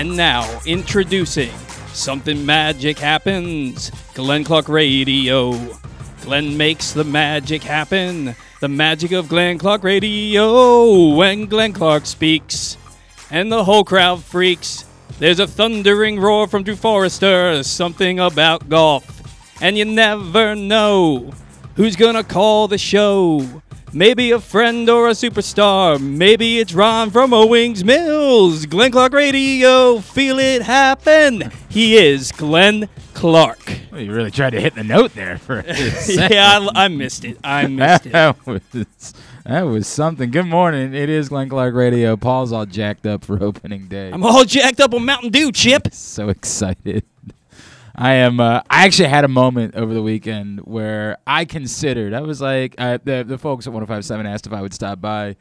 And now, introducing Something Magic Happens, Glenn Clark Radio. Glenn makes the magic happen. The magic of Glenn Clark Radio. When Glenn Clark speaks, and the whole crowd freaks. There's a thundering roar from Drew Forrester, something about golf. And you never know who's gonna call the show. Maybe a friend or a superstar. Maybe it's Ron from Owings Mills. Glenn Clark Radio. Feel it happen. He is Glenn Clark. Well, you really tried to hit the note there for a second. yeah, I, I missed it. I missed it. that was that was something. Good morning. It is Glenn Clark Radio. Paul's all jacked up for opening day. I'm all jacked up on Mountain Dew, Chip. so excited. I am. Uh, I actually had a moment over the weekend where I considered. I was like, uh, the the folks at 105.7 asked if I would stop by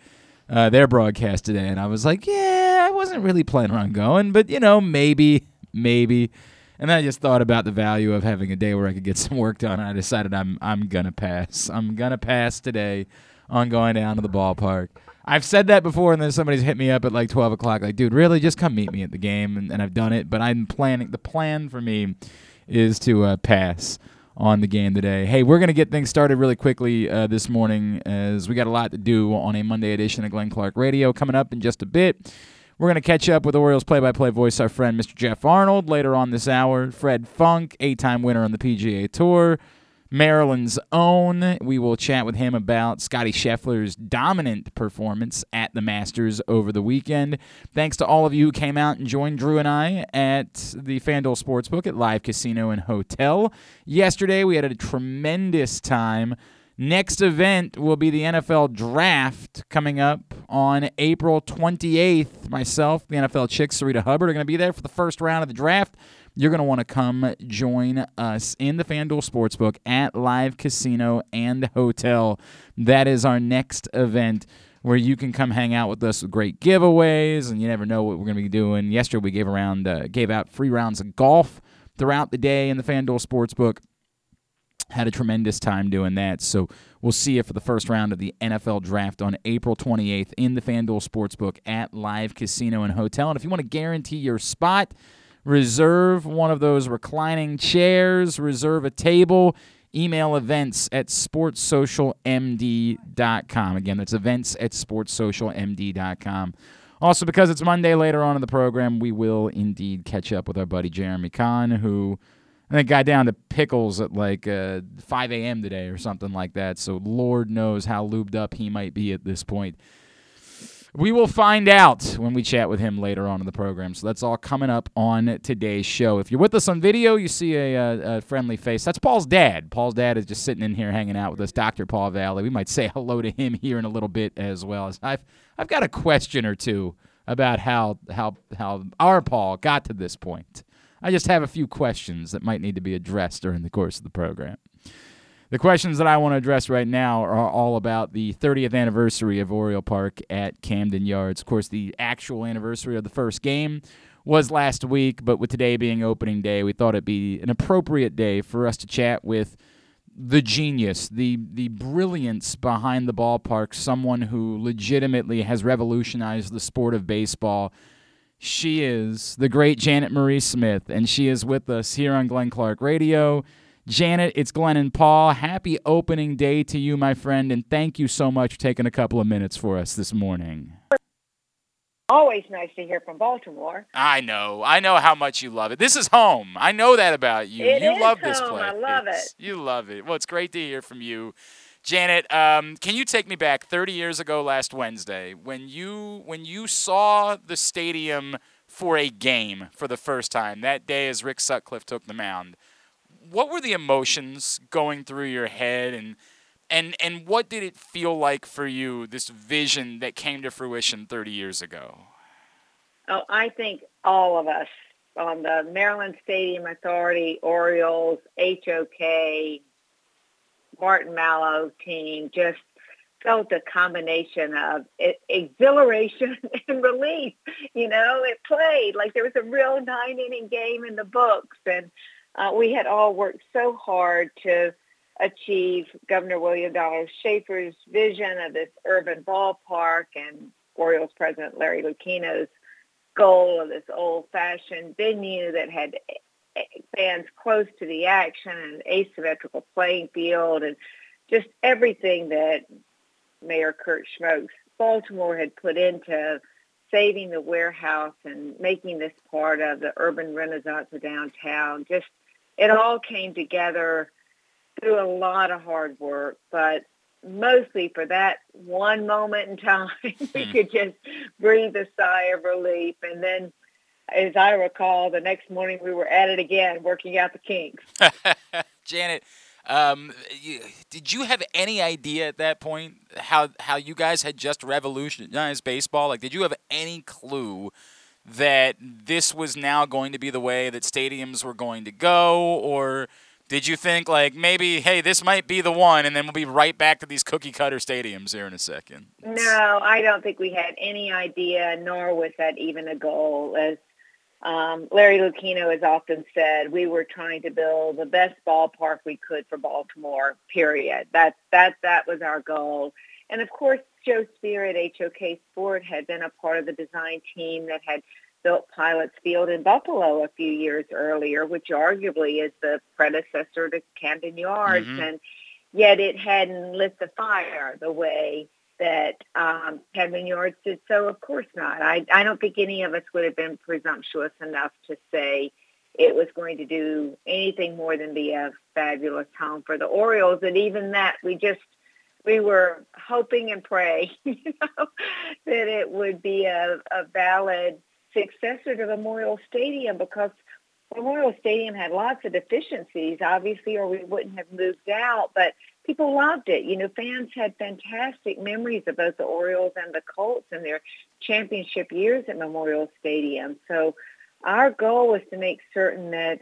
uh, their broadcast today, and I was like, yeah, I wasn't really planning on going, but you know, maybe, maybe. And I just thought about the value of having a day where I could get some work done, and I decided I'm I'm gonna pass. I'm gonna pass today on going down to the ballpark. I've said that before, and then somebody's hit me up at like 12 o'clock, like, dude, really, just come meet me at the game, and, and I've done it. But I'm planning. The plan for me is to uh, pass on the game today. Hey, we're gonna get things started really quickly uh, this morning, as we got a lot to do on a Monday edition of Glenn Clark Radio coming up in just a bit. We're going to catch up with Orioles play by play voice, our friend Mr. Geoff Arnold, later on this hour. Fred Funk, eight time winner on the PGA Tour. Maryland's own. We will chat with him about Scottie Scheffler's dominant performance at the Masters over the weekend. Thanks to all of you who came out and joined Drew and I at the FanDuel Sportsbook at Live Casino and Hotel. Yesterday, we had a tremendous time. Next event will be the NFL Draft coming up on April 28th. Myself, the NFL Chicks, Sarita Hubbard, are going to be there for the first round of the draft you're going to want to come join us in the FanDuel Sportsbook at Live Casino and Hotel. That is our next event where you can come hang out with us with great giveaways, and you never know what we're going to be doing. Yesterday we gave around uh, gave out free rounds of golf throughout the day in the FanDuel Sportsbook. Had a tremendous time doing that. So we'll see you for the first round of the NFL Draft on April 28th in the FanDuel Sportsbook at Live Casino and Hotel. And if you want to guarantee your spot, reserve one of those reclining chairs, reserve a table, email events at sportssocialmd.com. Again, that's events at sportssocialmd.com. Also, because it's Monday later on in the program, we will indeed catch up with our buddy Jeremy Kahn, who I think got down to pickles at like uh, 5 a.m. today or something like that. So, Lord knows how lubed up he might be at this point. We will find out when we chat with him later on in the program. So that's all coming up on today's show. If you're with us on video, you see a, a, a, friendly face. That's Paul's dad. Paul's dad is just sitting in here hanging out with us, Dr. Paul Valley. We might say hello to him here in a little bit as well. I've I've got a question or two about how how how our Paul got to this point. I just have a few questions that might need to be addressed during the course of the program. The questions that I want to address right now are all about the 30th anniversary of Oriole Park at Camden Yards. Of course, the actual anniversary of the first game was last week, but with today being opening day, we thought it'd be an appropriate day for us to chat with the genius, the the brilliance behind the ballpark, someone who legitimately has revolutionized the sport of baseball. She is the great Janet Marie Smith, and she is with us here on Glenn Clark Radio. Janet, it's Glenn and Paul. Happy opening day to you, my friend, and thank you so much for taking a couple of minutes for us this morning. Always nice to hear from Baltimore. I know. I know how much you love it. This is home. I know that about you. It you is love home. this place. I love it. You love it. Well, it's great to hear from you. Janet, um, can you take me back 30 years ago last Wednesday when you when you saw the stadium for a game for the first time that day as Rick Sutcliffe took the mound? What were the emotions going through your head and and and what did it feel like for you this vision that came to fruition 30 years ago? Oh i think all of us on the maryland stadium authority orioles hok Barton Malow team just felt a combination of exhilaration and relief you know? It played like there was a real nine inning game in the books and uh, we had all worked so hard to achieve Governor William Donald Schaefer's vision of this urban ballpark and Orioles president Larry Lucchino's goal of this old-fashioned venue that had fans close to the action and asymmetrical playing field and just everything that Mayor Kurt Schmoke's Baltimore had put into saving the warehouse and making this part of the urban renaissance of downtown. Just it all came together through a lot of hard work, but mostly for that one moment in time, we hmm. could just breathe a sigh of relief. And then, as I recall, the next morning we were at it again, working out the kinks. Janet, um, you, did you have any idea at that point how how you guys had just revolutionized baseball? Like, did you have any clue? That this was now going to be the way that stadiums were going to go, or did you think like maybe hey this might be the one and then we'll be right back to these cookie cutter stadiums here in a second? No i don't think we had any idea nor was that even a goal. As um, larry lucchino has often said we were trying to build the best ballpark we could for baltimore period. That that that was our goal and of course joe spear at hok sport had been a part of the design team that had built Pilots Field in Buffalo a few years earlier, which arguably is the predecessor to Camden Yards. Mm-hmm. And yet it hadn't lit the fire the way that um, Camden Yards did. So of course not. I, I don't think any of us would have been presumptuous enough to say it was going to do anything more than be a fabulous home for the Orioles. And even that, we just we were hoping and praying, you know, that it would be a, a valid successor to Memorial Stadium because Memorial Stadium had lots of deficiencies, obviously, or we wouldn't have moved out, but people loved it. You know, fans had fantastic memories of both the Orioles and the Colts in their championship years at Memorial Stadium. So our goal was to make certain that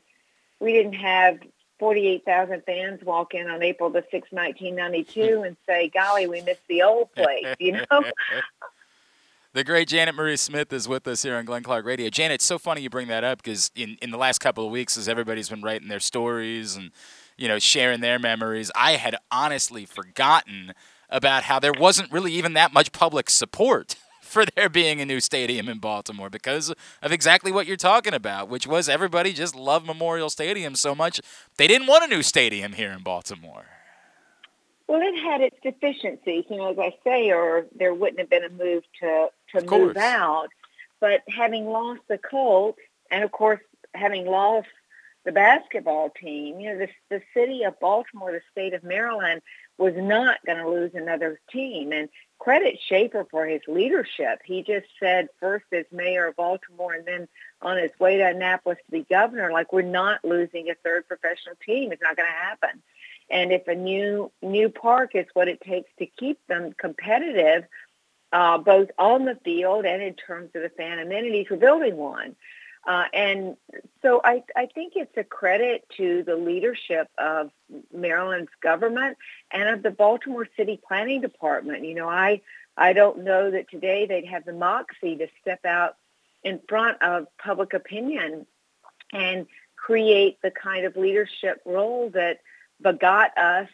we didn't have 48,000 fans walk in on April the 6th, 1992 hmm. and say, golly, we missed the old place, you know? The great Janet Marie Smith is with us here on Glenn Clark Radio. Janet, it's so funny you bring that up because in, in the last couple of weeks, as everybody's been writing their stories and you know sharing their memories, I had honestly forgotten about how there wasn't really even that much public support for there being a new stadium in Baltimore because of exactly what you're talking about, which was everybody just loved Memorial Stadium so much they didn't want a new stadium here in Baltimore. Well, it had its deficiencies, you know, as I say, or there wouldn't have been a move to to move out. But having lost the Colts, and of course having lost the basketball team, you know, the the city of Baltimore, the state of Maryland, was not going to lose another team. And credit Schaefer for his leadership. He just said first as mayor of Baltimore, and then on his way to Annapolis to be governor, like we're not losing a third professional team. It's not going to happen. And if a new new park is what it takes to keep them competitive, uh, both on the field and in terms of the fan amenities, we're building one. Uh, and so I, I think it's a credit to the leadership of Maryland's government and of the Baltimore City Planning Department. You know, I I don't know that today they'd have the moxie to step out in front of public opinion and create the kind of leadership role that begot us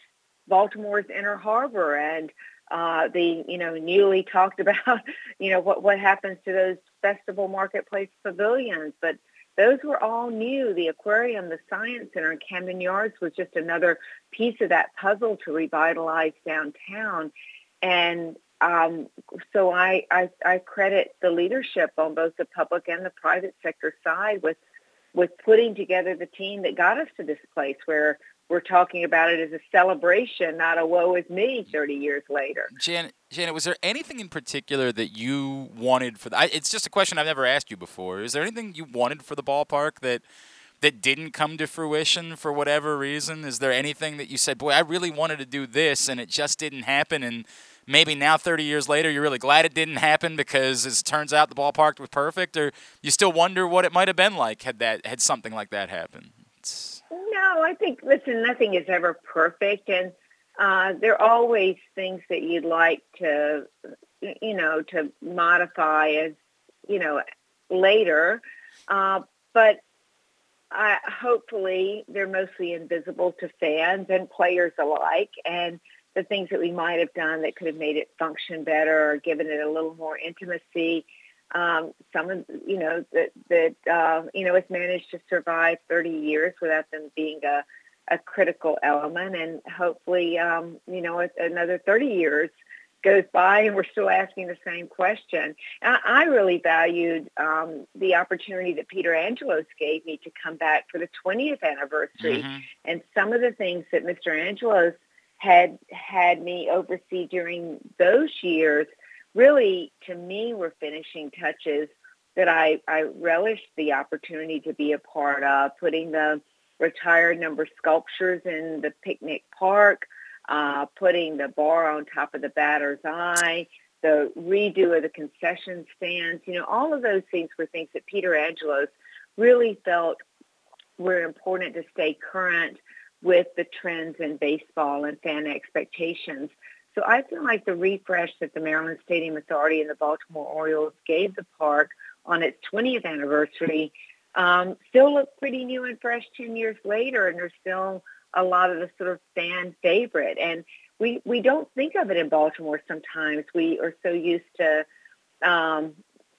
Baltimore's Inner Harbor and uh, the you know newly talked about you know what what happens to those festival marketplace pavilions, but those were all new. The aquarium, the science center, and Camden Yards was just another piece of that puzzle to revitalize downtown. And um, so I, I, I credit the leadership on both the public and the private sector side with with putting together the team that got us to this place where we're talking about it as a celebration, not a woe is me 30 years later. Janet, Janet, was there anything in particular that you wanted for the, I, it's just a question I've never asked you before. Is there anything you wanted for the ballpark that that didn't come to fruition for whatever reason? Is there anything that you said, boy, I really wanted to do this and it just didn't happen and maybe now 30 years later you're really glad it didn't happen because as it turns out the ballpark was perfect or you still wonder what it might have been like had that had something like that happened? No, I think, listen, nothing is ever perfect. And uh, there are always things that you'd like to, you know, to modify as, you know, later. Uh, but I, hopefully they're mostly invisible to fans and players alike. And the things that we might have done that could have made it function better or given it a little more intimacy, um, some of you know that that uh, you know has managed to survive 30 years without them being a a critical element, and hopefully, um, you know, another 30 years goes by and we're still asking the same question. I, I really valued um, the opportunity that Peter Angelos gave me to come back for the 20th anniversary, mm-hmm. and some of the things that Mr. Angelos had had me oversee during those years really, to me, were finishing touches that I, I relished the opportunity to be a part of, putting the retired number sculptures in the picnic park, uh, putting the bar on top of the batter's eye, the redo of the concession stands. You know, all of those things were things that Peter Angelos really felt were important to stay current with the trends in baseball and fan expectations. So I feel like the refresh that the Maryland Stadium Authority and the Baltimore Orioles gave the park on its 20th anniversary um, still look pretty new and fresh 10 years later, and there's still a lot of the sort of fan favorite. And we, we don't think of it in Baltimore sometimes. We are so used to um,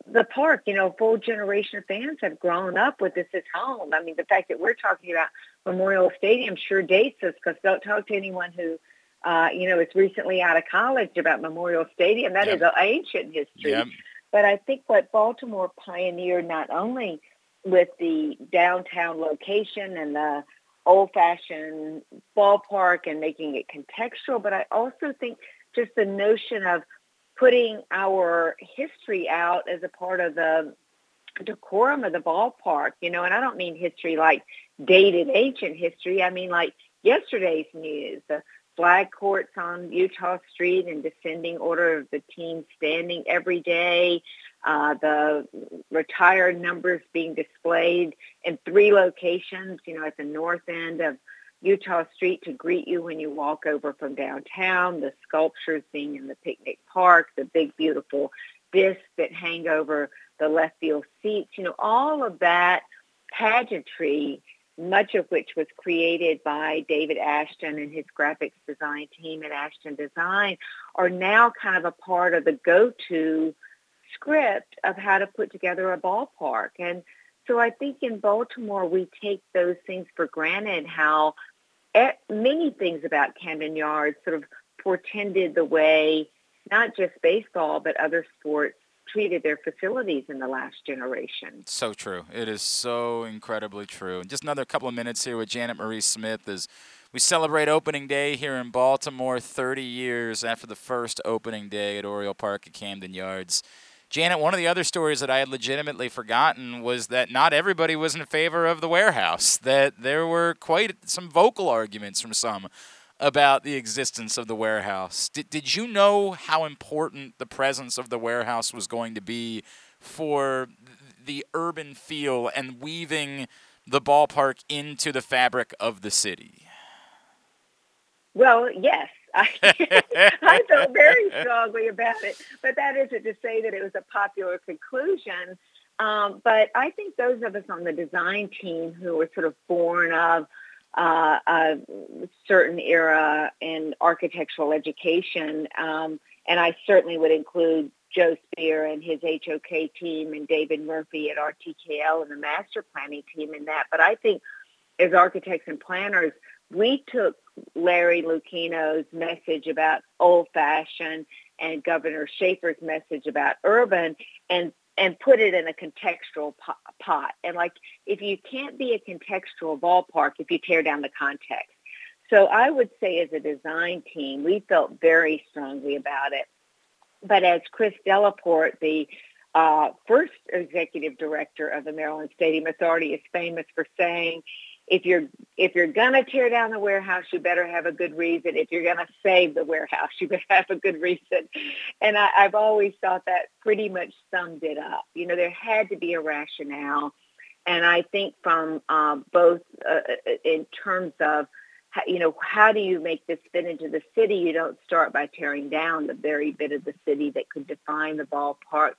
the park. You know, full generation of fans have grown up with this as home. I mean, the fact that we're talking about Memorial Stadium sure dates us because don't talk to anyone who – uh, you know, is recently out of college about Memorial Stadium. That yep. is an ancient history. Yep. But I think what Baltimore pioneered not only with the downtown location and the old-fashioned ballpark and making it contextual, but I also think just the notion of putting our history out as a part of the decorum of the ballpark, you know, and I don't mean history like dated ancient history. I mean like yesterday's news, the flag courts on Utah Street in descending order of the team standing every day. Uh, the retired numbers being displayed in three locations, you know, at the north end of Utah Street to greet you when you walk over from downtown, the sculptures being in the picnic park, the big beautiful discs that hang over the left field seats, you know, all of that pageantry much of which was created by David Ashton and his graphics design team at Ashton Design, are now kind of a part of the go-to script of how to put together a ballpark. And so I think in Baltimore, we take those things for granted, how many things about Camden Yards sort of portended the way not just baseball, but other sports treated their facilities in the last generation. So true. It is so incredibly true. Just another couple of minutes here with Janet Marie Smith as we celebrate opening day here in Baltimore 30 years after the first opening day at Oriole Park at Camden Yards. Janet, one of the other stories that I had legitimately forgotten was that not everybody was in favor of the warehouse, that there were quite some vocal arguments from some about the existence of the warehouse. Did, did you know how important the presence of the warehouse was going to be for the urban feel and weaving the ballpark into the fabric of the city? Well, yes. I, I felt very strongly about it, but that isn't to say that it was a popular conclusion. Um, but I think those of us on the design team who were sort of born of uh, a certain era in architectural education. Um, and I certainly would include Joe Spear and his HOK team and David Murphy at RTKL and the master planning team in that. But I think as architects and planners, we took Larry Lucchino's message about old fashioned and Governor Schaefer's message about urban and and put it in a contextual pot. And like, if you can't be a contextual ballpark, if you tear down the context. So I would say as a design team, we felt very strongly about it. But as Chris Delaporte, the uh, first executive director of the Maryland Stadium Authority, is famous for saying, if you're if you're gonna tear down the warehouse, you better have a good reason. If you're gonna save the warehouse, you better have a good reason. And I, I've always thought that pretty much summed it up. You know, there had to be a rationale, and I think from uh, both uh, in terms of you know how do you make this fit into the city? You don't start by tearing down the very bit of the city that could define the ballpark.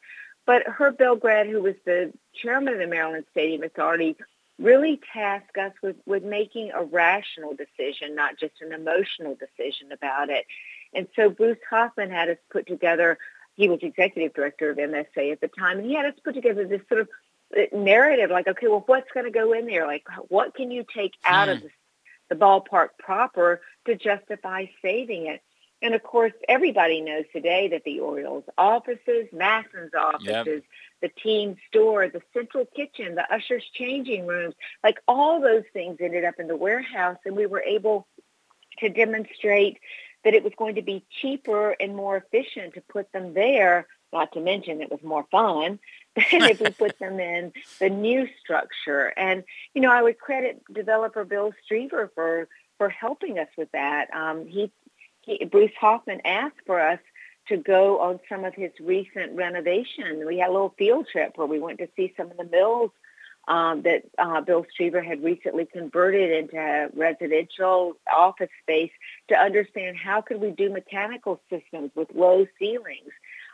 But Herb Belgrad, who was the chairman of the Maryland Stadium Authority, really task us with, with making a rational decision, not just an emotional decision about it. And so Bruce Hoffman had us put together he was executive director of MSA at the time, and he had us put together this sort of uh, narrative, like, okay, well, what's going to go in there? Like, what can you take out of Hmm. the, the ballpark proper to justify saving it? And of course, everybody knows today that the Orioles offices, Masson's offices, the team store, the central kitchen, the ushers' changing rooms, like all those things ended up in the warehouse, and we were able to demonstrate that it was going to be cheaper and more efficient to put them there. Not to mention it was more fun than if we put them in the new structure. And you know, I would credit developer Bill Struever for for helping us with that. Um, he, he Bruce Hoffman asked for us to go on some of his recent renovation. We had a little field trip where we went to see some of the mills um, that uh, Bill Struever had recently converted into residential office space to understand how could we do mechanical systems with low ceilings.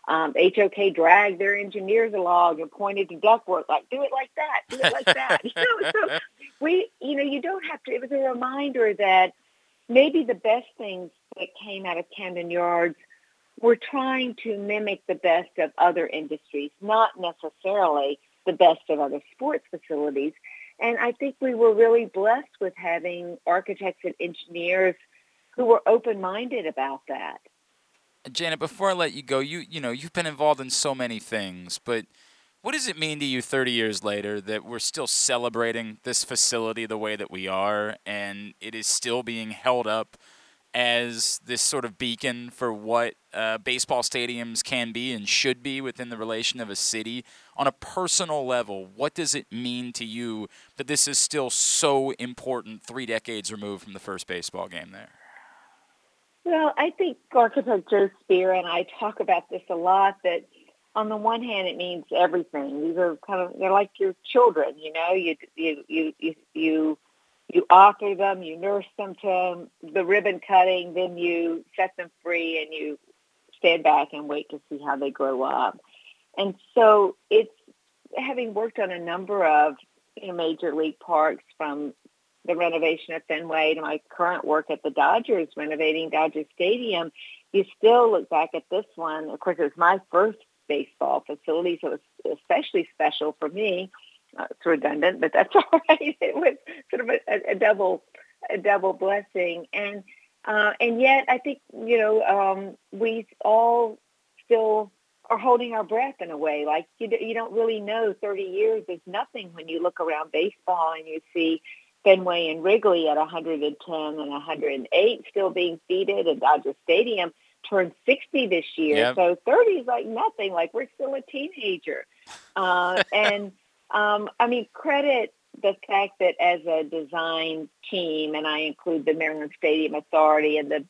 Um, HOK dragged their engineers along and pointed to ductwork, like, do it like that, do it like that. you know, so we, you know, you don't have to, it was a reminder that maybe the best things that came out of Camden Yards were trying to mimic the best of other industries, not necessarily the best of other sports facilities. And I think we were really blessed with having architects and engineers who were open-minded about that. Janet, before I let you go, you you know you've been involved in so many things, but what does it mean to you 30 years later that we're still celebrating this facility the way that we are, and it is still being held up as this sort of beacon for what uh, baseball stadiums can be and should be within the relation of a city? On a personal level, what does it mean to you that this is still so important three decades removed from the first baseball game there? Well, I think architect Joe Spear and I talk about this a lot. That on the one hand, it means everything. These are kind of they're like your children. You know, you you you you you, you author them, you nurse them to the ribbon cutting, then you set them free, and you stand back and wait to see how they grow up. And so it's having worked on a number of you know, major league parks from the renovation of Fenway to my current work at the Dodgers, renovating Dodger Stadium, you still look back at this one. Of course, it was my first baseball facility, so it was especially special for me. Uh, it's redundant, but that's all right. It was sort of a, a double, a double blessing, and uh, and yet I think you know um, we all still are holding our breath in a way. Like you, you don't really know. Thirty years is nothing when you look around baseball and you see Fenway and Wrigley at 110 and 108 still being seated, and Dodger Stadium turned 60 this year. Yep. So 30 is like nothing. Like we're still a teenager. Uh, and um, I mean, credit the fact that as a design team, and I include the Maryland Stadium Authority and the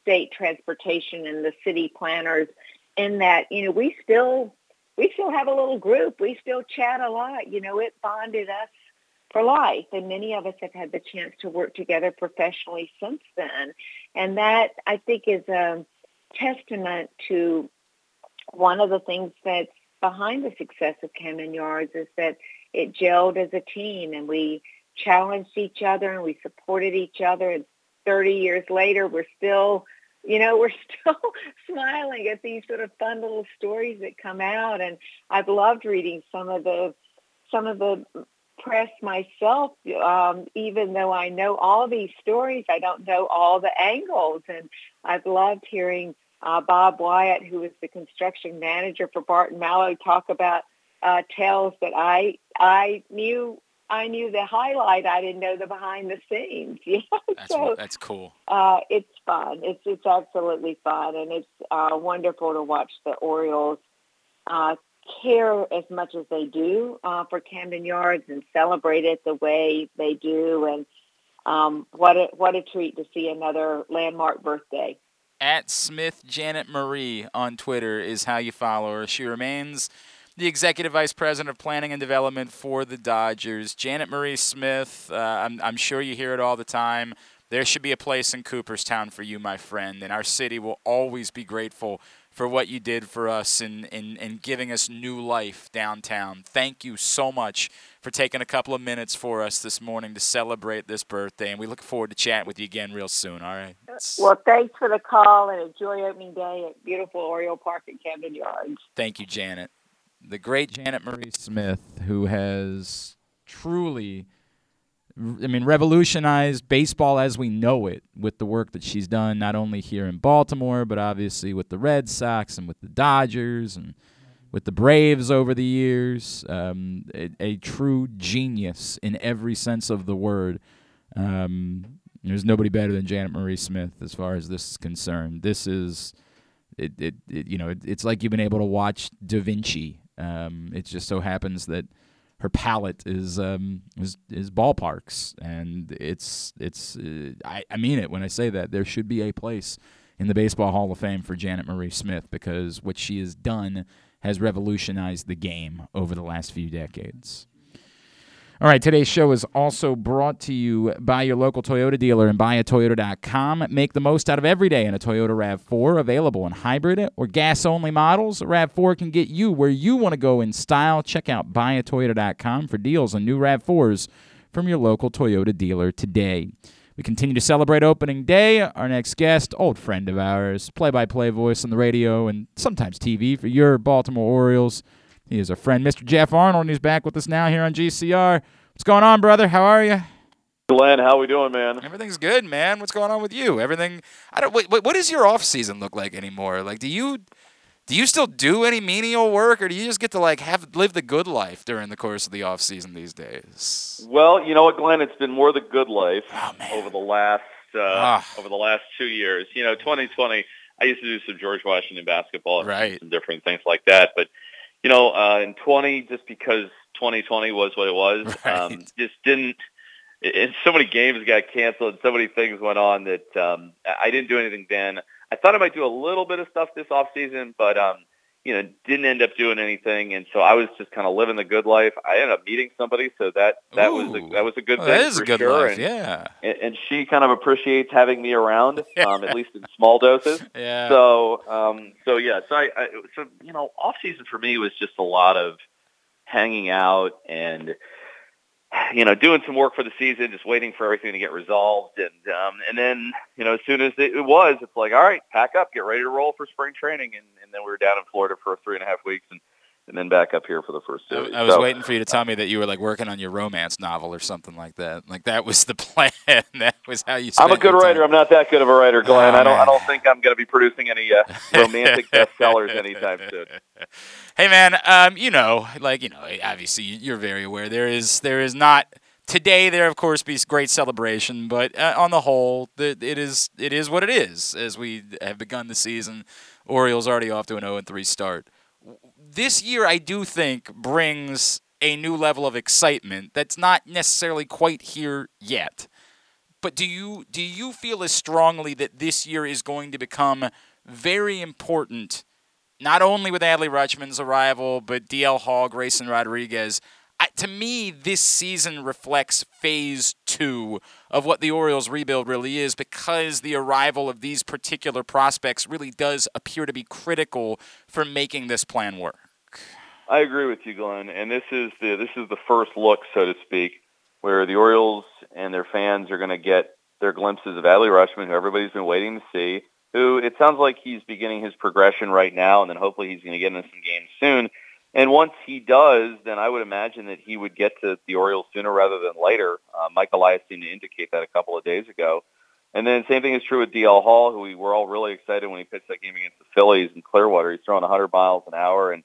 state transportation and the city planners, in that you know we still we still have a little group. We still chat a lot. You know, it bonded us for life. And many of us have had the chance to work together professionally since then. And that, I think, is a testament to one of the things that's behind the success of Camden Yards is that it gelled as a team and we challenged each other and we supported each other. And 30 years later, we're still, you know, we're still smiling at these sort of fun little stories that come out. And I've loved reading some of the, some of the press myself, um, even though I know all these stories, I don't know all the angles. And I've loved hearing uh, Bob Wyatt, who was the construction manager for Barton Malow, talk about uh, tales that I I knew. I knew the highlight. I didn't know the behind the scenes. You know? That's so that's cool. uh, it's fun. It's it's absolutely fun, and it's uh, wonderful to watch the Orioles uh, care as much as they do uh, for Camden Yards and celebrate it the way they do. And um, what a what a treat to see another landmark birthday. At Smith Janet Marie on Twitter is how you follow her. She remains the executive vice president of planning and development for the Dodgers. Janet Marie Smith, uh, I'm, I'm sure you hear it all the time. there should be a place in Cooperstown for you, my friend, and our city will always be grateful for what you did for us and in, in, in giving us new life downtown. Thank you so much for taking a couple of minutes for us this morning to celebrate this birthday, and we look forward to chatting with you again real soon. All right. Uh, well, thanks for the call and enjoy opening day at beautiful Oriole Park at Camden Yards. Thank you, Janet. The great Janet Marie Smith, who has truly I mean, revolutionized baseball as we know it with the work that she's done, not only here in Baltimore, but obviously with the Red Sox and with the Dodgers and with the Braves over the years. Um, a, a, true genius in every sense of the word. Um, there's nobody better than Janet Marie Smith as far as this is concerned. This is, it, it, it you know, it, it's like you've been able to watch Da Vinci. Um, it just so happens that her palette is um, is is ballparks, and it's it's uh, I, I mean it when I say that there should be a place in the Baseball Hall of Fame for Janet Marie Smith because what she has done has revolutionized the game over the last few decades. All right, today's show is also brought to you by your local Toyota dealer and buyatoyota.com. Make the most out of every day in a Toyota RAV4, available in hybrid or gas only models. RAV4 can get you where you want to go in style. Check out buyatoyota.com for deals on new RAV4s from your local Toyota dealer today. We continue to celebrate opening day. Our next guest, old friend of ours, play by play voice on the radio and sometimes TV for your Baltimore Orioles. He is our friend, Mr. Geoff Arnold, and he's back with us now here on GCR. What's going on, brother? How are you? Glenn, how are we doing, man? Everything's good, man. What's going on with you? Everything. I don't. What, what does your off season look like anymore? Like, do you do you still do any menial work, or do you just get to like have live the good life during the course of the off season these days? Well, you know what, Glenn? It's been more the good life oh, over the last uh, ah. over the last two years. You know, 2020. I used to do some George Washington basketball, right? Some different things like that, but you know, uh, in 20, just because 2020 was what it was, right. um, just didn't. And so many games got canceled. So many things went on that um, I didn't do anything then. I thought I might do a little bit of stuff this off season, but um, you know, didn't end up doing anything, and so I was just kind of living the good life. I ended up meeting somebody, so that that Ooh. was a, that was a good well, thing that is for a good sure. Life, and, yeah. And, and she kind of appreciates having me around, um, at least in small doses. Yeah. So, um, so yeah, so I, I, so you know, off season for me was just a lot of hanging out and you know, doing some work for the season, just waiting for everything to get resolved, and um, and then you know, as soon as it, was, it's like, all right, pack up, get ready to roll for spring training, and, and then we were down in Florida for three and a half weeks, and and then back up here for the first two. I, I was so, waiting for you to tell me that you were like working on your romance novel or something like that. Like that was the plan. that was how you. I'm a good writer. Time. I'm not that good of a writer, Glenn. Oh, I don't. man. I don't think I'm going to be producing any uh, romantic bestsellers anytime soon. Hey, man. Um, you know, like you know, obviously you're very aware there is there is not today there of course be great celebration but uh, on the whole it is it is what it is as we have begun the season orioles already off to an 0-3 start this year i do think brings a new level of excitement that's not necessarily quite here yet. But do you do you feel as strongly that this year is going to become very important not only with adley rutschman's arrival but dl hall grayson rodriguez to me, this season reflects phase two of what the Orioles rebuild really is because the arrival of these particular prospects really does appear to be critical for making this plan work. I agree with you, Glenn. And this is the this is the first look, so to speak, where the Orioles and their fans are going to get their glimpses of Adley Rutschman, who everybody's been waiting to see. Who it sounds like he's beginning his progression right now, and then hopefully he's going to get into some games soon. And once he does, then I would imagine that he would get to the Orioles sooner rather than later. Uh, Mike Elias seemed to indicate that a couple of days ago. And then same thing is true with DL Hall, who we were all really excited when he pitched that game against the Phillies in Clearwater. He's throwing 100 miles an hour, and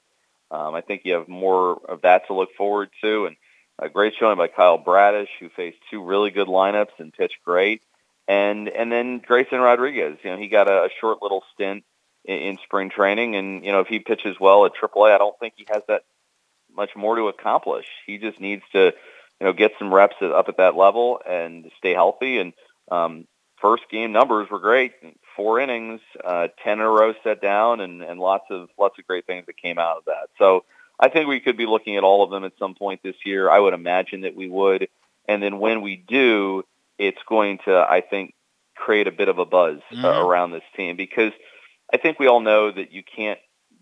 um, I think you have more of that to look forward to. And a great showing by Kyle Bradish, who faced two really good lineups and pitched great. And and then Grayson Rodriguez, you know, he got a, a short little stint in, in spring training. And, you know, if he pitches well at AAA, I don't think he has that much more to accomplish. He just needs to, you know, get some reps up at that level and stay healthy. And um, first game numbers were great. Four innings, uh, ten in a row set down, and, and lots of lots of great things that came out of that. So I think we could be looking at all of them at some point this year. I would imagine that we would. And then when we do, it's going to, I think, create a bit of a buzz Mhm. uh, around this team because I think we all know that you can't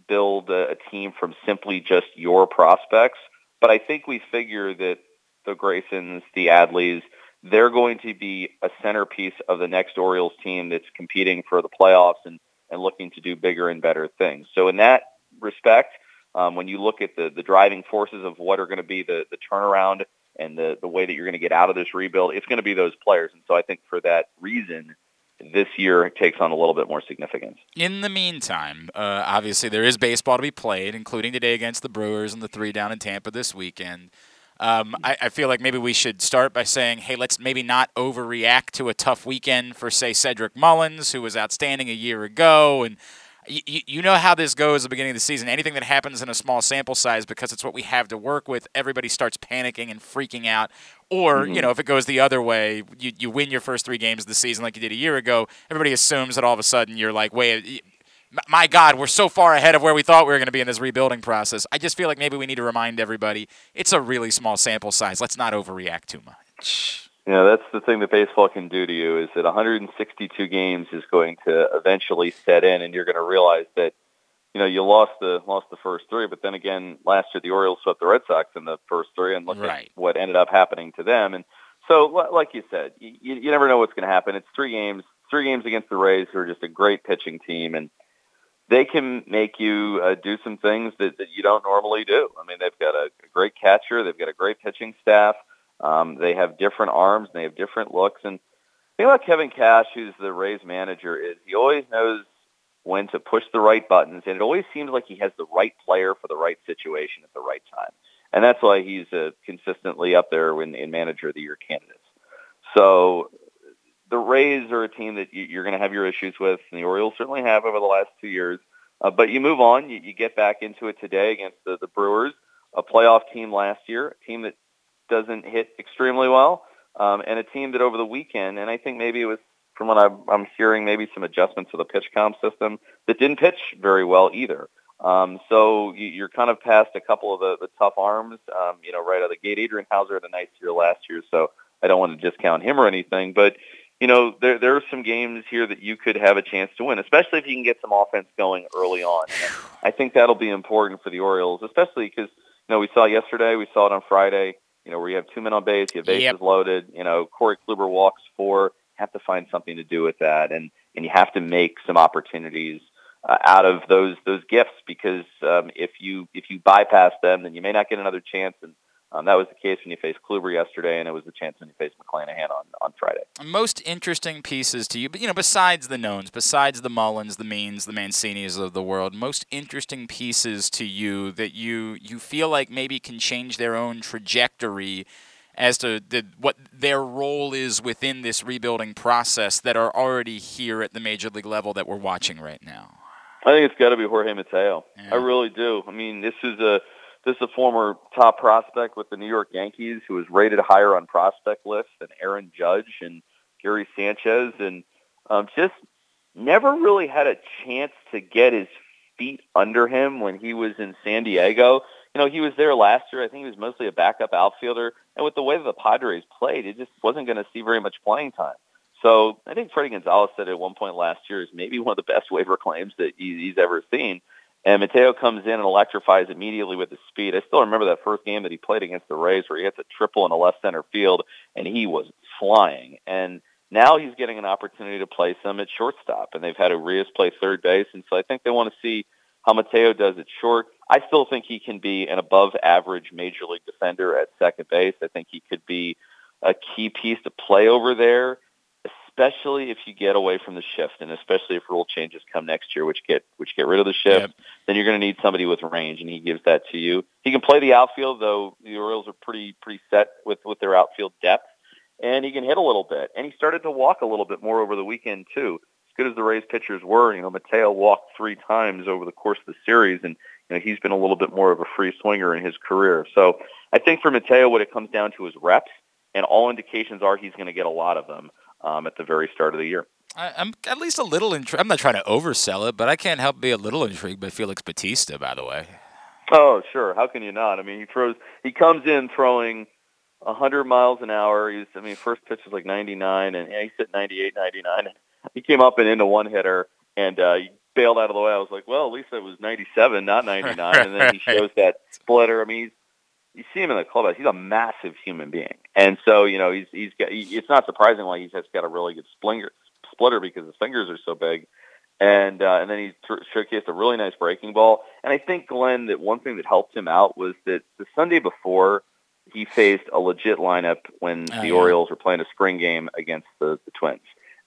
build a, a team from simply just your prospects. But I think we figure that the Graysons, the Adleys, they're going to be a centerpiece of the next Orioles team that's competing for the playoffs and, and looking to do bigger and better things. So in that respect, um, when you look at the, the driving forces of what are going to be the, the turnaround and the, the way that you're going to get out of this rebuild, it's going to be those players. And so I think for that reason, this year takes on a little bit more significance. In the meantime, uh, obviously there is baseball to be played, including today against the Brewers and the three down in Tampa this weekend. Um, I, I feel like maybe we should start by saying, hey, let's maybe not overreact to a tough weekend for, say, Cedric Mullins, who was outstanding a year ago, and you, you know how this goes at the beginning of the season. Anything that happens in a small sample size, because it's what we have to work with, everybody starts panicking and freaking out. Or, you mm-hmm. know, if it goes the other way, you, you win your first three games of the season like you did a year ago, everybody assumes that all of a sudden you're like, wait, my God, we're so far ahead of where we thought we were going to be in this rebuilding process. I just feel like maybe we need to remind everybody it's a really small sample size. Let's not overreact too much. You know, that's the thing that baseball can do to you is that 162 games is going to eventually set in, and you're going to realize that, you know, you lost the lost the first three, but then again, last year the Orioles swept the Red Sox in the first three, and look Right. at what ended up happening to them. And so, like you said, you, you never know what's going to happen. It's three games, three games against the Rays, who are just a great pitching team, and they can make you uh, do some things that, that you don't normally do. I mean, they've got a, a great catcher, they've got a great pitching staff. Um, they have different arms and they have different looks. And the thing about Kevin Cash, who's the Rays manager, is he always knows when to push the right buttons, and it always seems like he has the right player for the right situation at the right time. And that's why he's uh, consistently up there in, in manager of the year candidates. So the Rays are a team that you, you're going to have your issues with, and the Orioles certainly have over the last two years. Uh, but you move on. You, you get back into it today against the, the Brewers, a playoff team last year, a team that doesn't hit extremely well, um, and a team that over the weekend, and I think maybe it was from what I'm, hearing, maybe some adjustments to the PitchCom system that didn't pitch very well either. Um, so you, you're kind of past a couple of the, the tough arms, um, you know, right out of the gate. Adrian Houser had a nice year last year, so I don't want to discount him or anything, but you know, there there are some games here that you could have a chance to win, especially if you can get some offense going early on. And I think that'll be important for the Orioles, especially because you know we saw yesterday, we saw it on Friday. You know, where you have two men on base, you have bases Yep. loaded. You know, Corey Kluber walks four. Have to find something to do with that, and and you have to make some opportunities uh, out of those those gifts because um, if you if you bypass them, then you may not get another chance. And um, that was the case when you faced Kluber yesterday, and it was the chance when you faced McClanahan on on Friday. Most interesting pieces to you, but you know, besides the knowns, besides the Mullins, the Means, the Mancinis of the world, most interesting pieces to you that you you feel like maybe can change their own trajectory as to the, what their role is within this rebuilding process that are already here at the major league level that we're watching right now. I think it's got to be Jorge Mateo. Yeah. I really do. I mean, this is a this is a former top prospect with the New York Yankees who was rated higher on prospect lists than Aaron Judge and Gary Sanchez, and um, just never really had a chance to get his feet under him when he was in San Diego. You know, he was there last year. I think he was mostly a backup outfielder, and with the way that the Padres played, it just wasn't going to see very much playing time. So I think Fredi Gonzalez said at one point last year is maybe one of the best waiver claims that he's ever seen. And Mateo comes in and electrifies immediately with his speed. I still remember that first game that he played against the Rays where he hits a triple in a left center field and he was flying. And now he's getting an opportunity to play some at shortstop. And they've had Urias play third base. And so I think they want to see how Mateo does at short. I still think he can be an above average major league defender at second base. I think he could be a key piece to play over there especially if you get away from the shift, and especially if rule changes come next year, which get which get rid of the shift. Yep. Then you're going to need somebody with range, and he gives that to you. He can play the outfield, though the Orioles are pretty pretty set with with their outfield depth, and he can hit a little bit. And he started to walk a little bit more over the weekend too. As good as the Rays pitchers were, you know, Mateo walked three times over the course of the series, and you know he's been a little bit more of a free swinger in his career. So I think for Mateo, what it comes down to is reps, and all indications are he's going to get a lot of them um, at the very start of the year. I, I'm at least a little intrigued. I'm not trying to oversell it, but I can't help be a little intrigued by Felix Bautista, by the way. Oh, sure. How can you not? I mean, he throws. He comes in throwing 100 miles an hour. He's, I mean, first pitch was like 99, and yeah, he's at 98, 99. And he came up and into one hitter, and uh, he bailed out of the way. I was like, well, at least it was 97, not 99. and then he shows that splitter. I mean, he's you see him in the clubhouse. He's a massive human being, and so you know he's he's got. He, it's not surprising why he's just got a really good splinger, splitter because his fingers are so big, and uh, and then he th- showcased a really nice breaking ball. And I think Glenn that one thing that helped him out was that the Sunday before he faced a legit lineup when Oh, the yeah. Orioles were playing a spring game against the, the Twins,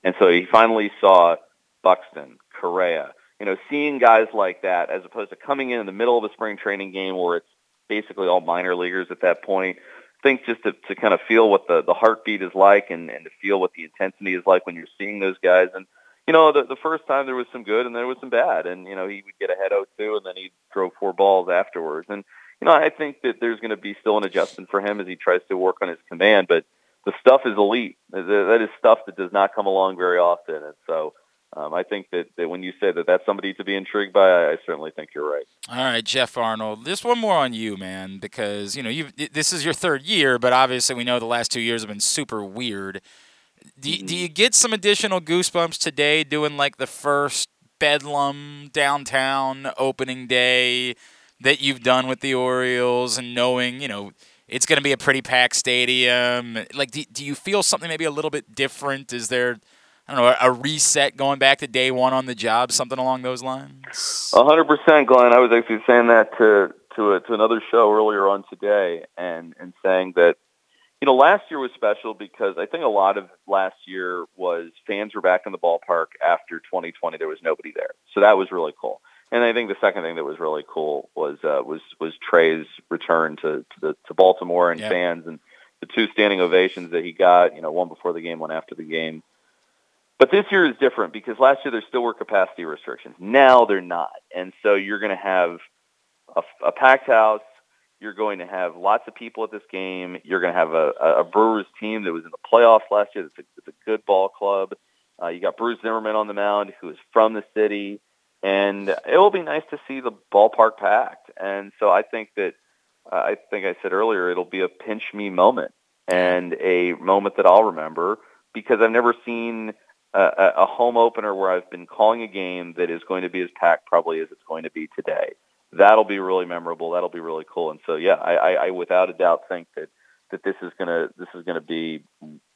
and so he finally saw Buxton, Correa. You know, seeing guys like that as opposed to coming in in the middle of a spring training game where it's basically all minor leaguers at that point. I think just to, to kind of feel what the, the heartbeat is like and, and to feel what the intensity is like when you're seeing those guys. And, you know, the, the first time there was some good and there was some bad. And, you know, he would get ahead 0-2 and then he drove four balls afterwards. And, you know, I think that there's going to be still an adjustment for him as he tries to work on his command. But the stuff is elite. That is stuff that does not come along very often. And so um, I think that, that when you say that that's somebody to be intrigued by, I, I certainly think you're right. All right, Geoff Arnold. Just one more on you, man, because you know you this is your third year, but obviously we know the last two years have been super weird. Do you, do you get some additional goosebumps today doing like the first Bedlam downtown opening day that you've done with the Orioles and knowing you know it's going to be a pretty packed stadium? Like, do, do you feel something maybe a little bit different? Is there I don't know a reset going back to day one on the job, something along those lines? A hundred percent, Glenn. I was actually saying that to to a, to another show earlier on today, and and saying that you know last year was special because I think a lot of last year was fans were back in the ballpark after 2020. There was nobody there, so that was really cool. And I think the second thing that was really cool was uh, was was Trey's return to to, the, to Baltimore and Yep. fans and the two standing ovations that he got. You know, one before the game, one after the game. But this year is different because last year there still were capacity restrictions. Now they're not, and so you're going to have a, a packed house. You're going to have lots of people at this game. You're going to have a, a Brewers team that was in the playoffs last year. It's a, it's a good ball club. Uh, you got Bruce Zimmermann on the mound, who is from the city, and it will be nice to see the ballpark packed. And so I think that uh, I think I said earlier it'll be a pinch me moment and a moment that I'll remember because I've never seen a, a home opener where I've been calling a game that is going to be as packed probably as it's going to be today. That'll be really memorable. That'll be really cool. And so, yeah, I, I, I without a doubt think that, that this is gonna this is gonna be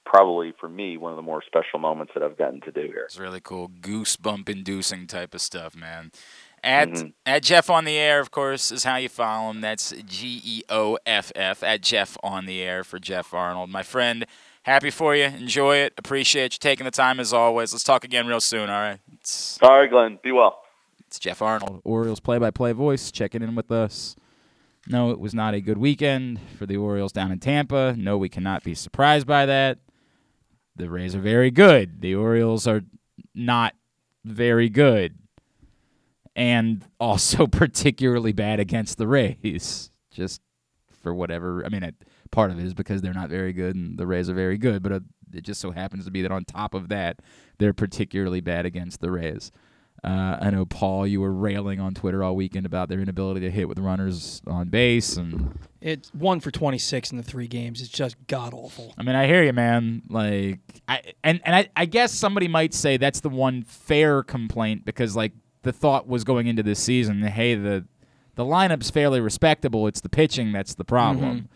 probably for me one of the more special moments that I've gotten to do here. It's really cool, goosebump inducing type of stuff, man. At Mhm. at Geoff on the air, of course, is how you follow him. That's G E O F F at Geoff on the air for Geoff Arnold, my friend. Happy for you. Enjoy it. Appreciate you taking the time as always. Let's talk again real soon. All right. It's, All right, Glenn, be well. it's Geoff Arnold, Orioles play-by-play voice, checking in with us. No, it was not a good weekend for the Orioles down in Tampa. No, we cannot be surprised by that. The Rays are very good. The Orioles are not very good. And also particularly bad against the Rays. Just for whatever. I mean, it, part of it is because they're not very good and the Rays are very good, but uh, it just so happens to be that on top of that, they're particularly bad against the Rays. Uh, I know Paul, you were railing on Twitter all weekend about their inability to hit with runners on base, and It's one for 26 in the three games. It's just god awful. I mean, I hear you, man. Like, I and and I, I guess somebody might say that's the one fair complaint because like the thought was going into this season, hey, the the lineup's fairly respectable. It's the pitching that's the problem.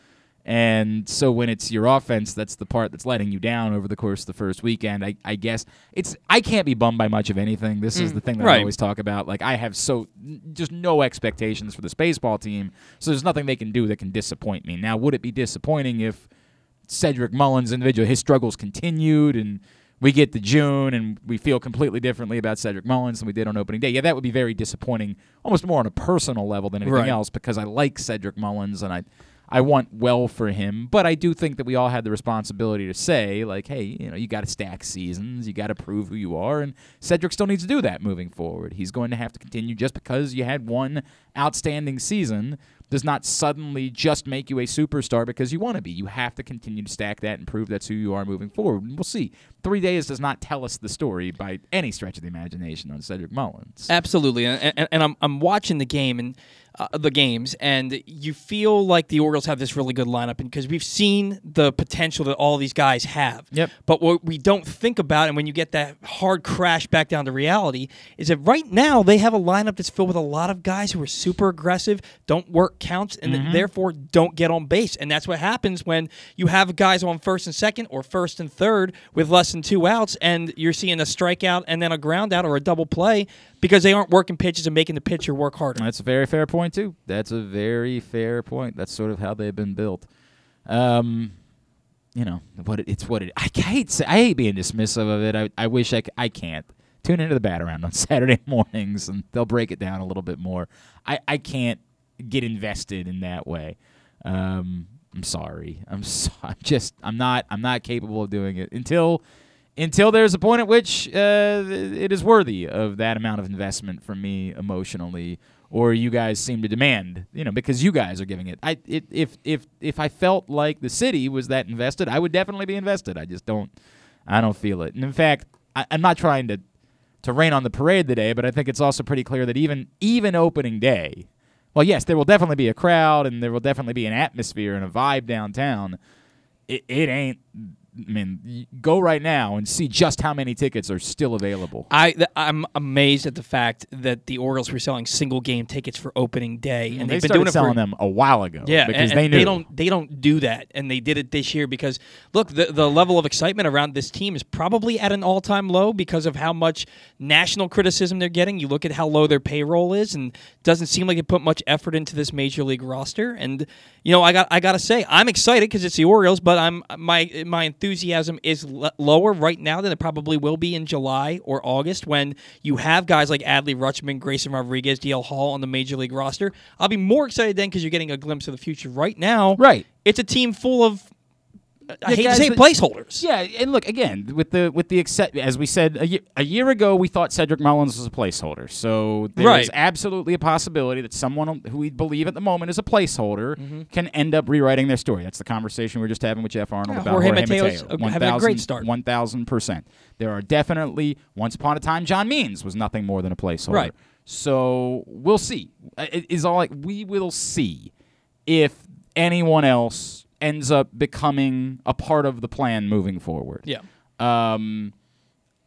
And so when it's your offense, that's the part that's letting you down over the course of the first weekend. I, I guess it's I can't be bummed by much of anything. This is mm. the thing that I always talk about. Like I have so just no expectations for this baseball team. So there's nothing they can do that can disappoint me. Now, would it be disappointing if Cedric Mullins individual his struggles continued and we get to June and we feel completely differently about Cedric Mullins than we did on opening day. Yeah, that would be very disappointing, almost more on a personal level than anything Right. else because I like Cedric Mullins and I I want well for him, but I do think that we all had the responsibility to say like, hey, you know, you got to stack seasons, you got to prove who you are and Cedric still needs to do that moving forward. He's going to have to continue just because you had one outstanding season does not suddenly just make you a superstar because you want to be. You have to continue to stack that and prove that's who you are moving forward. And we'll see. Three days does not tell us the story by any stretch of the imagination on Cedric Mullins. Absolutely, and, and, and I'm I'm watching the game, and uh, the games, and you feel like the Orioles have this really good lineup, because we've seen the potential that all these guys have. Yep. But what we don't think about, and when you get that hard crash back down to reality, is that right now they have a lineup that's filled with a lot of guys who are super aggressive, don't work counts, and Mm-hmm. therefore don't get on base. And that's what happens when you have guys on first and second or first and third with less than two outs, and you're seeing a strikeout and then a ground out or a double play because they aren't working pitches and making the pitcher work harder. That's a very fair point too. That's a very fair point. That's sort of how they've been built. Um, you know what? It, it's what it. I hate. I hate being dismissive of it. I, I wish I. I can't tune into the bat around on Saturday mornings, and they'll break it down a little bit more. I I can't get invested in that way. Um, I'm sorry. I'm so, I'm just. I'm not. I'm not capable of doing it until until there's a point at which uh, it is worthy of that amount of investment from me emotionally, or you guys seem to demand, you know, because you guys are giving it. I it, if if if I felt like the city was that invested, I would definitely be invested. I just don't. I don't feel it. And in fact, I, I'm not trying to to rain on the parade today, but I think it's also pretty clear that even even opening day, well, yes, there will definitely be a crowd and there will definitely be an atmosphere and a vibe downtown. It, it ain't. I mean, go right now and see just how many tickets are still available. I I'm amazed at the fact that the Orioles were selling single game tickets for opening day, and they they've been started doing it selling for them a while ago. Yeah, because and, they and knew don't they don't do that, and they did it this year because look, the the level of excitement around this team is probably at an all time low because of how much national criticism they're getting. You look at how low their payroll is, and doesn't seem like they put much effort into this major league roster. And you know, I got I got to say, I'm excited because it's the Orioles, but I'm my my enthusiasm is l- lower right now than it probably will be in July or August when you have guys like Adley Rutschman, Grayson Rodriguez, DL Hall on the major league roster. I'll be more excited then because you're getting a glimpse of the future. Right now, Right. it's a team full of I Yeah, hate to say placeholders. Yeah, and look again with the with the except as we said a year, a year ago, we thought Cedric Mullins was a placeholder. So there's Right. absolutely a possibility that someone who we believe at the moment is a placeholder Mm-hmm. can end up rewriting their story. That's the conversation we are just having with Geoff Arnold Yeah, about Jorge Jorge, Mateo's, Mateo. uh, having a great start. One thousand percent. There are definitely once upon a time John Means was nothing more than a placeholder. Right. So we'll see. It is all like we will see if anyone else ends up becoming a part of the plan moving forward. Yeah. Um,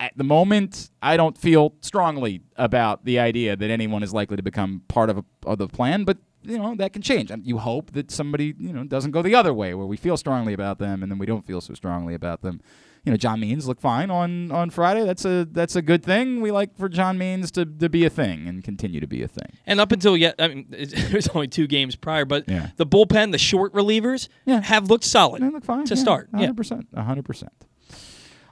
at the moment, I don't feel strongly about the idea that anyone is likely to become part of, a, of the plan, but you know that can change. Um, You hope that somebody you know doesn't go the other way, where we feel strongly about them and then we don't feel so strongly about them. You know, John Means looked fine on, on Friday. That's a that's a good thing. We like for John Means to, to be a thing and continue to be a thing. And up until yet, I mean, it was only two games prior, but Yeah. the bullpen, the short relievers, Yeah. have looked solid They look fine to yeah, start. Yeah. 100%. 100%.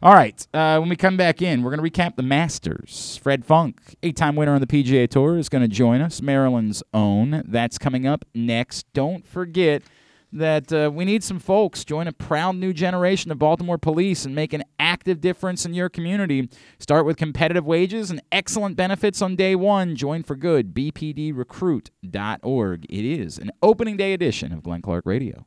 All right. Uh, when we come back in, we're going to recap the Masters. Fred Funk, eight time winner on the PGA Tour, is going to join us. Maryland's own. That's coming up next. Don't forget that uh, we need some folks. Join a proud new generation of Baltimore police and make an active difference in your community. Start with competitive wages and excellent benefits on day one. Join for good. BPDrecruit.org. It is an opening day edition of Glenn Clark Radio.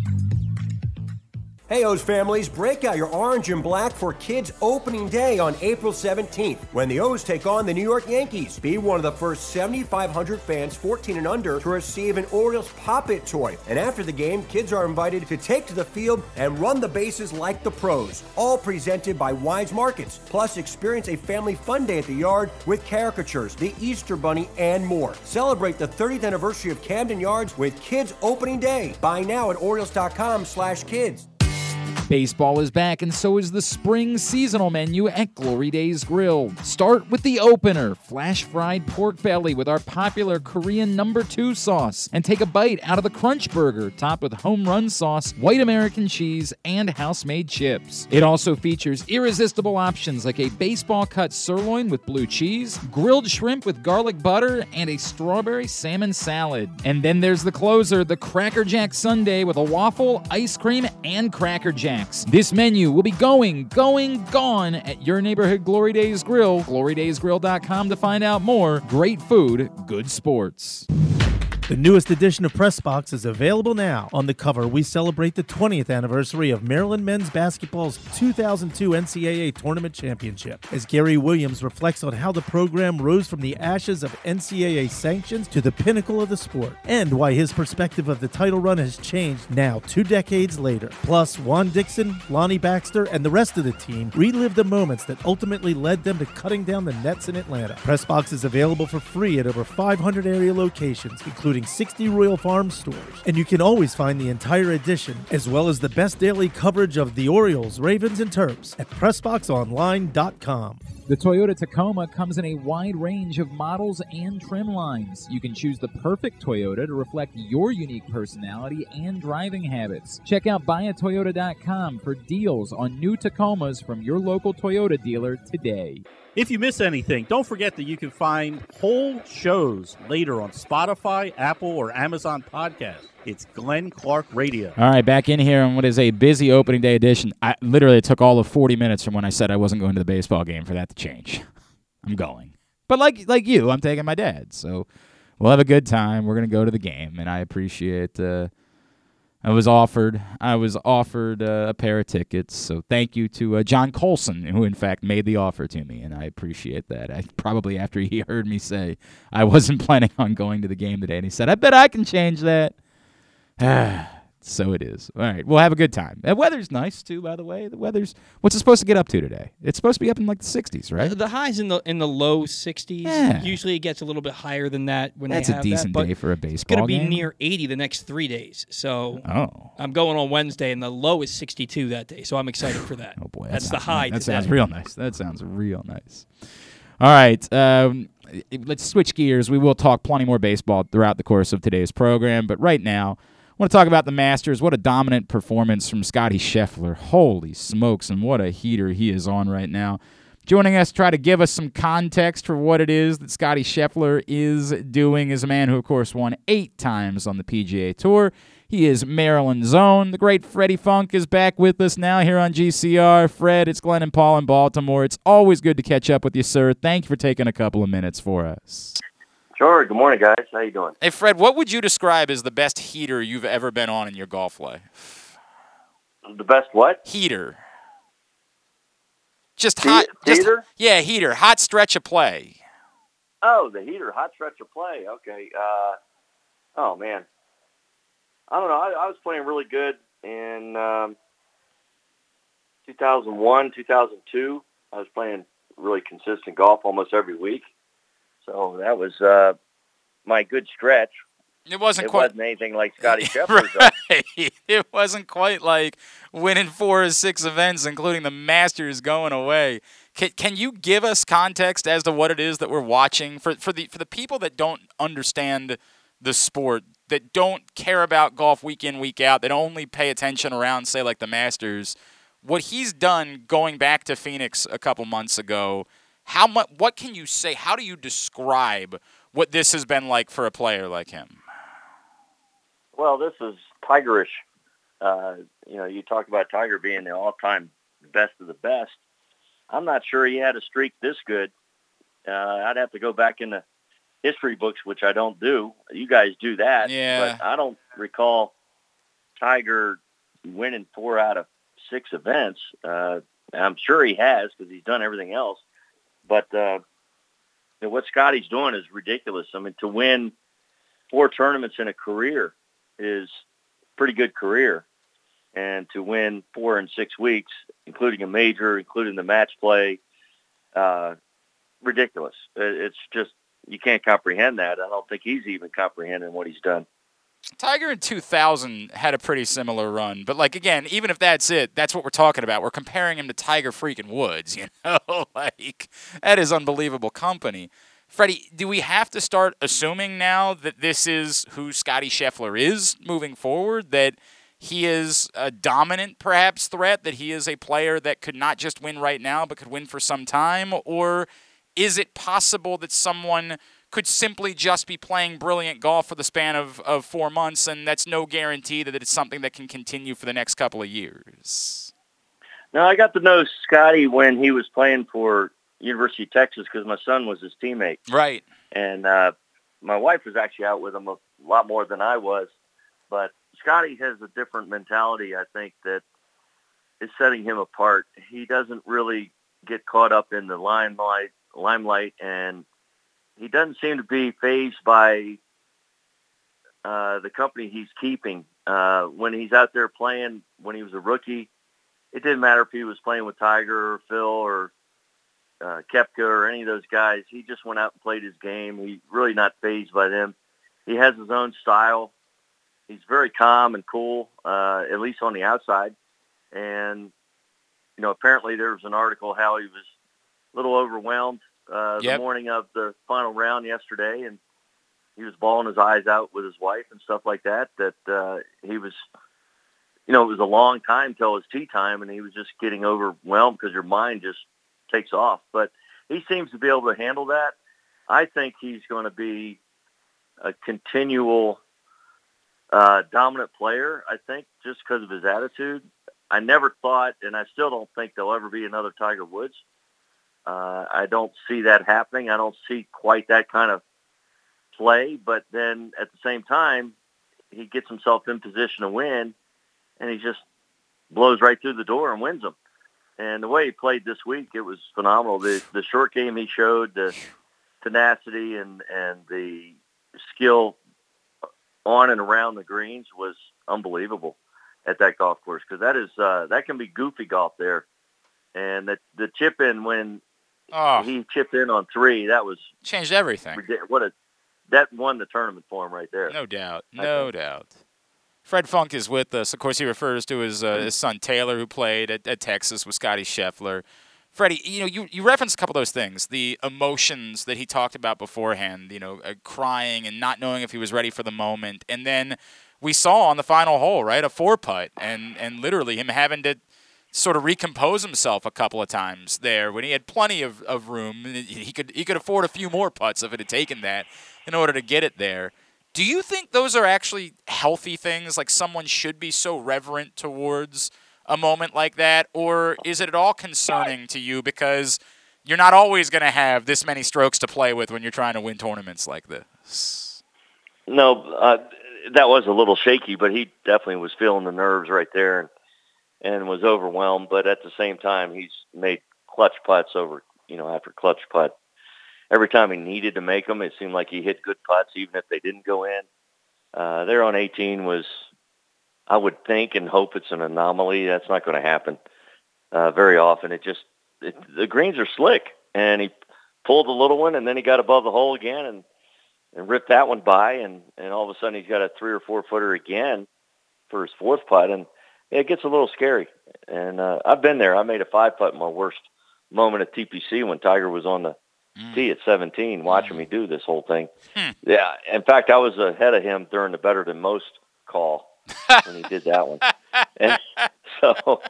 Hey, O's families, break out your orange and black for Kids Opening Day on April 17th when the O's take on the New York Yankees. Be one of the first 7,500 fans 14 and under to receive an Orioles Pop It toy. And after the game, kids are invited to take to the field and run the bases like the pros. All presented by Weis Markets. Plus, experience a family fun day at the yard with caricatures, the Easter Bunny, and more. Celebrate the 30th anniversary of Camden Yards with Kids Opening Day. Buy now at Orioles.com slash kids. Baseball is back, and so is the spring seasonal menu at Glory Days Grill. Start with the opener flash fried pork belly with our popular Korean number two sauce, and take a bite out of the Crunch Burger topped with home run sauce, white American cheese, and house made chips. It also features irresistible options like a baseball cut sirloin with blue cheese, grilled shrimp with garlic butter, and a strawberry salmon salad. And then there's the closer, the Cracker Jack Sundae with a waffle, ice cream, and Cracker Jack. This menu will be going, going, gone at your neighborhood Glory Days Grill. GloryDaysGrill.com to find out more. Great food, good sports. The newest edition of Pressbox is available now. On the cover, we celebrate the 20th anniversary of Maryland men's basketball's 2002 NCAA Tournament Championship, as Gary Williams reflects on how the program rose from the ashes of NCAA sanctions to the pinnacle of the sport, and why his perspective of the title run has changed now two decades later. Plus, Juan Dixon, Lonnie Baxter, and the rest of the team relive the moments that ultimately led them to cutting down the nets in Atlanta. Pressbox is available for free at over 500 area locations, including 60 Royal Farm stores. And you can always find the entire edition, as well as the best daily coverage of the Orioles, Ravens, and Terps at PressBoxOnline.com. The Toyota Tacoma comes in a wide range of models and trim lines. You can choose the perfect Toyota to reflect your unique personality and driving habits. Check out buyatoyota.com for deals on new Tacomas from your local Toyota dealer today. If you miss anything, don't forget that you can find whole shows later on Spotify, Apple, or Amazon Podcast. It's Glenn Clark Radio. All right, back in here on what is a busy opening day edition. I literally it took all of 40 minutes from when I said I wasn't going to the baseball game for that to change. I'm going. But like like you, I'm taking my dad. So we'll have a good time. We're going to go to the game and I appreciate uh I was offered I was offered uh, a pair of tickets, so thank you to uh, John Colson, who in fact made the offer to me, and I appreciate that. I probably after he heard me say I wasn't planning on going to the game today, and he said, "I bet I can change that." so it is. All right, we'll have a good time. The weather's nice too, by the way. The weather's what's it supposed to get up to today? It's supposed to be up in like the 60s, right? The highs in the in the low 60s. Yeah. Usually it gets a little bit higher than that when That's a decent that, day for a It's baseball going to be game. near 80 the next three days. So Oh. I'm going on Wednesday, and the low is 62 that day. So I'm excited for that. Oh boy, that that's the sounds high. nice. That sounds real nice. That sounds real nice. All right, um, let's switch gears. We will talk plenty more baseball throughout the course of today's program, but right now, want to talk about the Masters. What a dominant performance from Scottie Scheffler. Holy smokes, and what a heater he is on right now. Joining us to try to give us some context for what it is that Scottie Scheffler is doing is a man who, of course, won eight times on the PGA Tour. He is Maryland's own. The great Freddie Funk is back with us now here on GCR. Fred, it's Glenn and Paul in Baltimore. It's always good to catch up with you, sir. Thank you for taking a couple of minutes for us. Sure. Good morning, guys. How you doing? Hey, Fred, what would you describe as the best heater you've ever been on in your golf life? The best what? Heater. Just He- hot. Just, heater? yeah, heater. Hot stretch of play. Oh, the heater, hot stretch of play. Okay. Uh, oh man, I don't know. I, I was playing really good in um, 2001, 2002. I was playing really consistent golf almost every week. So that was uh, my good stretch. It wasn't It quite. wasn't anything like Scottie Scheffler's. right. It wasn't quite like winning four or six events, including the Masters going away. Can, can you give us context as to what it is that we're watching for for the for the people that don't understand the sport, that don't care about golf week in week out, that only pay attention around say like the Masters? What he's done going back to Phoenix a couple months ago. How much? What can you say? How do you describe what this has been like for a player like him? Well, this is Tigerish. Uh, you know, you talk about Tiger being the all-time best of the best. I'm not sure he had a streak this good. Uh, I'd have to go back in the history books, which I don't do. You guys do that. Yeah. But I don't recall Tiger winning four out of six events. Uh, I'm sure he has because he's done everything else. But uh, you know, what Scottie's doing is ridiculous. I mean, to win four tournaments in a career is a pretty good career. And to win four in six weeks, including a major, including the match play, uh, ridiculous. It's just, you can't comprehend that. I don't think he's even comprehending what he's done. Tiger in 2000 had a pretty similar run, but like again, even if that's it, that's what we're talking about. We're comparing him to Tiger freaking Woods, you know? like that is unbelievable company. Freddie, do we have to start assuming now that this is who Scottie Scheffler is moving forward? That he is a dominant, perhaps, threat? That he is a player that could not just win right now, but could win for some time? Or is it possible that someone could simply just be playing brilliant golf for the span of, of four months, and that's no guarantee that it's something that can continue for the next couple of years. Now, I got to know Scottie when he was playing for University of Texas because my son was his teammate. Right. And uh, my wife was actually out with him a lot more than I was. But Scottie has a different mentality, I think, that is setting him apart. He doesn't really get caught up in the limelight, limelight, and he doesn't seem to be fazed by uh, the company he's keeping. Uh, when he's out there playing, when he was a rookie, it didn't matter if he was playing with Tiger or Phil or uh, Koepka or any of those guys. He just went out and played his game. He's really not fazed by them. He has his own style. He's very calm and cool, uh, at least on the outside. And, you know, apparently there was an article how he was a little overwhelmed uh, Yep. the morning of the final round yesterday, and he was bawling his eyes out with his wife and stuff like that. That uh, he was, you know, it was a long time till his tee time, and he was just getting overwhelmed because your mind just takes off. But he seems to be able to handle that. I think he's going to be a continual uh, dominant player. I think just because of his attitude. I never thought, and I still don't think there'll ever be another Tiger Woods. Uh, I don't see that happening. I don't see quite that kind of play. But then at the same time, he gets himself in position to win, and he just blows right through the door and wins them. And the way he played this week, it was phenomenal. The the short game he showed, the tenacity and and the skill on and around the greens was unbelievable at that golf course because that is uh, that can be goofy golf there. And the the chip in when Oh, he chipped in on three, that was changed everything. what a that won the tournament for him right there. No doubt. No doubt. Fred Funk is with us. Of course, he refers to his, uh, his son Taylor, who played at, at Texas with Scottie Scheffler. Freddie, you know, you, you referenced a couple of those things, the emotions that he talked about beforehand, you know, uh, crying and not knowing if he was ready for the moment. And then we saw on the final hole, right, a four putt, and, and literally him having to sort of recompose himself a couple of times there when he had plenty of, of room. He could he could afford a few more putts if it had taken that in order to get it there. Do you think those are actually healthy things? Like someone should be so reverent towards a moment like that, or is it at all concerning to you because you're not always going to have this many strokes to play with when you're trying to win tournaments like this? No, uh, that was a little shaky, but he definitely was feeling the nerves right there and and was overwhelmed. But at the same time, he's made clutch putts over, you know, after clutch putt. Every time he needed to make them, it seemed like he hit good putts, even if they didn't go in. Uh, there on 18 was, I would think and hope it's an anomaly. That's not going to happen uh, very often. It just it, the greens are slick, and he pulled the little one, and then he got above the hole again, and and ripped that one by, and and all of a sudden he's got a three or four footer again for his fourth putt, and it gets a little scary. And uh, I've been there. I made a five putt in my worst moment at TPC when Tiger was on the tee at 17, watching me do this whole thing. Hmm. Yeah, in fact, I was ahead of him during the better than most call when he did that one. And so,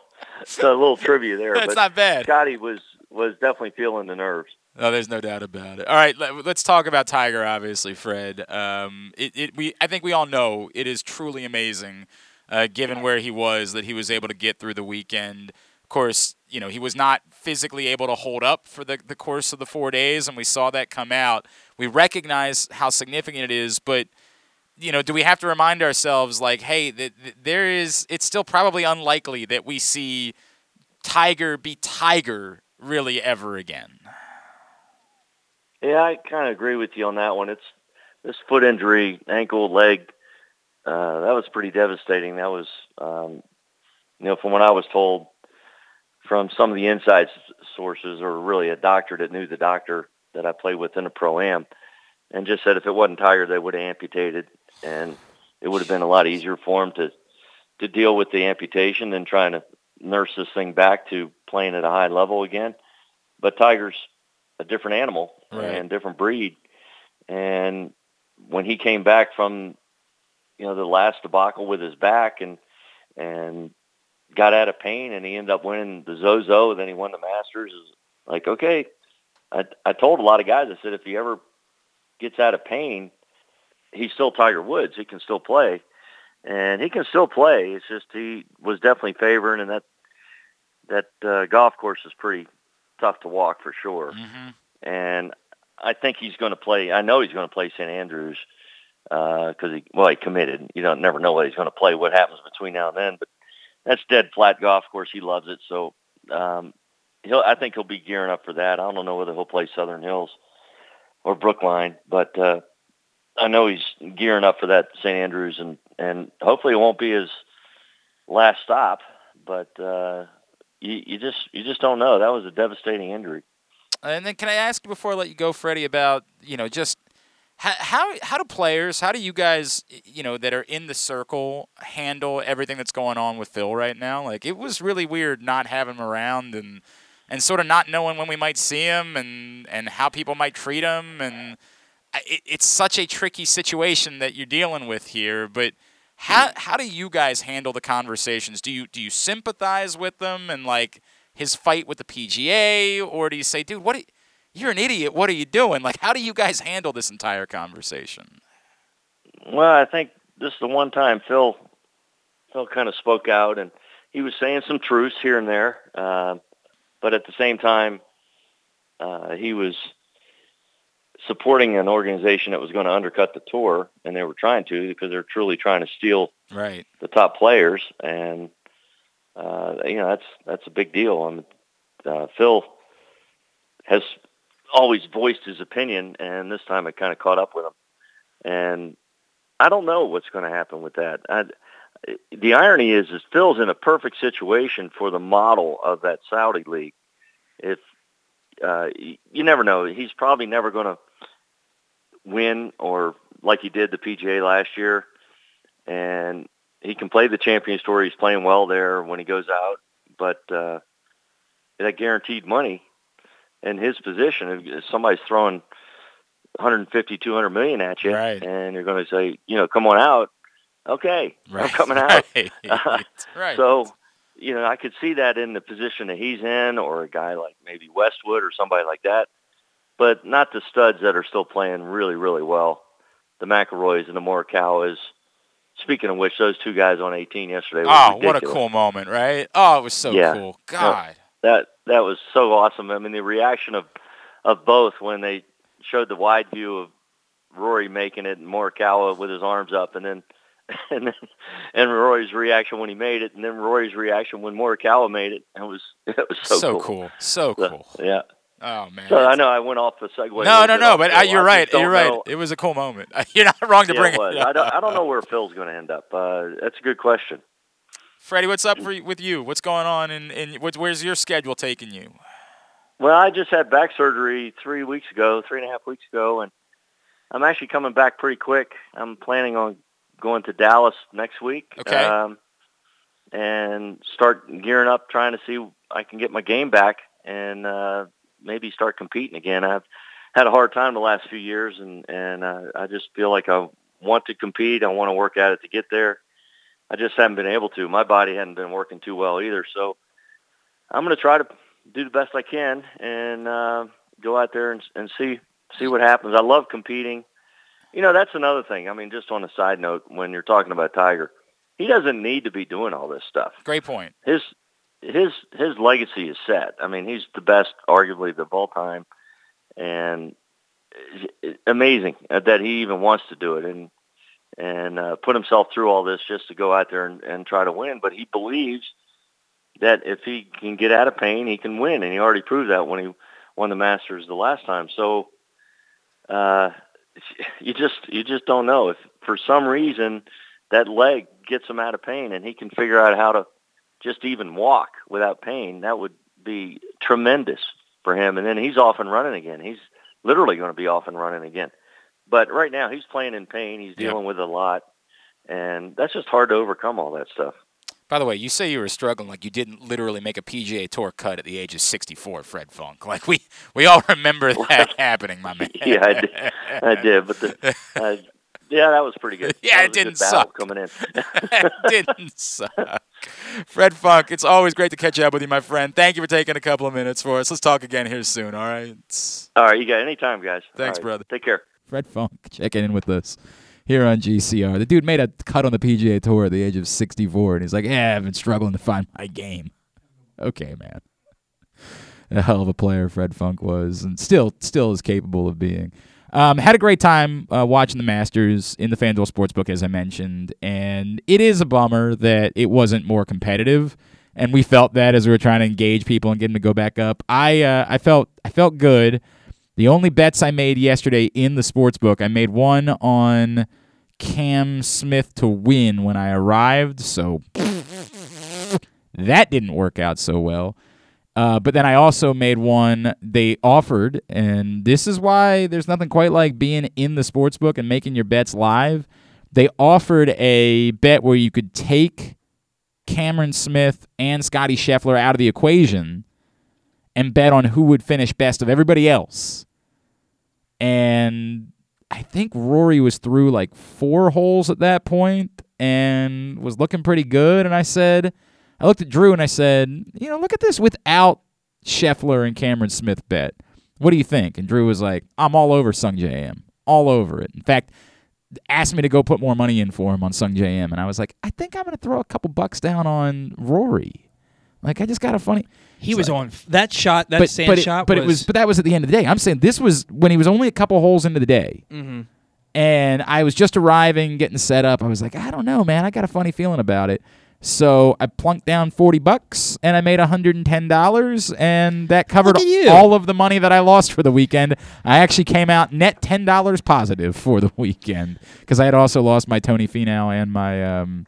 so a little trivia there. That's but not bad. Scottie was was definitely feeling the nerves. Oh, there's no doubt about it. All right, let, us talk about Tiger. Obviously, Fred. Um, it, it, we, I think we all know it is truly amazing, uh, given where he was, that he was able to get through the weekend. Of course, you know he was not physically able to hold up for the, the course of the four days, and we saw that come out. We recognize how significant it is, but you know, do we have to remind ourselves like, hey, th- th- there is it's still probably unlikely that we see Tiger be Tiger really ever again. Yeah, I kind of agree with you on that one. It's this foot injury, ankle, leg, uh, that was pretty devastating. That was, um, you know, from what I was told from some of the inside sources, or really a doctor that knew the doctor that I played with in the pro am, and just said if it wasn't Tiger, they would have amputated, and it would have been a lot easier for him to to deal with the amputation than trying to nurse this thing back to playing at a high level again. But Tiger's a different animal right. and different breed, and when he came back from you know the last debacle with his back and and got out of pain and he ended up winning the Zozo. Then he won the Masters. Is like okay, I I told a lot of guys I said if he ever gets out of pain, he's still Tiger Woods. He can still play, and he can still play. It's just he was definitely favoring, and that that uh, golf course is pretty tough to walk for sure. Mm-hmm. And I think he's going to play. I know he's going to play St Andrews because uh, he well he committed. You don't never know what he's going to play. What happens between now and then, but that's dead flat golf Of course. He loves it. So um, he'll. I think he'll be gearing up for that. I don't know whether he'll play Southern Hills or Brookline, but uh, I know he's gearing up for that St Andrews, and and hopefully it won't be his last stop. But uh, you, you just you just don't know. That was a devastating injury. And then can I ask you before I let you go, Freddie, about you know just how, how how do players, how do you guys, you know, that are in the circle handle everything that's going on with Phil right now? Like it was really weird not having him around and and sort of not knowing when we might see him and and how people might treat him and it, it's such a tricky situation that you're dealing with here, but how how do you guys handle the conversations? Do you do you sympathize with them and like his fight with the PGA, or do you say, dude, what? You're an idiot. What are you doing? Like, how do you guys handle this entire conversation? Well, I think this is the one time Phil Phil kind of spoke out, and he was saying some truths here and there, uh, but at the same time, uh, he was supporting an organization that was going to undercut the tour, and they were trying to because they're truly trying to steal right. the top players, and uh, you know that's that's a big deal. I mean, uh, Phil has always voiced his opinion, and this time it kind of caught up with him. And I don't know what's going to happen with that. I, the irony is, is Phil's in a perfect situation for the model of that Saudi league. If uh, you never know, he's probably never going to win or like he did the PGA last year, and he can play the Champions Tour. He's playing well there when he goes out, but uh, that guaranteed money in his position, if somebody's throwing 150, 200 million at you, right. and you're going to say, you know, come on out. Okay, right. I'm coming out. Right. right. So, you know, I could see that in the position that he's in, or a guy like maybe Westwood or somebody like that, but not the studs that are still playing really, really well. The McIlroys and the Morikawas. Speaking of which, those two guys on 18 yesterday. oh, ah, ridiculous. what a cool moment, right? Oh, it was so yeah. cool. God that that was so awesome. I mean, the reaction of of both when they showed the wide view of Rory making it and Morikawa with his arms up, and then and then, and Rory's reaction when he made it, and then Rory's reaction when Morikawa made it. It was it was so, so cool. cool, so cool. So, yeah. Oh man! So I know I went off the segue. No, no, no. But uh, you're right. You're right. Know. It was a cool moment. You're not wrong to yeah, bring it. it. I don't. I don't know where Phil's going to end up. Uh, that's a good question. Freddie, what's up for, with you? What's going on, and, and where's your schedule taking you? Well, I just had back surgery three weeks ago, three and a half weeks ago, and I'm actually coming back pretty quick. I'm planning on going to Dallas next week. Okay. Um, and start gearing up, trying to see I can get my game back and uh, maybe start competing again. I've had a hard time the last few years, and and uh, I just feel like I want to compete. I want to work at it to get there. I just haven't been able to. My body hadn't been working too well either. So I'm going to try to do the best I can and uh, go out there and, and see see what happens. I love competing. You know, that's another thing. I mean, just on a side note, when you're talking about Tiger, he doesn't need to be doing all this stuff. Great point. His his his legacy is set. I mean, he's the best, arguably, of all time, and amazing that he even wants to do it. And and uh, put himself through all this just to go out there and, and try to win. But he believes that if he can get out of pain, he can win, and he already proved that when he won the Masters the last time. So uh, you just you just don't know if for some reason that leg gets him out of pain, and he can figure out how to just even walk without pain. That would be tremendous for him. And then he's off and running again. He's literally going to be off and running again. But right now he's playing in pain. He's dealing with a lot, and that's just hard to overcome all that stuff. By the way, you say you were struggling like you didn't literally make a PGA Tour cut at the age of 64, Fred Funk. Like we we all remember that happening, my man. yeah, I did. I did, but the, uh, yeah, that was pretty good. Yeah, it didn't suck. coming in. it didn't suck. Fred Funk, it's always great to catch up with you, my friend. Thank you for taking a couple of minutes for us. Let's talk again here soon, all right? All right, you got any time, guys. Thanks, right, brother. Take care. Fred Funk checking in with us here on GCR. The dude made a cut on the PGA Tour at the age of 64, and he's like, "Yeah, I've been struggling to find my game." Okay, man. A hell of a player Fred Funk was, and still, still is capable of being. Um, had a great time uh, watching the Masters in the FanDuel Sportsbook, as I mentioned, and it is a bummer that it wasn't more competitive. And we felt that as we were trying to engage people and get them to go back up. I, uh, I felt, I felt good. The only bets I made yesterday in the sports book, I made one on Cam Smith to win when I arrived, so that didn't work out so well. Uh, but then I also made one they offered, and this is why there's nothing quite like being in the sports book and making your bets live. They offered a bet where you could take Cameron Smith and Scottie Scheffler out of the equation and bet on who would finish best of everybody else. And I think Rory was through like four holes at that point and was looking pretty good. And I said, I looked at Drew and I said, you know, look at this without Scheffler and Cameron Smith bet. What do you think? And Drew was like, I'm all over Sungjae Im. All over it. In fact, asked me to go put more money in for him on Sungjae Im. And I was like, I think I'm going to throw a couple bucks down on Rory. Like, I just got a funny. He was on that shot. That sand but it- shot. but it was but that was at the end of the day. I'm saying this was when he was only a couple holes into the day, Mhm. and I was just arriving, getting set up. I was like, I don't know, man. I got a funny feeling about it. So I plunked down forty bucks, and I made hundred and ten dollars, and that covered all of the money that I lost for the weekend. I actually came out net ten dollars positive for the weekend because I had also lost my Tony Finau and my um,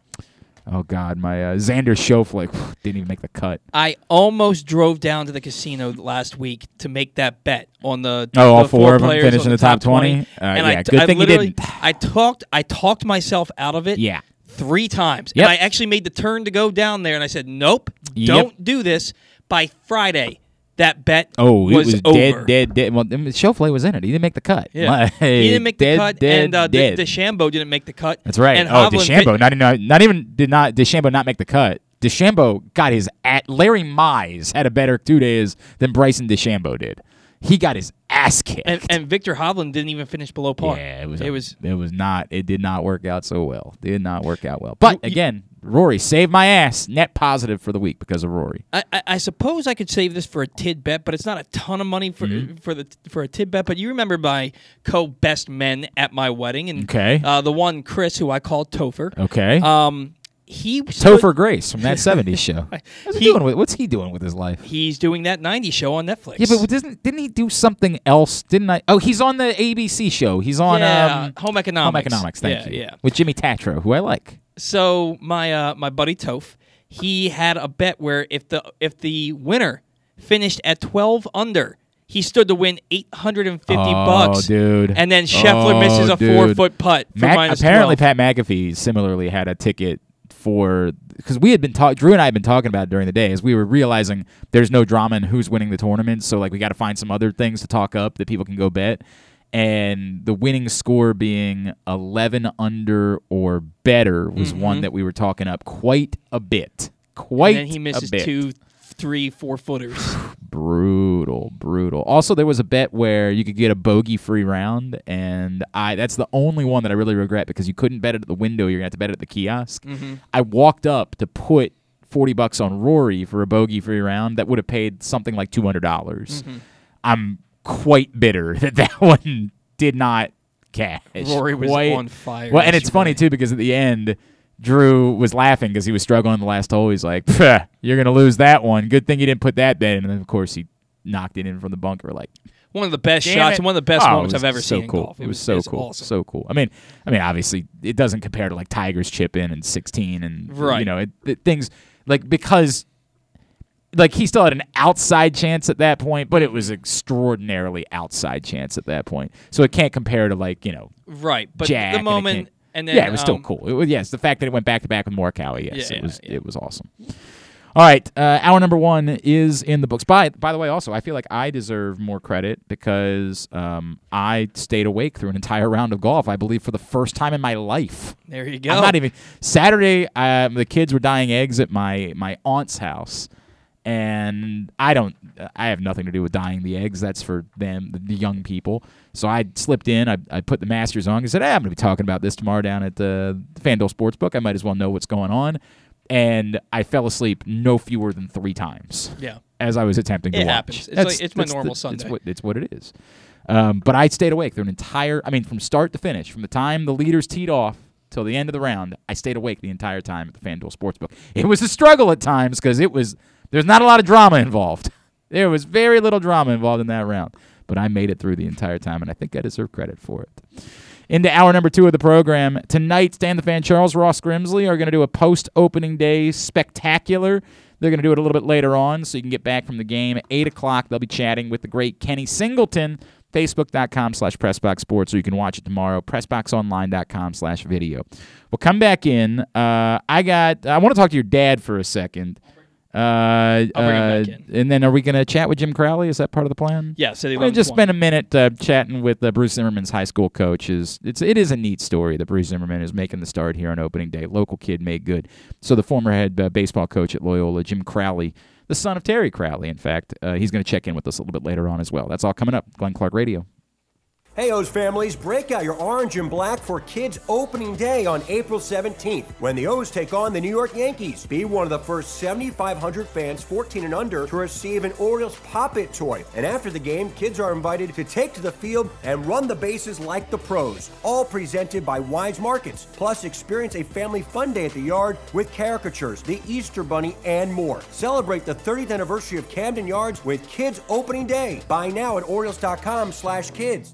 oh god, my uh, Xander Schauffele didn't even make the cut. I almost drove down to the casino last week to make that bet on the Oh, all the four of them players finish on in the top 20? Uh, and yeah, I, good I thing you didn't. I talked I talked myself out of it. Yeah. three times, Yep. and I actually made the turn to go down there, and I said, "Nope, Yep. don't do this." By Friday, that bet Oh, it was, was, over. dead, dead, dead. Well, mean, was in it. He didn't make the cut. Yeah, Like, he didn't make the dead, cut, dead, and uh, dead. De- DeChambeau didn't make the cut. That's right. And oh, Hovland DeChambeau, not, even, not even did not DeChambeau not make the cut. DeChambeau got his at Larry Mize had a better two days than Bryson DeChambeau did. He got his ass kicked. and, and Viktor Hovland didn't even finish below par. yeah, it was. It a- was. It was not. It did not work out so well. Did not work out well. But again, Rory saved my ass. Net positive for the week because of Rory. I, I, I suppose I could save this for a tid bet, but it's not a ton of money for Mm-hmm. for the for a tid bet. But you remember my co best men at my wedding, and Okay. uh, the one Chris who I called Topher. Okay. Um, he stood- Topher Grace from that '70s show. What's he, He- doing with? What's he doing with his life? He's doing that '90s show on Netflix. Yeah, but didn't didn't he do something else? Didn't I? Oh, he's on the ABC show. He's on Yeah, um, Home Economics. Home Economics. Thank Yeah, you. yeah. With Jimmy Tatro, who I like. So my uh, my buddy Toph, he had a bet where if the if the winner finished at 12 under, he stood to win 850 oh, bucks. dude. And then Scheffler Oh, misses a dude. four foot putt for Mac- apparently, 12. Pat McAfee similarly had a ticket for because we had been talking. Drew and I had been talking about it during the day as we were realizing there's no drama in who's winning the tournament. So like we got to find some other things to talk up that people can go bet. And the winning score being 11 under or better was one that we were talking up quite a bit. Quite and then he misses two, three, four footers. brutal, brutal. Also, there was a bet where you could get a bogey free round, and I that's the only one that I really regret because you couldn't bet it at the window. You're gonna have to bet it at the kiosk. Mm-hmm. I walked up to put forty bucks on Rory for a bogey free round that would have paid something like two hundred dollars. Mm-hmm. I'm quite bitter that that one did not cash. Rory was White- on fire Well, and it's funny too because at the end, Drew was laughing because he was struggling the last hole. He's like, "You're gonna lose that one. Good thing you didn't put that in." And then of course he knocked it in from the bunker. Like One of the best shots it. and one of the best Oh, moments I've ever so seen cool. in golf. It was so cool, awesome. so cool. I mean, I mean, obviously, it doesn't compare to like Tigers chip in and 16 and right. You know, it, it- things like because like he still had an outside chance at that point, but it was extraordinarily outside chance at that point. So it can't compare to like you know Right, but Jack the moment can't- and then yeah, it was still um, cool. It was yes, the fact that it went back to back with Morikawa. Yes, Yeah, it was yeah. it was awesome. All right, uh, hour number one is in the books. By by the way, also I feel like I deserve more credit because um, I stayed awake through an entire round of golf. I believe for the first time in my life. There you go. I'm not even Saturday. Um, the kids were dying eggs at my my aunt's house, and I don't. I have nothing to do with dyeing the eggs. That's for them, the, the young people. So I slipped in. I, I put the Masters on. I said, hey, I'm going to be talking about this tomorrow down at the FanDuel Sportsbook. I might as well know what's going on. And I fell asleep no fewer than three times. Yeah. As I was attempting to It watch. happens. It's like- it's my normal It's Sunday. what, it's what it is. Um, but I stayed awake through an entire. I mean, from start to finish, from the time the leaders teed off till the end of the round, I stayed awake the entire time at the FanDuel Sportsbook. It was a struggle at times because it was there's not a lot of drama involved. There was very little drama involved in that round, but I made it through the entire time, and I think I deserve credit for it. Into hour number two of the program tonight, Stan the Fan, Charles Ross Grimsley are going to do a post opening day spectacular. They're going to do it a little bit later on, so you can get back from the game at eight o'clock. They'll be chatting with the great Kenny Singleton. Facebook.com slash Pressbox Sports, or you can watch it tomorrow. PressBoxOnline.com slash video. We'll come back in. Uh, I got. I want to talk to your dad for a second. Uh, I'll bring him uh, And then are we going to chat with Jim Crowley? Is that part of the plan? Yeah, so they gonna just spend a minute uh, chatting with uh, Bruce Zimmermann's high school coach. Is it's it is a neat story that Bruce Zimmermann is making the start here on opening day. Local kid made good. So the former head uh, baseball coach at Loyola, Jim Crowley, the son of Terry Crowley, in fact, uh, he's going to check in with us a little bit later on as well. That's all coming up. Glenn Clark Radio. Hey, O's families, break out your orange and black for Kids Opening Day on April 17th when the O's take on the New York Yankees. Be one of the first 7,500 fans 14 and under to receive an Orioles Pop It toy. And after the game, kids are invited to take to the field and run the bases like the pros. All presented by Weis Markets. Plus, experience a family fun day at the yard with caricatures, the Easter Bunny, and more. Celebrate the 30th anniversary of Camden Yards with Kids Opening Day. Buy now at Orioles.com slash kids.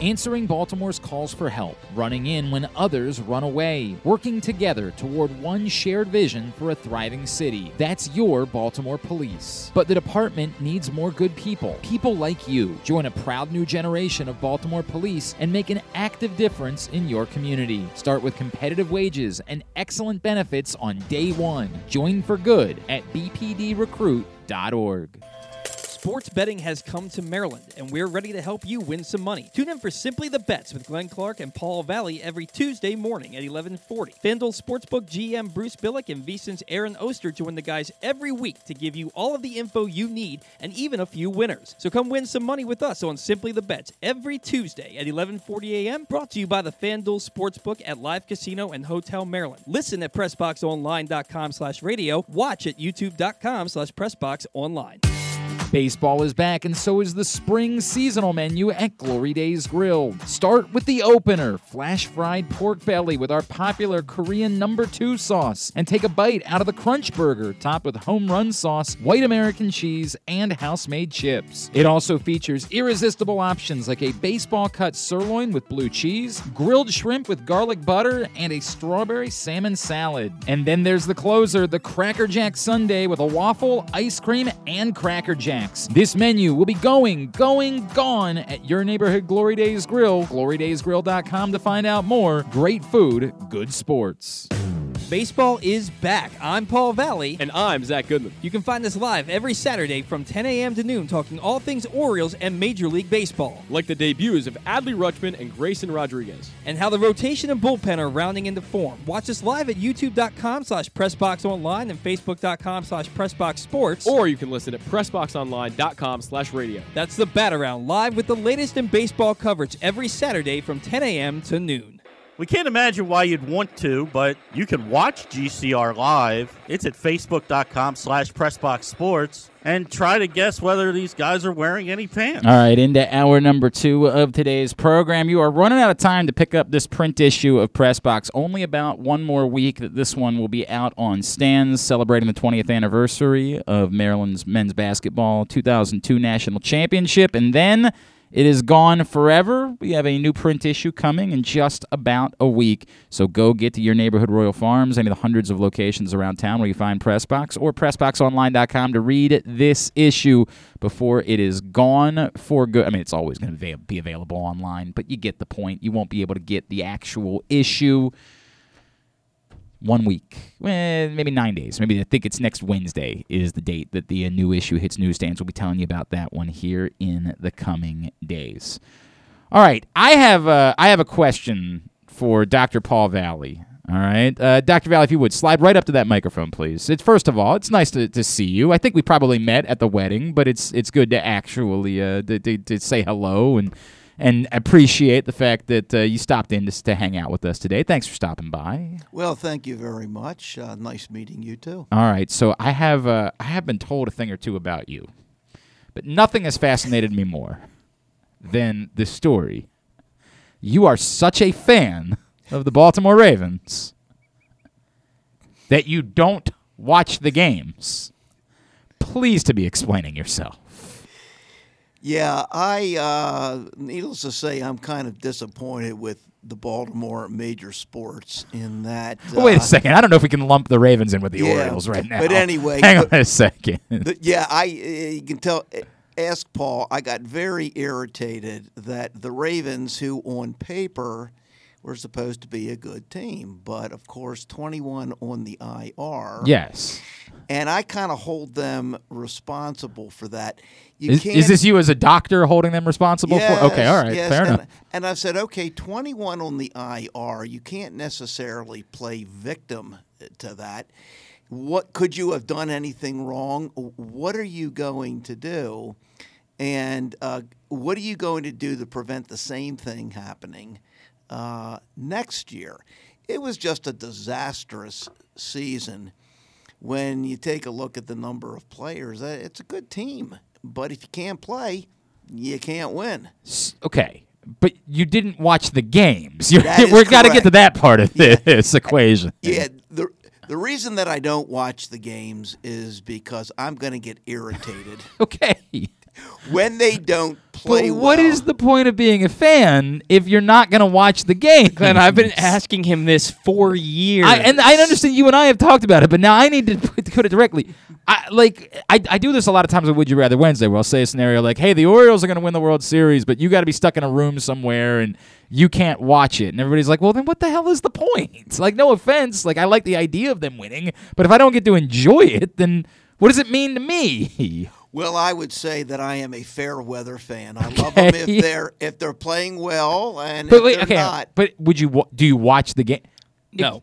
Answering Baltimore's calls for help, running in when others run away, working together toward one shared vision for a thriving city. That's your Baltimore Police. But the department needs more good people. People like you. Join a proud new generation of Baltimore Police and make an active difference in your community. Start with competitive wages and excellent benefits on day one. Join for good at bpdrecruit.org. Sports betting has come to Maryland, and we're ready to help you win some money. Tune in for Simply the Bets with Glenn Clark and Paul Valle every Tuesday morning at 1140. FanDuel Sportsbook GM Bruce Billick and VSiN's Aaron Oster join the guys every week to give you all of the info you need and even a few winners. So come win some money with us on Simply the Bets every Tuesday at 1140 a.m. Brought to you by the FanDuel Sportsbook at Live Casino and Hotel Maryland. Listen at PressBoxOnline.com slash radio. Watch at YouTube.com slash PressBoxOnline. Baseball is back, and so is the spring seasonal menu at Glory Days Grill. Start with the opener flash fried pork belly with our popular Korean number two sauce, and take a bite out of the Crunch Burger, topped with home run sauce, white American cheese, and house made chips. It also features irresistible options like a baseball cut sirloin with blue cheese, grilled shrimp with garlic butter, and a strawberry salmon salad. And then there's the closer, the Cracker Jack Sundae with a waffle, ice cream, and Cracker Jacks. This menu will be going, going, gone at your neighborhood Glory Days Grill. GloryDaysGrill.com to find out more. Great food, good sports. Baseball is back. I'm Paul Valle. And I'm Zach Goodman. You can find us live every Saturday from 10 a.m. to noon talking all things Orioles and Major League Baseball. Like the debuts of Adley Rutschman and Grayson Rodriguez. And how the rotation and bullpen are rounding into form. Watch us live at youtube.com slash pressboxonline and facebook.com slash pressboxsports. Or you can listen at pressboxonline.com slash radio. That's the Bat Around, live with the latest in baseball coverage every Saturday from 10 a.m. to noon. We can't imagine why you'd want to, but you can watch GCR live. It's at facebook.com slash pressboxsports and try to guess whether these guys are wearing any pants. All right, into hour number two of today's program. You are running out of time to pick up this print issue of Pressbox. Only about one more week that this one will be out on stands, celebrating the 20th anniversary of Maryland's men's basketball 2002 national championship. And then it is gone forever. We have a new print issue coming in just about a week. So go get to your neighborhood Royal Farms, any of the hundreds of locations around town where you find Pressbox, or PressBoxOnline.com to read this issue before it is gone for good. I mean, it's always going to be available online, but you get the point. You won't be able to get the actual issue one week, well, maybe nine days. Maybe I think it's next Wednesday is the date that the uh, new issue hits newsstands. We'll be telling you about that one here in the coming days. All right, I have a, I have a question for Dr. Paul Valle. All right, uh, Dr. Valle, if you would slide right up to that microphone, please. It's first of all, it's nice to, to see you. I think we probably met at the wedding, but it's it's good to actually uh, to, to, to say hello and and appreciate the fact that uh, you stopped in to, to hang out with us today. Thanks for stopping by. Well, thank you very much. Uh, nice meeting you too. All right, so I have uh, I have been told a thing or two about you, but nothing has fascinated me more than the story. You are such a fan of the Baltimore Ravens that you don't watch the games. Please to be explaining yourself. Yeah, I, uh, needless to say, I'm kind of disappointed with the Baltimore major sports in that. Uh, wait a uh, second. I don't know if we can lump the Ravens in with the yeah, Orioles right now. But anyway, hang but, on a second. The, yeah, I uh, you can tell. Ask Paul. I got very irritated that the Ravens, who on paper were supposed to be a good team, but of course, 21 on the IR. Yes. And I kind of hold them responsible for that. You is, is, this you as a doctor holding them responsible yes, for? Okay, all right, yes, fair and, enough. And I said, okay, 21 on the IR, you can't necessarily play victim to that. What could you have done anything wrong? What are you going to do? And uh, what are you going to do to prevent the same thing happening uh, next year? It was just a disastrous season. When you take a look at the number of players, uh, it's a good team. But if you can't play, you can't win. Okay. But you didn't watch the games. We've got to get to that part of this yeah. equation. Yeah. The, the reason that I don't watch the games is because I'm going to get irritated. okay. When they don't play but what well. is the point of being a fan if you're not going to watch the game? And I've been asking him this for years. I, and I understand you and I have talked about it, but now I need to put, it directly. I like I, I do this a lot of times with Would You Rather Wednesday, where I'll say a scenario like, "Hey, the Orioles are going to win the World Series, but you got to be stuck in a room somewhere and you can't watch it." And everybody's like, "Well, then what the hell is the point?" Like, no offense, like I like the idea of them winning, but if I don't get to enjoy it, then what does it mean to me? Well, I would say that I am a fair weather fan. I love them if they're if they're playing well and but if wait, they're okay, not. But would you do you watch the game? No.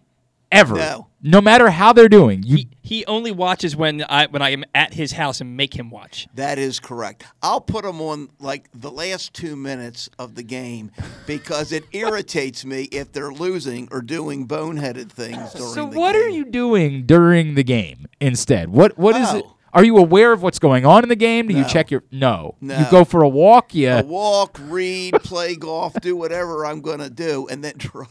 Ever. No. No matter how they're doing. You he, he only watches when I when I am at his house and make him watch. That is correct. I'll put him on like the last two minutes of the game because it irritates me if they're losing or doing boneheaded things during So the what game. are you doing during the game instead? What what is oh. it? Are you aware of what's going on in the game? Do you check your no. No. You go for a walk, yeah. A walk, read, play golf, do whatever I'm going to do, and then try.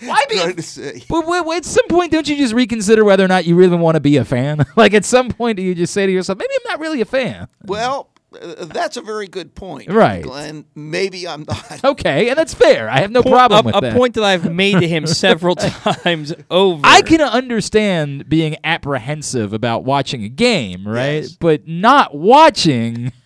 Why be? try to see. But at some point, don't you just reconsider whether or not you really want to be a fan? like at some point, do you just say to yourself, maybe I'm not really a fan? Well, uh, that's a very good point, Right. Glenn. Maybe I'm not. Okay, and that's fair. I have no Po- problem a, with a that. point that I've made to him several times over. I can understand being apprehensive about watching a game, right? Yes. But not watching.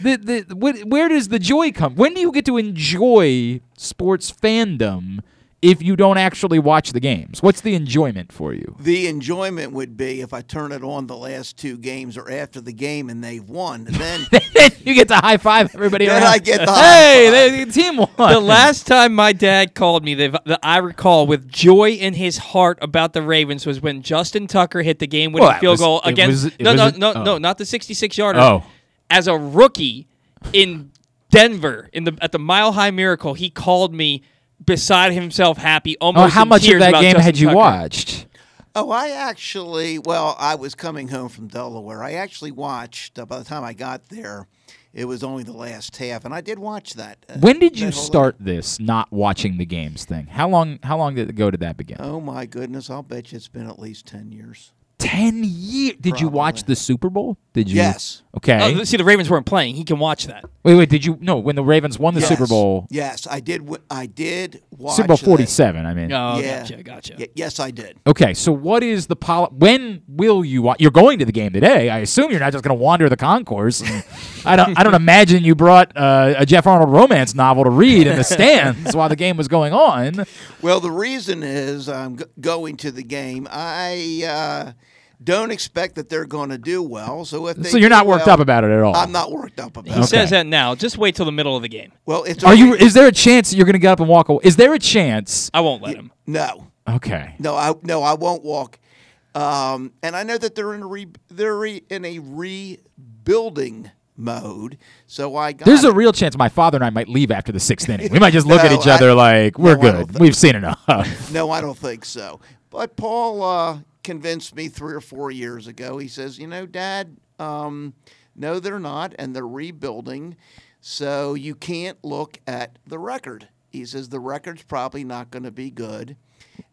The, the, wh- where does the joy come? When do you get to enjoy sports fandom if you don't actually watch the games? What's the enjoyment for you? The enjoyment would be if I turn it on the last two games or after the game and they've won. Then you get to high five everybody. Then around. I get the hey, high the, the team won. The last time my dad called me, that that I recall with joy in his heart about the Ravens was when Justin Tucker hit the game-winning Well, field was- goal it against. was- no, no, a- no, oh. no, not the 66-yarder. Oh. As a rookie in Denver, in the at the Mile High Miracle, he called me beside himself, happy, almost. oh, how in much of that game Justin had you Tucker. watched? Oh, I actually, well, I was coming home from Delaware. I actually watched, uh, by the time I got there, it was only the last half, and I did watch that. uh, When did you that whole- start this not watching the games thing? How long? How long did it go? Did that begin? Oh, my goodness. I'll bet you it's been at least 10 years. Ten years. Did you watch the Super Bowl? Did you? Yes. Okay. Oh, see, the Ravens weren't playing. He can watch that. wait, wait. Did you? No. When the Ravens won the Super Bowl, Yes, I did. w- I did watch Super Bowl that. forty-seven. I mean. Oh, yeah. gotcha, gotcha. Y- yes, I did. Okay, so what is the poli- When will you? Wa- you're going to the game today. I assume you're not just going to wander the concourse. I don't. I don't imagine you brought uh, a Geoff Arnold romance novel to read in the stands while the game was going on. Well, the reason is I'm g- going to the game. I uh, don't expect that they're going to do well. So if they So you're not worked well, up about it at all. I'm not worked up about it. He it. says that now. Just wait till the middle of the game. Well, it's a Are you? Is there a chance that you're going to get up and walk away? Is there a chance? I won't let him. no, Okay. no, I no, I won't walk. Um, and I know that they're in a re, they're re, in a rebuilding mode. So I got There's a real chance my father and I might leave after the sixth inning. We might just look at No, each other I- like we're no, good. think- We've seen enough. No, I don't think so. But Paul uh, convinced me three or four years ago. He says, you know, Dad, um, no, they're not, and they're rebuilding. So you can't look at the record. He says the record's probably not going to be good.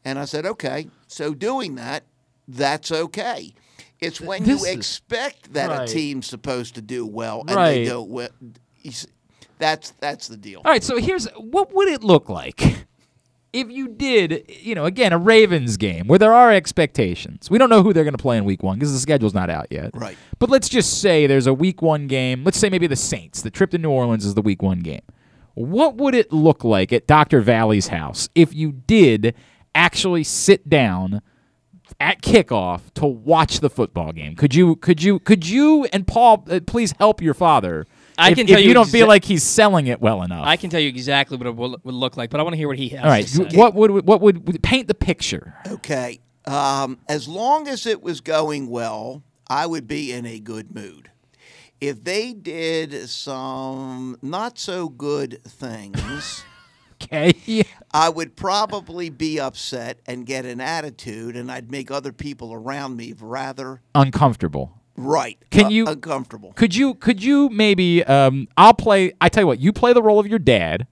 And I said, okay. So doing that, that's okay. It's when This you is- expect that Right. a team's supposed to do well and Right. they don't. That's that's the deal. All right, so here's what would it look like if you did, you know, again, a Ravens game where there are expectations. We don't know who they're going to play in week 1 because the schedule's not out yet. Right. But let's just say there's a week 1 game. Let's say maybe the Saints. The trip to New Orleans is the week 1 game. What would it look like at Dr. Valle's house if you did actually sit down at kickoff to watch the football game? Could you could you could you and Paul uh, please help your father? I if, can if tell you you don't feel like he's selling it well enough. I can tell you exactly what it will, would look like, but I want to hear what he has. All right, to say. what would what would paint the picture? Okay. Um, as long as it was going well, I would be in a good mood. If they did some not so good things, Okay. I would probably be upset and get an attitude, and I'd make other people around me rather Uncomfortable. Right. Can uh, you- uncomfortable? Could you could you maybe um I'll play I tell you what, you play the role of your dad,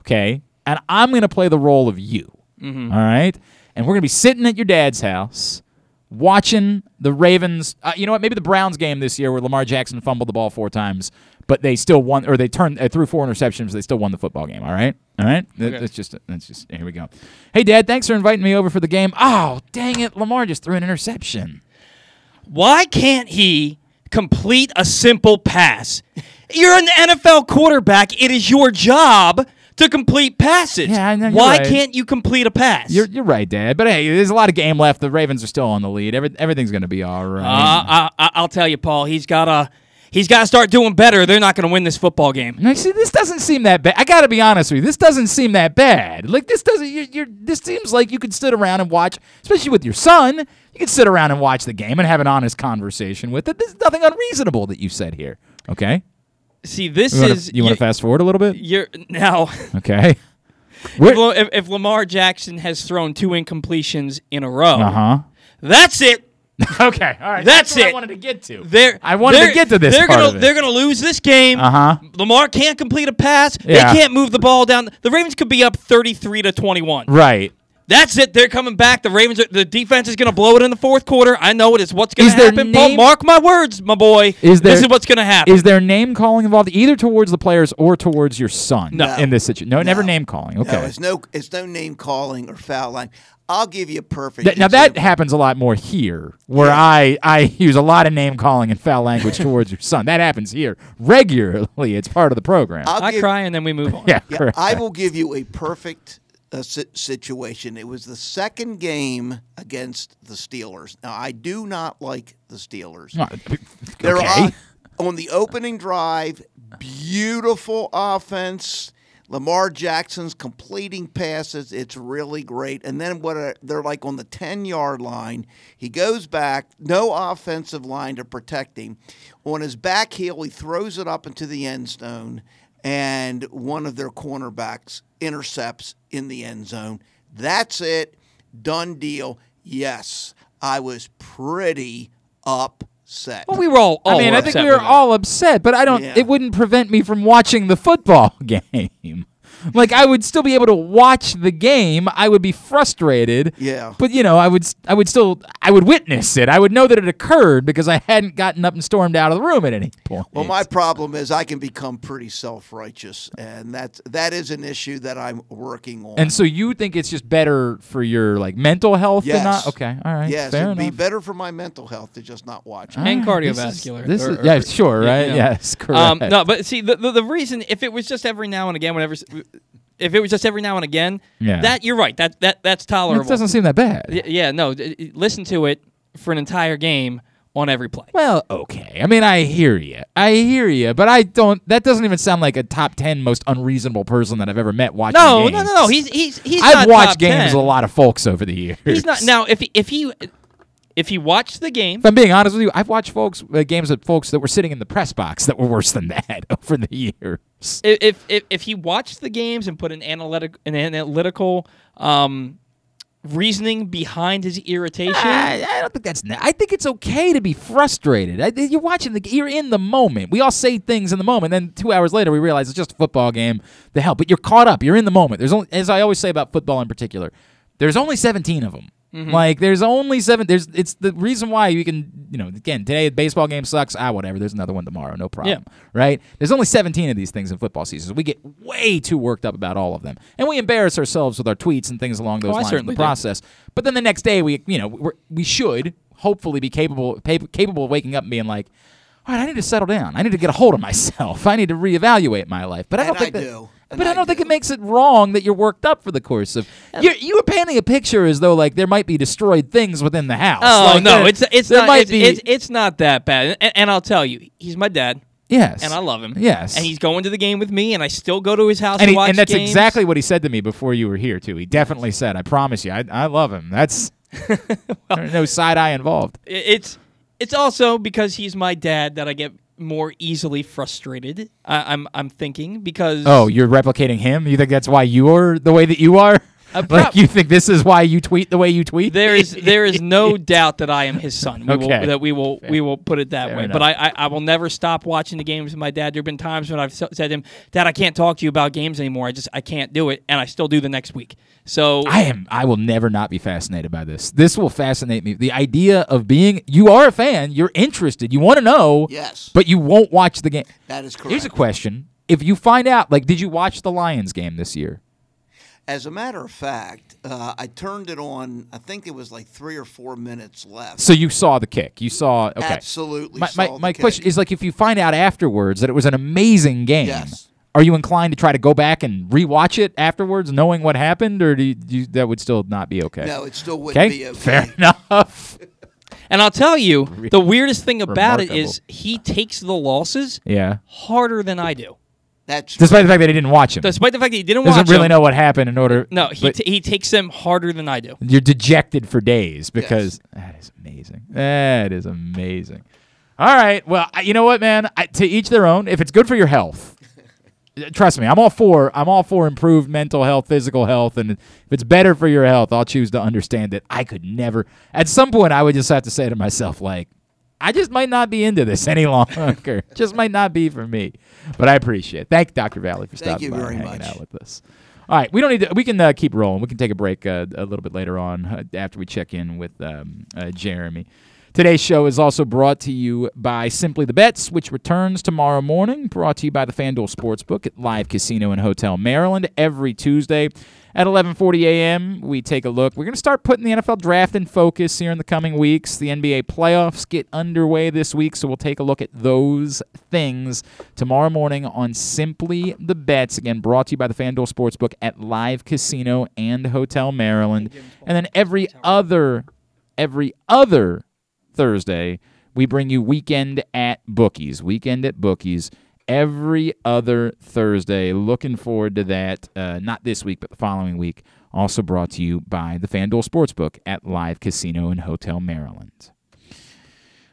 okay? And I'm going to play the role of you. Mhm. all right? And we're going to be sitting at your dad's house watching the Ravens. Uh, you know what? Maybe the Browns game this year where Lamar Jackson fumbled the ball four times, but they still won, or they turned uh, threw four interceptions. They still won the football game. All right, all right. That- Okay. That's just that's just here we go. Hey, Dad, thanks for inviting me over for the game. Oh, dang it, Lamar just threw an interception. Why can't he complete a simple pass? You're an NFL quarterback. It is your job to complete passes. Yeah, I know, you're Why right. can't you complete a pass? You're you're right, Dad. But hey, there's a lot of game left. The Ravens are still on the lead. Every, everything's going to be all right. Uh, I, I, I'll tell you, Paul. He's got to. He's got to start doing better. They're not going to win this football game. Now, see, this doesn't seem that bad. I got to be honest with you. This doesn't seem that bad. Like this doesn't. You're, you're. This seems like you could sit around and watch, especially with your son. You could sit around and watch the game and have an honest conversation with it. There's nothing unreasonable that you said here. Okay. See, this You wanna, is you want to fast forward a little bit? You're now. Okay. If, if, Lamar Jackson has thrown two incompletions in a row, Uh huh. that's it. okay. All right. That's, what it. I wanted to get to. They're, I wanted to they're- get to this They're part gonna of it. they're gonna lose this game. Uh huh. Lamar can't complete a pass. Yeah. They can't move the ball down. The Ravens could be up thirty three to twenty one. Right. That's it. They're coming back. The Ravens, are, the defense is going to blow it in the fourth quarter. I know it is. What's going to there happen? Paul, name- mark my words, my boy. Is there, this is what's going to happen. Is there name calling involved either towards the players or towards your son No. in this situation? No, never name calling. Okay. No, it's no, it's no name calling or foul line. I'll give you a perfect. Th- now that happens a lot more here, where I I use a lot of name calling and foul language towards your son. That happens here regularly. It's part of the program. I'll I give- cry and then we move on. yeah, Yeah. I will give you a perfect uh, si- situation. It was the second game against the Steelers. Now, I do not like the Steelers. Oh, They're on, on the opening drive, beautiful offense. Lamar Jackson's completing passes. It's really great. And then what are, they're like on the 10 yard line. He goes back, no offensive line to protect him. On his back heel, he throws it up into the end zone, and one of their cornerbacks intercepts in the end zone. That's it. Done deal. Yes, I was pretty upset. Well, we were all. all I mean, I think upset we were all upset, but I don't. Yeah. It wouldn't prevent me from watching the football game. Like I would still be able to watch the game. I would be frustrated. Yeah. But you know, I would. I would still. I would witness it. I would know that it occurred because I hadn't gotten up and stormed out of the room at any point. Well, my problem is I can become pretty self-righteous, and that's that is an issue that I'm working on. and so you think it's just better for your like mental health to yes, not? Okay, all right. Yes, fair it'd be better for my mental health to just not watch. it. and All right, this is- cardiovascular. this or- is- or- yeah, sure, you right? know. Yes, correct. Um, no, but see, the, the the reason if it was just every now and again, whenever, if it was just every now and again, Yeah. that you're right. That that that's tolerable. It doesn't seem that bad. Y- yeah, no. d- d- Listen to it for an entire game on every play. Well, okay. I mean, I hear you. I hear you, but I don't. That doesn't even sound like a top ten most unreasonable person that I've ever met watching. No, games. no, no, no. He's he's he's. I've watched games 10. with a lot of folks over the years. He's not now. If he, if he if he watched the game, If I'm being honest with you, I've watched folks uh, games with folks that were sitting in the press box that were worse than that over the years. if if if, he watched the games and put an analytic an analytical um, reasoning behind his irritation. I, I don't think that's. I think it's okay to be frustrated. I, you're watching the. You're in the moment. We all say things in the moment. Then two hours later, we realize it's just a football game. The hell, but you're caught up. You're in the moment. There's only, as I always say about football in particular, there's only 17 of them. Mm-hmm. Like there's only seven. There's it's the reason why you can you know again today the baseball game sucks. Ah, whatever. There's another one tomorrow. No problem. Right. There's only 17 of these things in football seasons. We get way too worked up about all of them, and we embarrass ourselves with our tweets and things along those Oh, lines in the certainly do. process. But then the next day we you know we're, we should hopefully be capable pa- capable of waking up and being like. All right, I need to settle down. I need to get a hold of myself. I need to reevaluate my life. But I don't And I think that, do. And But I I don't think it makes it wrong that you're worked up for the course of. Um, you're, you were painting a picture as though like there might be destroyed things within the house. Oh Like, no, there- it's it's not might it's, be it's, it's not that bad. And, and I'll tell you, he's my dad, yes, and I love him. Yes, and he's going to the game with me, and I still go to his house and, to he- watch and that's games. exactly what he said to me before you were here too. He definitely said, "I promise you, I, I love him." That's there's no side eye involved. It's it's also because he's my dad that I get more easily frustrated. I, I'm I'm thinking because Oh, you're replicating him. You think that's why you're the way that you are? Uh, like you think this is why you tweet the way you tweet? there is there is no doubt that I am his son. We Okay. will, that we will we will put it that Fair way. enough. But I, I I will never stop watching the games with my dad. There have been times when I've said to him, "Dad, I can't talk to you about games anymore. I just I can't do it," and I still do the next week. So I am. I will never not be fascinated by this. This will fascinate me. The idea of being you are a fan, you're interested, you want to know, Yes. but you won't watch the game. That is correct. Here's a question: If you find out, like, did you watch the Lions game this year? As a matter of fact, uh, I turned it on. I think it was like three or four minutes left. So you saw the kick. You saw. Okay. Absolutely My, saw my, the my kick. question is like, if you find out afterwards that it was an amazing game, Yes. are you inclined to try to go back and rewatch it afterwards, knowing what happened, or do you, do you- that would still not be okay? No, it still wouldn't Okay, be okay. fair enough. and I'll tell you, the weirdest thing about it Remarkable. is he takes the losses Yeah. harder than I do. That's Despite the fact that he didn't watch him, Despite the fact that he didn't watch him. doesn't watch really them, know what happened in order. No, he t- he takes them harder than I do. you're dejected for days because that is amazing. That is amazing. All right. Well, I- you know what, man? I, to each their own. If it's good for your health, trust me, I'm all for. I'm all for improved mental health, physical health, and if it's better for your health, I'll choose to understand it. I could never. At some point, I would just have to say to myself, like, I just might not be into this any longer. just might not be for me. But I appreciate it. Thank Dr. Valle, for stopping by and hanging much. out with us. All right, we don't need to. We can uh, keep rolling. We can take a break uh, a little bit later on uh, after we check in with um, uh, Jeremy. Today's show is also brought to you by Simply the Bets, which returns tomorrow morning. Brought to you by the FanDuel Sportsbook at Live Casino and Hotel Maryland every Tuesday At 11:40 a.m., we take a look. We're going to start putting the NFL draft in focus here in the coming weeks. The NBA playoffs get underway this week, so we'll take a look at those things tomorrow morning on Simply the Bets. Again, brought to you by the FanDuel Sportsbook at Live Casino and Hotel Maryland. And then every other every other Thursday, we bring you Weekend at Bookies. Weekend at Bookies every other Thursday. Looking forward to that. Uh, not this week, but the following week. Also brought to you by the FanDuel Sportsbook at Live Casino and Hotel Maryland.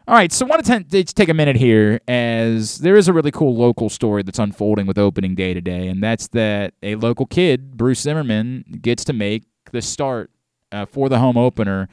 All right, so I want to take a minute here as there is a really cool local story that's unfolding with opening day today, and that's that a local kid, Bruce Zimmermann, gets to make the start uh, for the home opener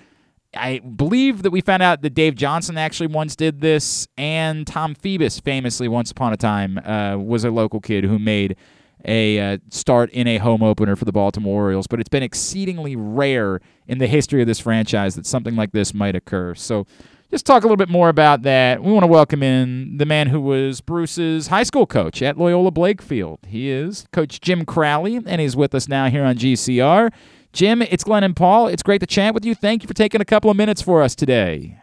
I believe that we found out that Dave Johnson actually once did this, and Tom Phoebus famously, once upon a time, uh, was a local kid who made a uh, start in a home opener for the Baltimore Orioles. But it's been exceedingly rare in the history of this franchise that something like this might occur. So, just talk a little bit more about that. We want to welcome in the man who was Bruce's high school coach at Loyola Blakefield. He is Coach Jim Crowley, and he's with us now here on GCR. Jim, it's Glenn and Paul. It's great to chat with you. Thank you for taking a couple of minutes for us today.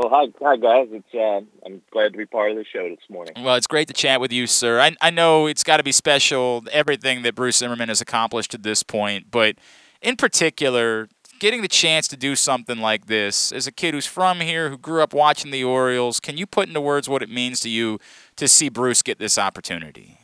Well, hi, hi guys. It's uh, I'm glad to be part of the show this morning. Well, it's great to chat with you, sir. I, I know it's got to be special, everything that Bruce Zimmermann has accomplished at this point, but in particular, getting the chance to do something like this as a kid who's from here, who grew up watching the Orioles, can you put into words what it means to you to see Bruce get this opportunity?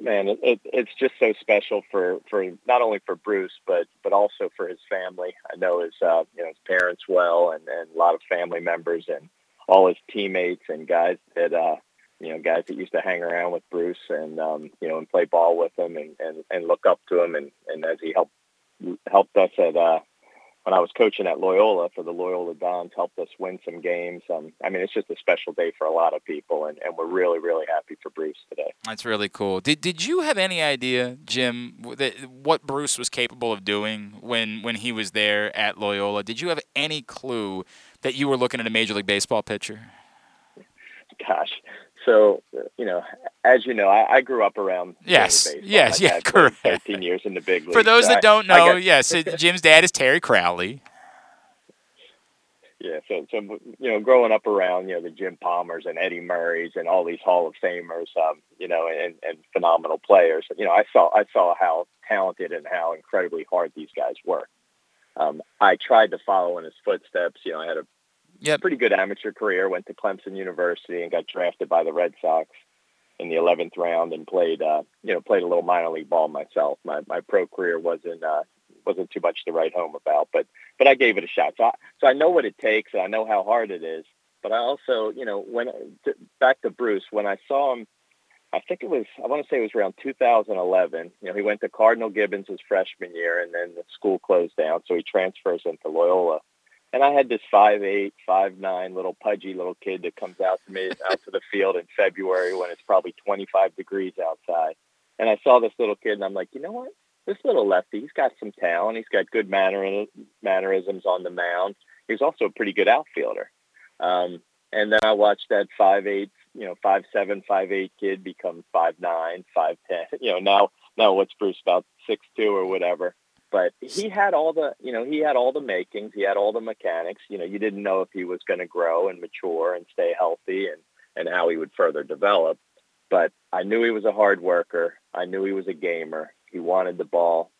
Man, it, it, it's just so special for, for not only for Bruce, but but also for his family. I know his uh, you know his parents well, and, and a lot of family members, and all his teammates and guys that uh, you know guys that used to hang around with Bruce and um, you know and play ball with him and, and, and look up to him, and, and as he helped helped us at uh, when I was coaching at Loyola for the Loyola Dons, helped us win some games. Um, I mean, it's just a special day for a lot of people, and, and we're really, really happy for Bruce today. That's really cool. Did Did you have any idea, Jim, that what Bruce was capable of doing when when he was there at Loyola? Did you have any clue that you were looking at a Major League Baseball pitcher? Gosh, so you know, as you know, I, I grew up around. Yes, yes, yeah, correct. Thirteen years in the big league. For those so that I, don't know, got, yes, Jim's dad is Terry Crowley. Yeah, so so you know, growing up around you know the Jim Palmers and Eddie Murrays and all these Hall of Famers, um, you know, and, and phenomenal players. You know, I saw I saw how talented and how incredibly hard these guys were. Um, I tried to follow in his footsteps. You know, I had a yep. pretty good amateur career. Went to Clemson University and got drafted by the Red Sox in the 11th round and played, uh, you know, played a little minor league ball myself. My my pro career wasn't uh, wasn't too much to write home about, but but I gave it a shot. So I, so I know what it takes and I know how hard it is. But I also, you know, when back to Bruce, when I saw him, I think it was I want to say it was around 2011. You know, he went to Cardinal Gibbons his freshman year, and then the school closed down, so he transfers into Loyola and I had this five eight, five nine little pudgy little kid that comes out to me out to the field in February when it's probably 25 degrees outside. And I saw this little kid and I'm like, you know what? This little lefty, he's got some talent. He's got good manner mannerisms on the mound. He's also a pretty good outfielder. Um, and then I watched that five eight, you know, five seven, five eight kid become five nine, five ten. You know, now now what's Bruce about six two or whatever but he had all the you know he had all the makings he had all the mechanics you know you didn't know if he was going to grow and mature and stay healthy and and how he would further develop. But i knew he was a hard worker i knew he was a gamer he wanted the ball.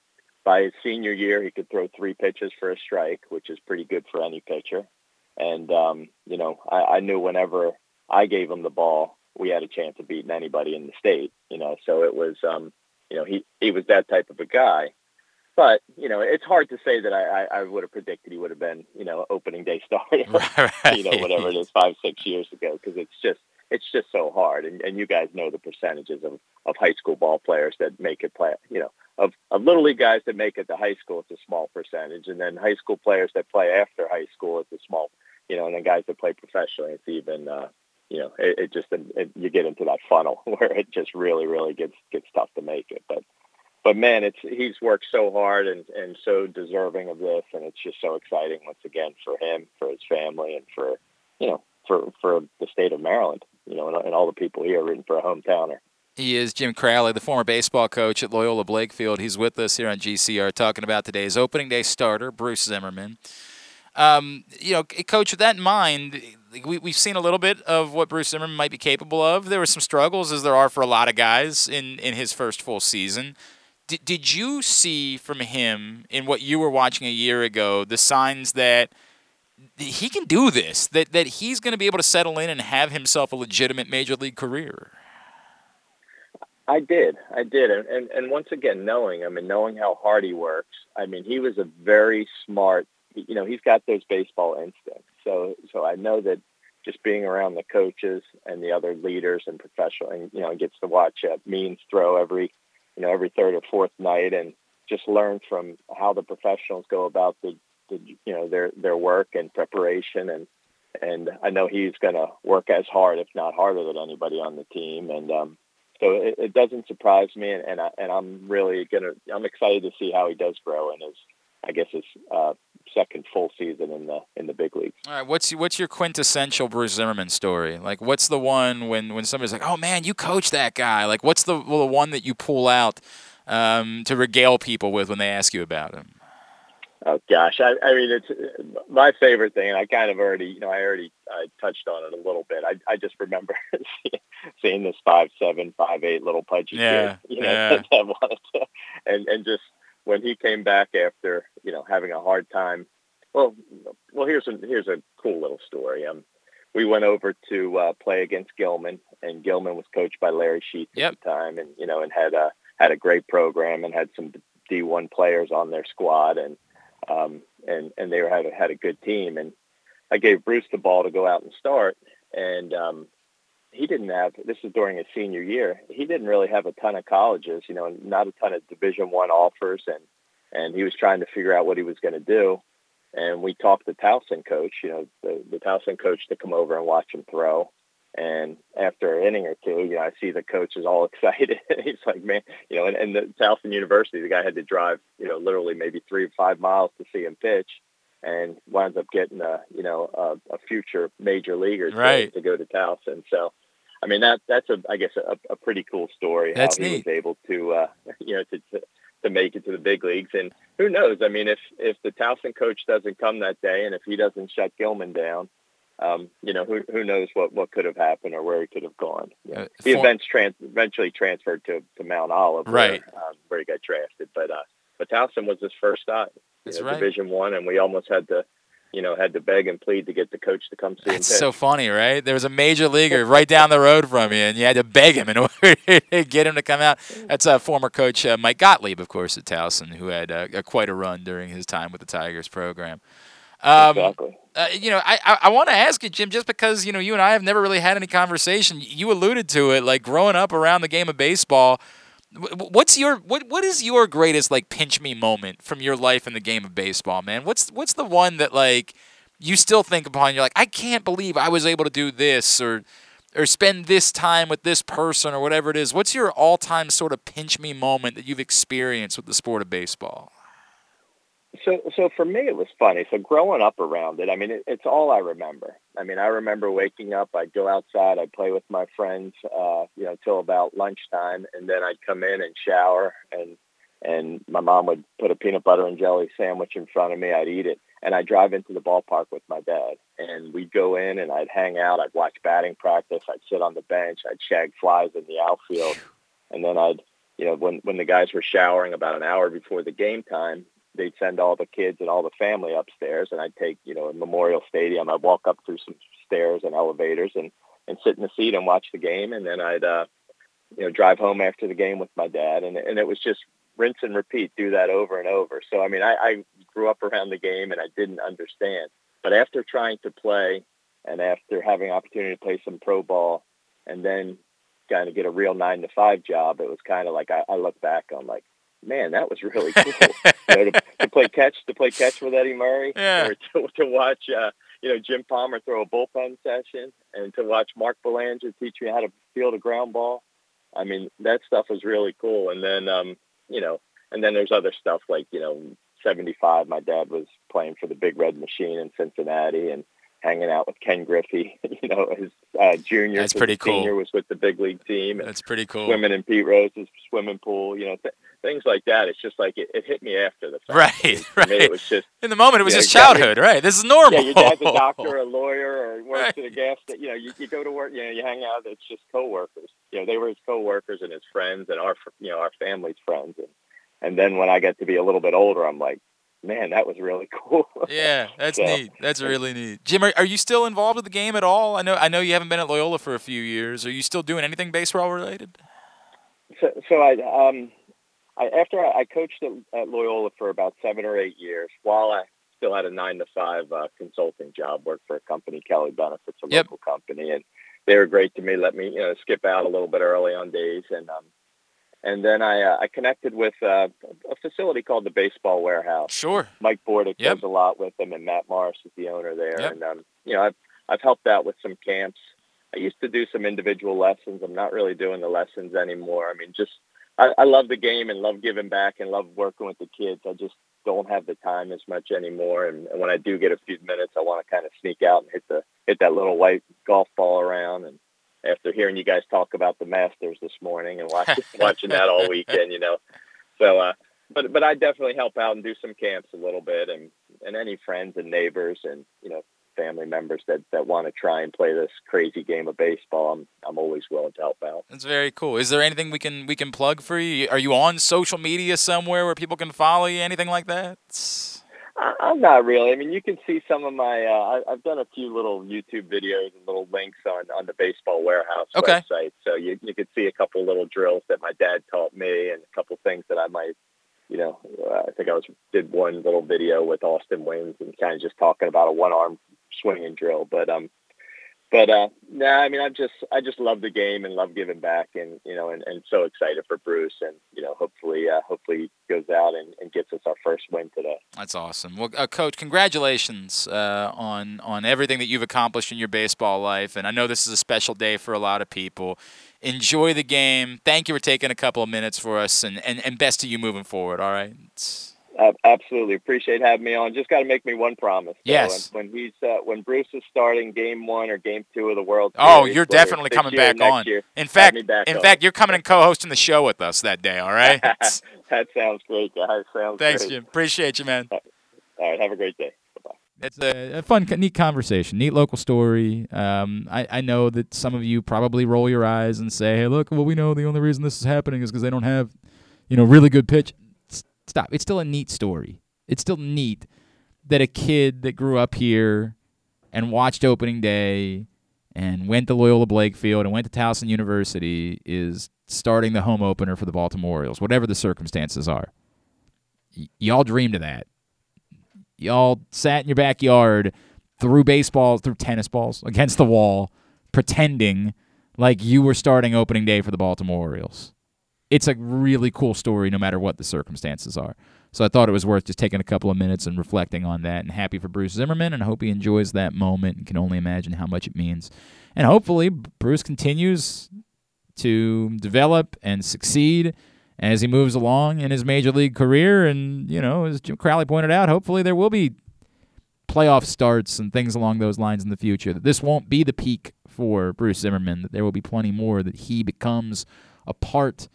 By his senior year he could throw three pitches for a strike which is pretty good for any pitcher. And um you know i i knew whenever i gave him the ball we had a chance of beating anybody in the state you know so it was um you know he he was that type of a guy but you know, it's hard to say that I, I, I would have predicted he would have been, you know, opening day starter, right. you know, whatever it is, five six years ago, because it's just it's just so hard, and, and you guys know the percentages of, of high school ball players that make it play, you know, of, of little league guys that make it to high school, it's a small percentage, and then high school players that play after high school, it's a small, you know, and then guys that play professionally, it's even, uh, you know, it, it just it, you get into that funnel where it just really really gets gets tough to make it, but but man, it's he's worked so hard and and so deserving of this, and it's just so exciting once again for him, for his family, and for you know for for the state of Maryland, you know, and, and all the people here rooting for a hometowner. He is Jim Crowley, the former baseball coach at Loyola Blakefield. He's with us here on GCR talking about today's opening day starter, Bruce Zimmermann. Um, you know, coach, with that in mind, we, we've seen a little bit of what Bruce Zimmermann might be capable of. There were some struggles, as there are for a lot of guys in, in his first full season. Did you see from him, in what you were watching a year ago, the signs that he can do this, that, that he's going to be able to settle in and have himself a legitimate major league career? I did, I did, and, and and once again, knowing him and knowing how hard he works, I mean, he was a very smart. You know, he's got those baseball instincts. So, so I know that just being around the coaches and the other leaders and professional, and you know, gets to watch uh, Means throw every, you know, every third or fourth night, and just learn from how the professionals go about the, the you know, their their work and preparation, and and I know he's going to work as hard, if not harder, than anybody on the team, and um, so it, it doesn't surprise me, and and, I, I'm really gonna I'm excited to see how he does grow and his I guess his uh, second full season in the in the big leagues. All right, what's what's your quintessential Bruce Zimmermann story? Like, what's the one when when somebody's like, "Oh man, you coached that guy." Like, what's the well, the one that you pull out um, to regale people with when they ask you about him? Oh gosh, I, I mean it's my favorite thing, and I kind of already, you know, I already I touched on it a little bit. I I just remember seeing this five seven, five eight little pudgy yeah, kid, you know, yeah. that wanted to, and and just when he came back after, you know, having a hard time. Well, well, here's a here's a cool little story. Um, we went over to uh, play against Gilman, and Gilman was coached by Larry Sheets yep. at the time, and you know, and had a had a great program and had some D1 players on their squad, and um, and and they were, had a, had a good team. And I gave Bruce the ball to go out and start, and um, he didn't have. This is during his senior year. He didn't really have a ton of colleges, you know, not a ton of Division One offers, and and he was trying to figure out what he was going to do. And we talked the Towson coach, you know, the, the Towson coach to come over and watch him throw. And after an inning or two, you know, I see the coach is all excited. He's like, man, you know, and, and the Towson University, the guy had to drive, you know, literally maybe three or five miles to see him pitch and winds up getting a, you know, a, a future major leaguer to, Right. to go to Towson. So, I mean, that, that's a, I guess, a, a pretty cool story That's how he neat. was able to, uh, you know, to, to, to make it to the big leagues. And who knows? I mean, if, if the Towson coach doesn't come that day and if he doesn't shut Gilman down, um, you know, who who knows what, what could have happened or where he could have gone. You know, Uh, he trans- eventually transferred to, to Mount Olive, Right. where, um, where he got drafted. But uh, but Towson was his first stop, you know, right. Division One, and we almost had to, you know, had to beg and plead to get the coach to come see him It's so funny, right? There was a major leaguer right down the road from you, and you had to beg him in order to get him to come out. That's uh, former coach uh, Mike Gottlieb, of course, at Towson, who had uh, quite a run during his time with the Tigers program. Um, exactly. uh, you know, I, I, I want to ask you, Jim, just because, you know, you and I have never really had any conversation. You alluded to it, like growing up around the game of baseball. Wh- wh- What's your what what is your greatest like pinch me moment from your life in the game of baseball, man? What's what's the one that like you still think upon? You're like, I can't believe I was able to do this or or spend this time with this person or whatever it is. What's your all time sort of pinch me moment that you've experienced with the sport of baseball? So, so for me, it was funny. So growing up around it, I mean, it, it's all I remember. I mean, I remember waking up. I'd go outside. I'd play with my friends, uh, you know, till about lunchtime, and then I'd come in and shower, and and my mom would put a peanut butter and jelly sandwich in front of me. I'd eat it, and I'd drive into the ballpark with my dad, and we'd go in and I'd hang out. I'd watch batting practice. I'd sit on the bench. I'd shag flies in the outfield, and then I'd, you know, when when the guys were showering about an hour before the game time, they'd send all the kids and all the family upstairs and I'd take, you know, in Memorial Stadium, I'd walk up through some stairs and elevators and, and sit in the seat and watch the game. And then I'd, uh, you know, drive home after the game with my dad. And, and it was just rinse and repeat, do that over and over. So, I mean, I, I grew up around the game and I didn't understand, but after trying to play and after having opportunity to play some pro ball and then kind of get a real nine to five job, it was kind of like, I, I look back on like, man, that was really cool. you know, to, to play catch, to play catch with Eddie Murray, Yeah. or to, to watch, uh, you know, Jim Palmer throw a bullpen session, and to watch Mark Belanger teach me how to field a ground ball. I mean, that stuff was really cool. And then, um, you know, and then there's other stuff like, you know, 75, my dad was playing for the Big Red Machine in Cincinnati, and hanging out with Ken Griffey. you know, his uh, junior, That's pretty cool. Senior was with the big league team. And That's pretty cool. Swimming in Pete Rose's swimming pool. You know, th- things like that. It's just like it, it hit me after the fact. Right, right. it was just In the moment, it was you know, just your- childhood, right? This is normal. Yeah, your dad's a doctor, a lawyer, or works at a gas station. You know, you, you go to work. You know, you hang out. It's just coworkers. You know, they were his coworkers and his friends, and our, you know, our family's friends. And and then when I got to be a little bit older, I'm like, man, that was really cool. Yeah, that's So- neat. That's really neat. Jim, are, are you still involved with the game at all? I know I know you haven't been at Loyola for a few years. Are you still doing anything baseball related? So, so I, um, I after I, I coached at, at Loyola for about seven or eight years, while I still had a nine to five uh, consulting job, worked for a company, Kelly Benefits, a Yep. local company, and they were great to me. Let me, you know, skip out a little bit early on days, and um, and then I uh, I connected with uh, a facility called the Baseball Warehouse. Sure. Mike Bordick Yep. does a lot with them, and Matt Morris is the owner there. Yep. And um, you know, I've I've helped out with some camps. I used to do some individual lessons. I'm not really doing the lessons anymore. I mean, just I, I love the game and love giving back and love working with the kids. I just don't have the time as much anymore. And, and when I do get a few minutes, I want to kind of sneak out and hit the hit that little white golf ball around. And after hearing you guys talk about the Masters this morning and watching watching that all weekend, you know, so uh, but but I definitely help out and do some camps a little bit, and and any friends and neighbors and you know family members that that want to try and play this crazy game of baseball, I'm I'm always willing to help out. That's very cool. Is there anything we can we can plug for you? Are you on social media somewhere where people can follow you? Anything like that? I'm not really. I mean, you can see some of my. Uh, I, I've done a few little YouTube videos and little links on on the Baseball Warehouse Okay. website, so you you could see a couple little drills that my dad taught me and a couple things that I might. You know, uh, I think I was did one little video with Austin Wings and kind of just talking about a one arm swinging drill, but um, but uh, nah, I mean, I just I just love the game and love giving back, and you know, and, and so excited for Bruce, and you know, hopefully, uh, hopefully he goes out and, and gets us our first win today. That's awesome. Well, uh, Coach, congratulations uh, on on everything that you've accomplished in your baseball life. And I know this is a special day for a lot of people. Enjoy the game. Thank you for taking a couple of minutes for us, and, and, and best to you moving forward. All right. It's- absolutely appreciate having me on. Just got to make me one promise. though. Yes. When, when he's uh, when Bruce is starting Game One or Game Two of the World. Oh, Series, you're definitely coming back on. year, In fact, back in on. fact, you're coming and co-hosting the show with us that day. All right. that sounds great, guys. Sounds Thanks, great. Jim. Appreciate you, man. All right, have a great day. Bye. It's a, a fun, neat conversation, neat local story. Um, I, I know that some of you probably roll your eyes and say, "Hey, look, well, we know the only reason this is happening is because they don't have, you know, really good pitch." Stop. It's still a neat story. It's still neat that a kid that grew up here and watched opening day and went to Loyola Blakefield and went to Towson University is starting the home opener for the Baltimore Orioles, whatever the circumstances are. Y- y'all dreamed of that y'all sat in your backyard, threw baseballs, threw tennis balls against the wall, pretending like you were starting opening day for the Baltimore Orioles. It's a really cool story, no matter what the circumstances are. So I thought it was worth just taking a couple of minutes and reflecting on that. And happy for Bruce Zimmermann, and I hope he enjoys that moment and can only imagine how much it means. And hopefully, Bruce continues to develop and succeed as he moves along in his major league career. And, you know, as Jim Crowley pointed out, hopefully there will be playoff starts and things along those lines in the future. That this won't be the peak for Bruce Zimmermann, that there will be plenty more, that he becomes a part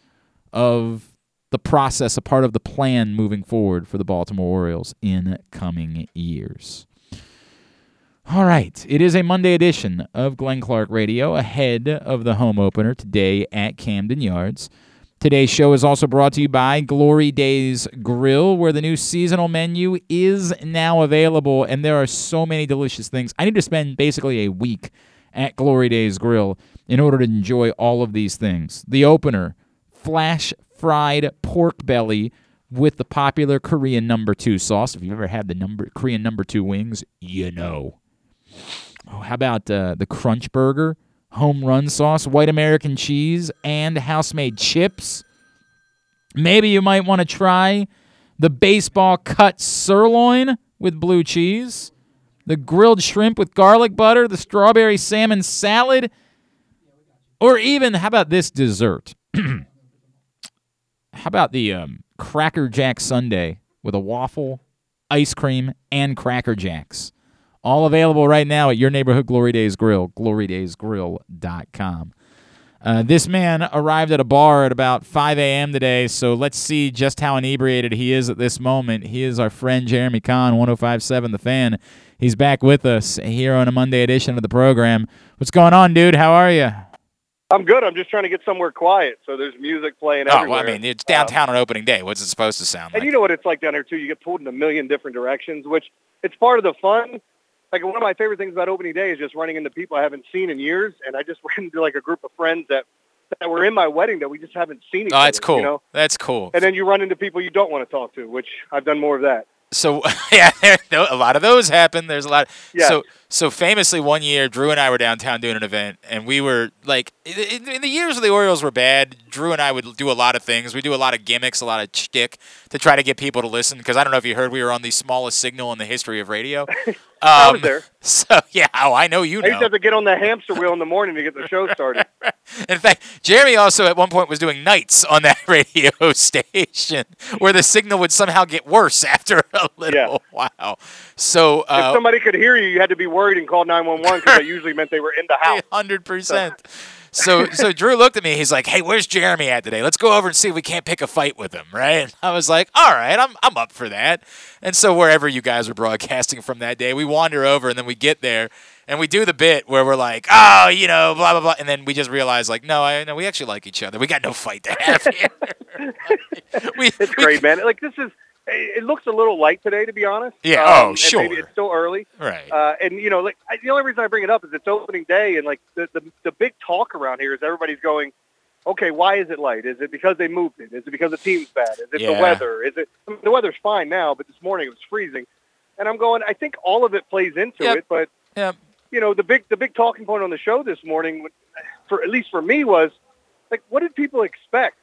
of the process, a part of the plan moving forward for the Baltimore Orioles in coming years. All right. It is a Monday edition of Glenn Clark Radio ahead of the home opener today at Camden Yards. Today's show is also brought to you by Glory Days Grill, where the new seasonal menu is now available, and there are so many delicious things. I need to spend basically a week at Glory Days Grill in order to enjoy all of these things. The opener, flash fried pork belly with the popular Korean number two sauce. If you've ever had the number Korean number two wings, you know. Oh, how about uh, the Crunch Burger, home run sauce, white American cheese, and house made chips? Maybe you might want to try the baseball cut sirloin with blue cheese, the grilled shrimp with garlic butter, the strawberry salmon salad, or even how about this dessert? how about the um, Cracker Jack sundae with a waffle, ice cream, and Cracker Jacks? All available right now at your neighborhood Glory Days Grill, glorydaysgrill.com. Uh, this man arrived at a bar at about 5 a.m. today, so let's see just how inebriated he is at this moment. He is our friend Jeremy Kahn, 1057 The Fan. He's back with us here on a Monday edition of the program. What's going on, dude? How are you? I'm good. I'm just trying to get somewhere quiet, so there's music playing Oh, everywhere. well, I mean, it's downtown um, on opening day. What's it supposed to sound like? and you know what it's like down there too. You get pulled in a million different directions, which it's part of the fun. Like one of my favorite things about opening day is just running into people I haven't seen in years, and I just ran into like a group of friends that that were in my wedding that we just haven't seen each Oh, that's other, cool. You know? That's cool. And then you run into people you don't want to talk to, which I've done more of that. So yeah, there, a lot of those happen. There's a lot. Yes. So so famously, one year, Drew and I were downtown doing an event, and we were like, in, in the years where the Orioles were bad, Drew and I would do a lot of things. We do a lot of gimmicks, a lot of shtick to try to get people to listen. Because I don't know if you heard, we were on the smallest signal in the history of radio. I was Um, there. So yeah, oh, I know you I used to have to get on the hamster wheel in the morning to get the show started. In fact, Jeremy also at one point was doing nights on that radio station, where the signal would somehow get worse after a little yeah. while. So uh, if somebody could hear you, you had to be worried and called 911 because that usually meant they were in the house. Hundred percent. So so Drew looked at me. He's like, "Hey, where's Jeremy at today? Let's go over and see if we can't pick a fight with him." Right? And I was like, "All right, I'm I'm up for that." And so wherever you guys were broadcasting from that day, we wander over and then we get there and we do the bit where we're like, "Oh, you know, blah blah blah," and then we just realize like, "No, I no, we actually like each other. We got no fight to have here." we, it's great, man. Like this is. It looks a little light today, to be honest. Yeah, Um, oh, sure. Maybe it's still early. Right. Uh, and you know, like I, the only reason I bring it up is it's opening day, and like the, the the big talk around here is everybody's going, okay, why is it light? Is it because they moved it? Is it because the team's bad? Is it Yeah. the weather? Is it I mean, the weather's fine now, but this morning it was freezing, and I'm going. I think all of it plays into Yep. it, but Yep. you know, the big the big talking point on the show this morning, for at least for me, was like, what did people expect?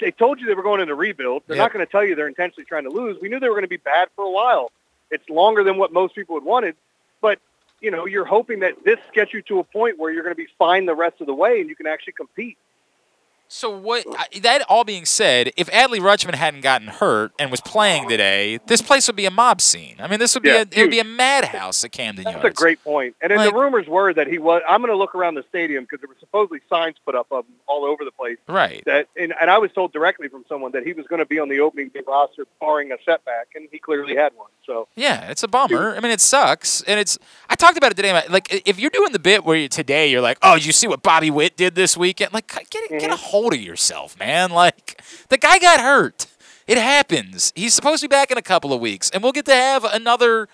They told you they were going into rebuild. They're Yep. not going to tell you they're intentionally trying to lose. We knew they were going to be bad for a while. It's longer than what most people had wanted, but you know, you're hoping that this gets you to a point where you're going to be fine the rest of the way and you can actually compete. So what? That all being said, if Adley Rutschman hadn't gotten hurt and was playing today, this place would be a mob scene. I mean, this would be Yeah, a it would be a madhouse at Camden That's a great point. And then Like- the rumors were that he was. I'm going to look around the stadium because there were supposedly signs put up of him all over the place. Right. That and, and I was told directly from someone that he was going to be on the opening day roster, barring a setback, and he clearly had one. So Yeah, it's a bummer. I mean, it sucks, and it's. I talked about it today. Like, if you're doing the bit where you, today you're like, "Oh, did you see what Bobby Witt did this weekend?" Like, get get a mm-hmm. hold of yourself, man. Like, the guy got hurt. It happens. He's supposed to be back in a couple of weeks, and we'll get to have another.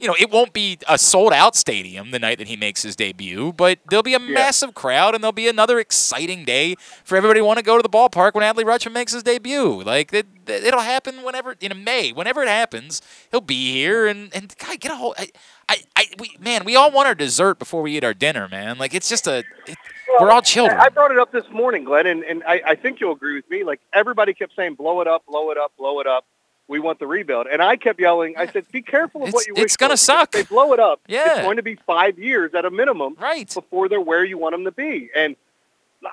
You know, it won't be a sold out stadium the night that he makes his debut, but there'll be a massive crowd, and there'll be another exciting day for everybody to want to go to the ballpark when Adley Rutschman makes his debut. Like, it, it'll happen whenever in May, whenever it happens, he'll be here, and and God, get a hold. I, I, I we, man, we all want our dessert before we eat our dinner, man. Like, it's just a. It, we're all children. I brought it up this morning, Glenn, and, and I, I think you'll agree with me. Like everybody kept saying, "Blow it up, blow it up, blow it up." We want the rebuild, and I kept yelling. I said, "Be careful of what you wish." it's gonna suck. If they blow it up. Yeah. it's going to be five years at a minimum, right, before they're where you want them to be. And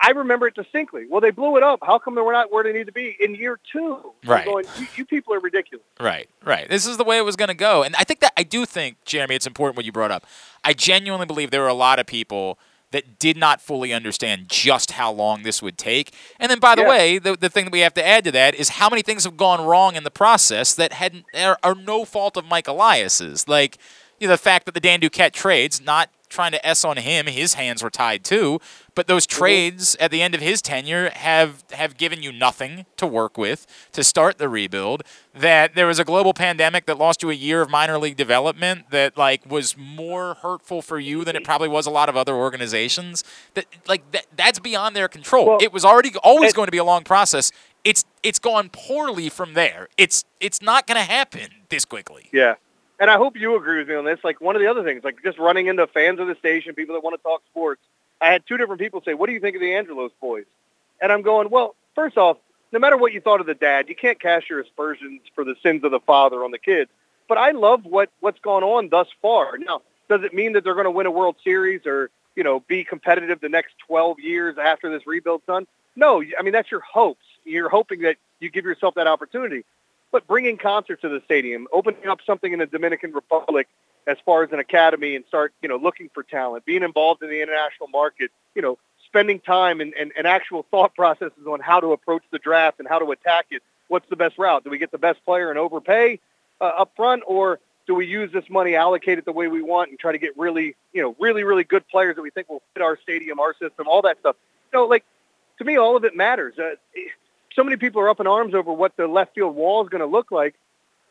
I remember it distinctly. Well, they blew it up. How come they were not where they need to be in year two? Right. Going, you, you people are ridiculous. Right, right. This is the way it was going to go. And I think that I do think, Jeremy, it's important what you brought up. I genuinely believe there were a lot of people that did not fully understand just how long this would take. And then, by the Yeah. way, the, the thing that we have to add to that is how many things have gone wrong in the process that had are, are no fault of Mike Elias's. Like, you know, the fact that the Dan Duquette trades, not trying to S on him, his hands were tied too. But those trades at the end of his tenure have have given you nothing to work with to start the rebuild. That there was a global pandemic that lost you a year of minor league development that like was more hurtful for you than it probably was a lot of other organizations. That like that that's beyond their control. it was already always going to be a long process. It's it's gone poorly from there. It's it's not going to happen this quickly. Yeah. And I hope you agree with me on this. Like one of the other things, like just running into fans of the station, people that want to talk sports. I had two different people say, "What do you think of the Angelos boys?" And I'm going, "Well, first off, no matter what you thought of the dad, you can't cast your aspersions for the sins of the father on the kids. But I love what what's gone on thus far. Now, does it mean that they're going to win a World Series or you know be competitive the next 12 years after this rebuild's done? No, I mean that's your hopes. You're hoping that you give yourself that opportunity. But bringing concerts to the stadium, opening up something in the Dominican Republic, as far as an academy and start, you know, looking for talent, being involved in the international market, you know, spending time and, and, and actual thought processes on how to approach the draft and how to attack it. What's the best route? Do we get the best player and overpay uh, up front or do we use this money, allocate it the way we want and try to get really, you know, really, really good players that we think will fit our stadium, our system, all that stuff. Know, like to me, all of it matters. Uh, so many people are up in arms over what the left field wall is going to look like.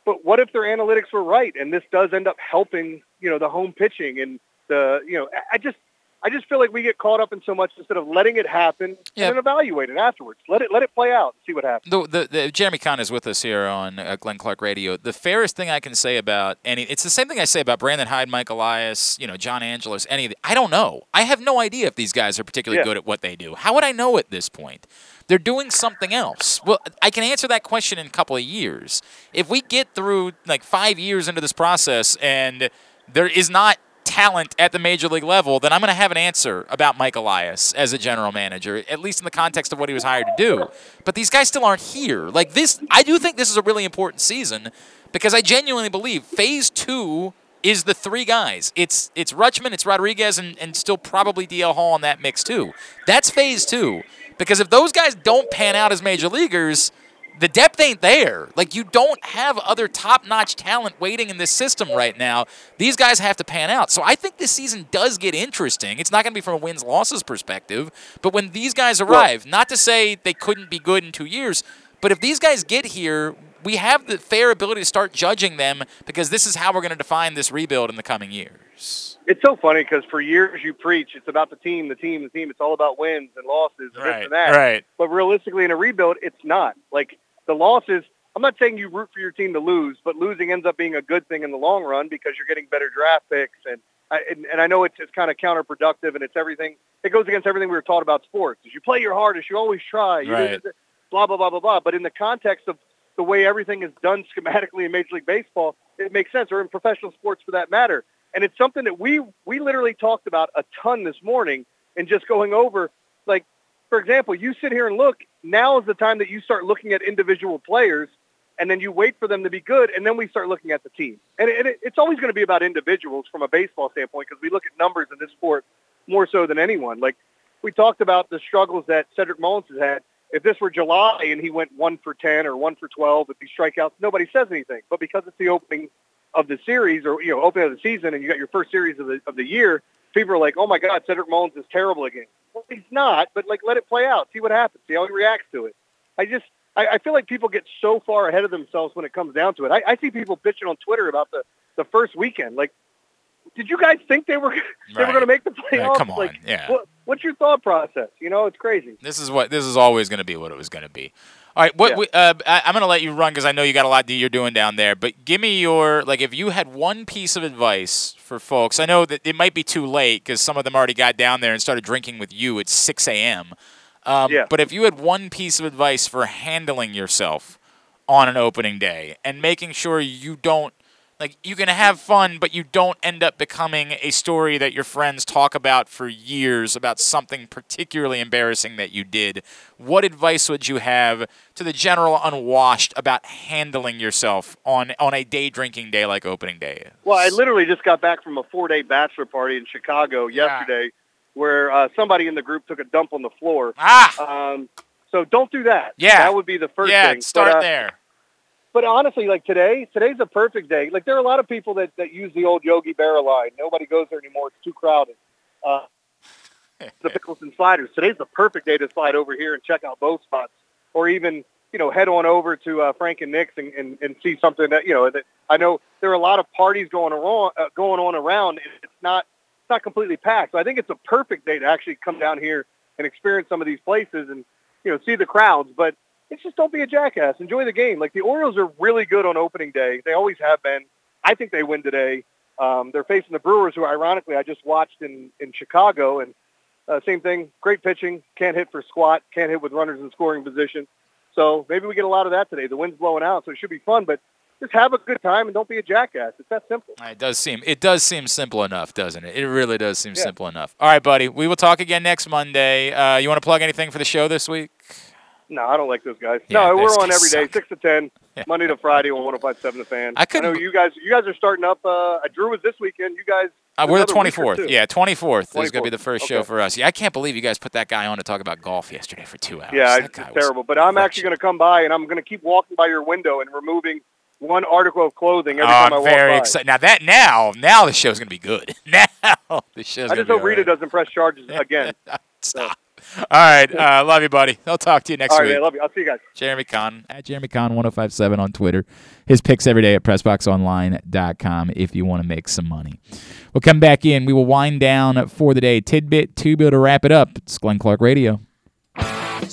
But what if their analytics were right and this does end up helping, you know, the home pitching and the, you know, I just, I just feel like we get caught up in so much instead of letting it happen Yeah. and then evaluate it afterwards. Let it, let it play out and see what happens. The, the, the, Jeremy Kahn is with us here on uh, Glenn Clark Radio. The fairest thing I can say about any, it's the same thing I say about Brandon Hyde, Mike Elias, you know, John Angelos, any of the, I don't know. I have no idea if these guys are particularly Yeah. good at what they do. How would I know at this point? They're doing something else. Well, I can answer that question in a couple of years. If we get through like five years into this process and there is not talent at the major league level, then I'm going to have an answer about Mike Elias as a general manager, at least in the context of what he was hired to do. But these guys still aren't here. Like this, I do think this is a really important season because I genuinely believe phase two is the three guys. It's it's Rutschman, it's Rodriguez, and, and still probably DL Hall in that mix too. That's phase two. Because if those guys don't pan out as major leaguers, the depth ain't there. Like you don't have other top-notch talent waiting in this system right now. These guys have to pan out. So I think this season does get interesting. It's not going to be from a wins losses perspective, but when these guys arrive, not to say they couldn't be good in 2 years, but if these guys get here, we have the fair ability to start judging them because this is how we're going to define this rebuild in the coming years. It's so funny because for years you preach it's about the team, the team, the team. It's all about wins and losses and Right, this and that. right. But realistically, in a rebuild, it's not. Like the losses. I'm not saying you root for your team to lose, but losing ends up being a good thing in the long run because you're getting better draft picks and. I, and, and I know it's, it's kind of counterproductive, and it's everything. It goes against everything we were taught about sports. Is you play your hardest, you always try. You Right. blah blah blah blah blah. But in the context of the way everything is done schematically in Major League Baseball, it makes sense, or in professional sports for that matter. And it's something that we we literally talked about a ton this morning, and just going over, like for example, you sit here and look. Now is the time that you start looking at individual players, and then you wait for them to be good, and then we start looking at the team. And, it, it, it's always going to be about individuals from a baseball standpoint because we look at numbers in this sport more so than anyone. Like we talked about the struggles that Cedric Mullins has had. If this were July and he went one for ten or one for twelve with these strikeouts, nobody says anything. But because it's the opening of the series or you know opening of the season and you got your first series of the of the year, people are like, "Oh my God, Cedric Mullins is terrible again." Well, he's not, but like let it play out, see what happens, see how he reacts to it. I just I, I feel like people get so far ahead of themselves when it comes down to it. I, I see people bitching on Twitter about the the first weekend. Like, did you guys think they were they were going to make the Yeah, playoffs? come on, Like, yeah. What, what's your thought process? You know, it's crazy. This is what this is always going to be what it was going to be. All right, what we, uh, I, I'm going to let you run because I know you got a lot that you're doing down there. But give me your like, if you had one piece of advice for folks, I know that it might be too late because some of them already got down there and started drinking with you at 6 a.m. Um, Yeah. But if you had one piece of advice for handling yourself on an opening day and making sure you don't like you can have fun but you don't end up becoming a story that your friends talk about for years about something particularly embarrassing that you did what advice would you have to the general unwashed about handling yourself on on a day drinking day like opening day Well, I literally just got back from a four-day bachelor party in Chicago yesterday, where uh, somebody in the group took a dump on the floor. Ah. Um, so don't do that. Yeah. That would be the first yeah thing. start but, uh, there But honestly, like today, today's a perfect day. Like there are a lot of people that, that use the old Yogi Berra line. Nobody goes there anymore. It's too crowded. Uh, the pickles and sliders. Today's the perfect day to slide over here and check out both spots, or even you know head on over to uh, Frank and Nick's and, and, and see something that you know. That I know there are a lot of parties going around, uh, going on around. And it's not it's not completely packed. So I think it's a perfect day to actually come down here and experience some of these places and you know see the crowds. But it's just don't be a jackass. Enjoy the game. Like the Orioles are really good on opening day. They always have been. I think they win today. Um, they're facing the Brewers, who ironically I just watched in in Chicago, and uh, same thing. Great pitching. Can't hit for squat. Can't hit with runners in scoring position. So maybe we get a lot of that today. The wind's blowing out, so it should be fun. But just have a good time and don't be a jackass. It's that simple. It does seem it does seem simple enough, doesn't it? It really does seem Yeah. simple enough. All right, buddy. We will talk again next Monday. Uh, you want to plug anything for the show this week? No, I don't like those guys. Yeah, no, we're on every day, suck. six to ten. Monday to Friday on 105.7 The Fan. I couldn't- know you guys. You guys are starting up. Uh, Drew was this weekend. You guys. Uh, we're the another week or 24th. two. Yeah, 24th is going to be the 24th. first show for us. Yeah, I can't believe you guys put that guy on to talk about golf yesterday for two hours. Yeah, that it's terrible. But I'm actually going to come by and I'm going to keep walking by your window and removing one article of clothing every Oh, time I I'm walk very by. excited. Now that now now the show's going to be good. Now the show's I just hope Rita right. doesn't press charges again. Stop. All right, uh, love you, buddy. I'll talk to you next All right, week. man. Love you. I'll see you guys. Jeremy Kahn at Jeremy Kahn 1057 on Twitter. His picks every day at PressBoxOnline.com if you want to make some money. We'll come back in. We will wind down for the day. Tidbit, Tubo to wrap it up. It's Glenn Clark Radio.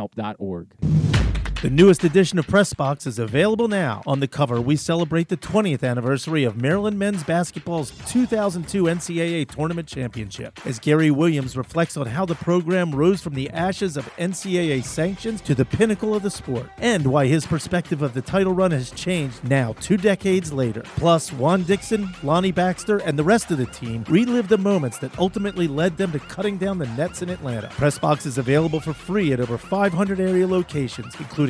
mdgamblinghelp.org. The newest edition of Pressbox is available now. On the cover, we celebrate the 20th anniversary of Maryland men's basketball's 2002 NCAA Tournament Championship, as Gary Williams reflects on how the program rose from the ashes of NCAA sanctions to the pinnacle of the sport, and why his perspective of the title run has changed now, two decades later. Plus, Juan Dixon, Lonnie Baxter, and the rest of the team relive the moments that ultimately led them to cutting down the nets in Atlanta. Pressbox is available for free at over 500 area locations, including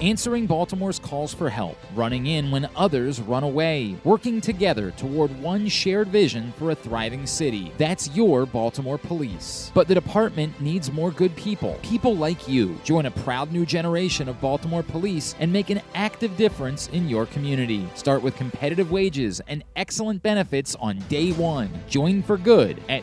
Answering Baltimore's calls for help, running in when others run away, working together toward one shared vision for a thriving city. That's your Baltimore Police. But the department needs more good people, people like you. Join a proud new generation of Baltimore Police and make an active difference in your community. Start with competitive wages and excellent benefits on day one. Join for good at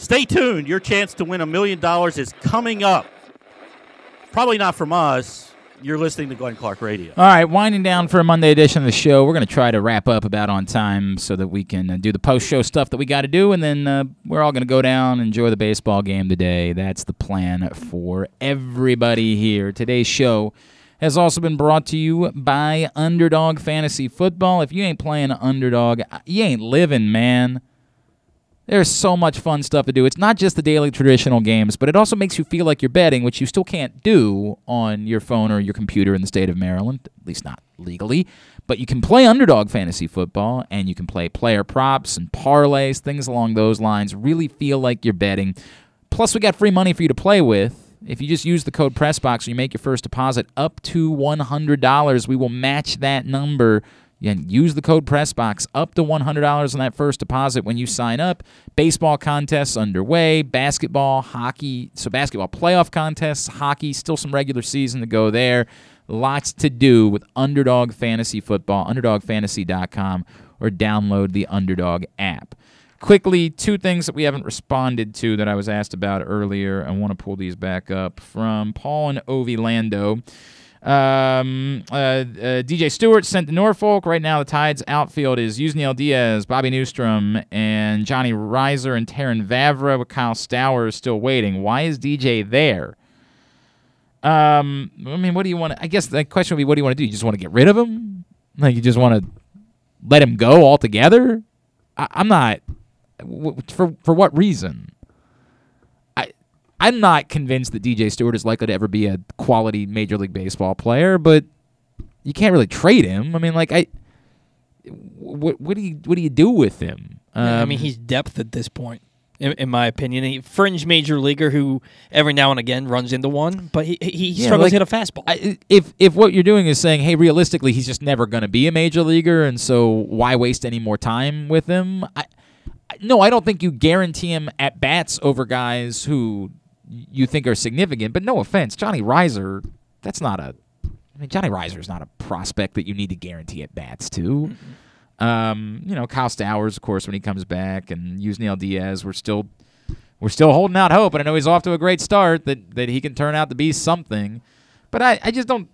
Stay tuned. Your chance to win a million dollars is coming up. Probably not from us. You're listening to Glenn Clark Radio. All right, winding down for a Monday edition of the show. We're going to try to wrap up about on time so that we can uh, do the post show stuff that we got to do, and then uh, we're all going to go down and enjoy the baseball game today. That's the plan for everybody here. Today's show has also been brought to you by Underdog Fantasy Football. If you ain't playing Underdog, you ain't living, man. There's so much fun stuff to do. It's not just the daily traditional games, but it also makes you feel like you're betting, which you still can't do on your phone or your computer in the state of Maryland, at least not legally. But you can play underdog fantasy football and you can play player props and parlays, things along those lines. Really feel like you're betting. Plus, we got free money for you to play with. If you just use the code PRESSBOX or you make your first deposit up to $100, we will match that number Again, use the code PRESSBOX up to $100 on that first deposit when you sign up. Baseball contests underway, basketball, hockey, so basketball playoff contests, hockey, still some regular season to go there. Lots to do with Underdog Fantasy Football, underdogfantasy.com, or download the Underdog app. Quickly, two things that we haven't responded to that I was asked about earlier. I want to pull these back up from Paul and Ovi Lando. Um, uh, uh, DJ Stewart sent to Norfolk. Right now, the Tides outfield is Yusniel Diaz, Bobby Neustrom, and Johnny Rizer and Terrin Vavra with Kyle Stowers still waiting. Why is DJ there? Um, I mean, what do you want? I guess the question would be, what do you want to do? You just want to get rid of him? Like you just want to let him go altogether? I, I'm not. w- For for what reason? I'm not convinced that DJ Stewart is likely to ever be a quality Major League Baseball player, but you can't really trade him. I mean, like I. What what do you what do you do with him? Yeah, I mean, Um, he's depth at this point, in, in my opinion. A fringe major leaguer who every now and again runs into one, but he he, Yeah, struggles like, to hit a fastball. I, if if what you're doing is saying, hey, realistically, he's just never going to be a major leaguer, and so why waste any more time with him? I, no, I don't think you guarantee him at bats over guys who you think are significant. But no offense, Johnny Rizer, that's not a. I mean, Johnny Rizer is not a prospect that you need to guarantee at bats to. Um, you know, Kyle Stowers, of course, when he comes back, and Yusniel Diaz, we're still we're still holding out hope, and I know he's off to a great start that that he can turn out to be something. But I, I just don't.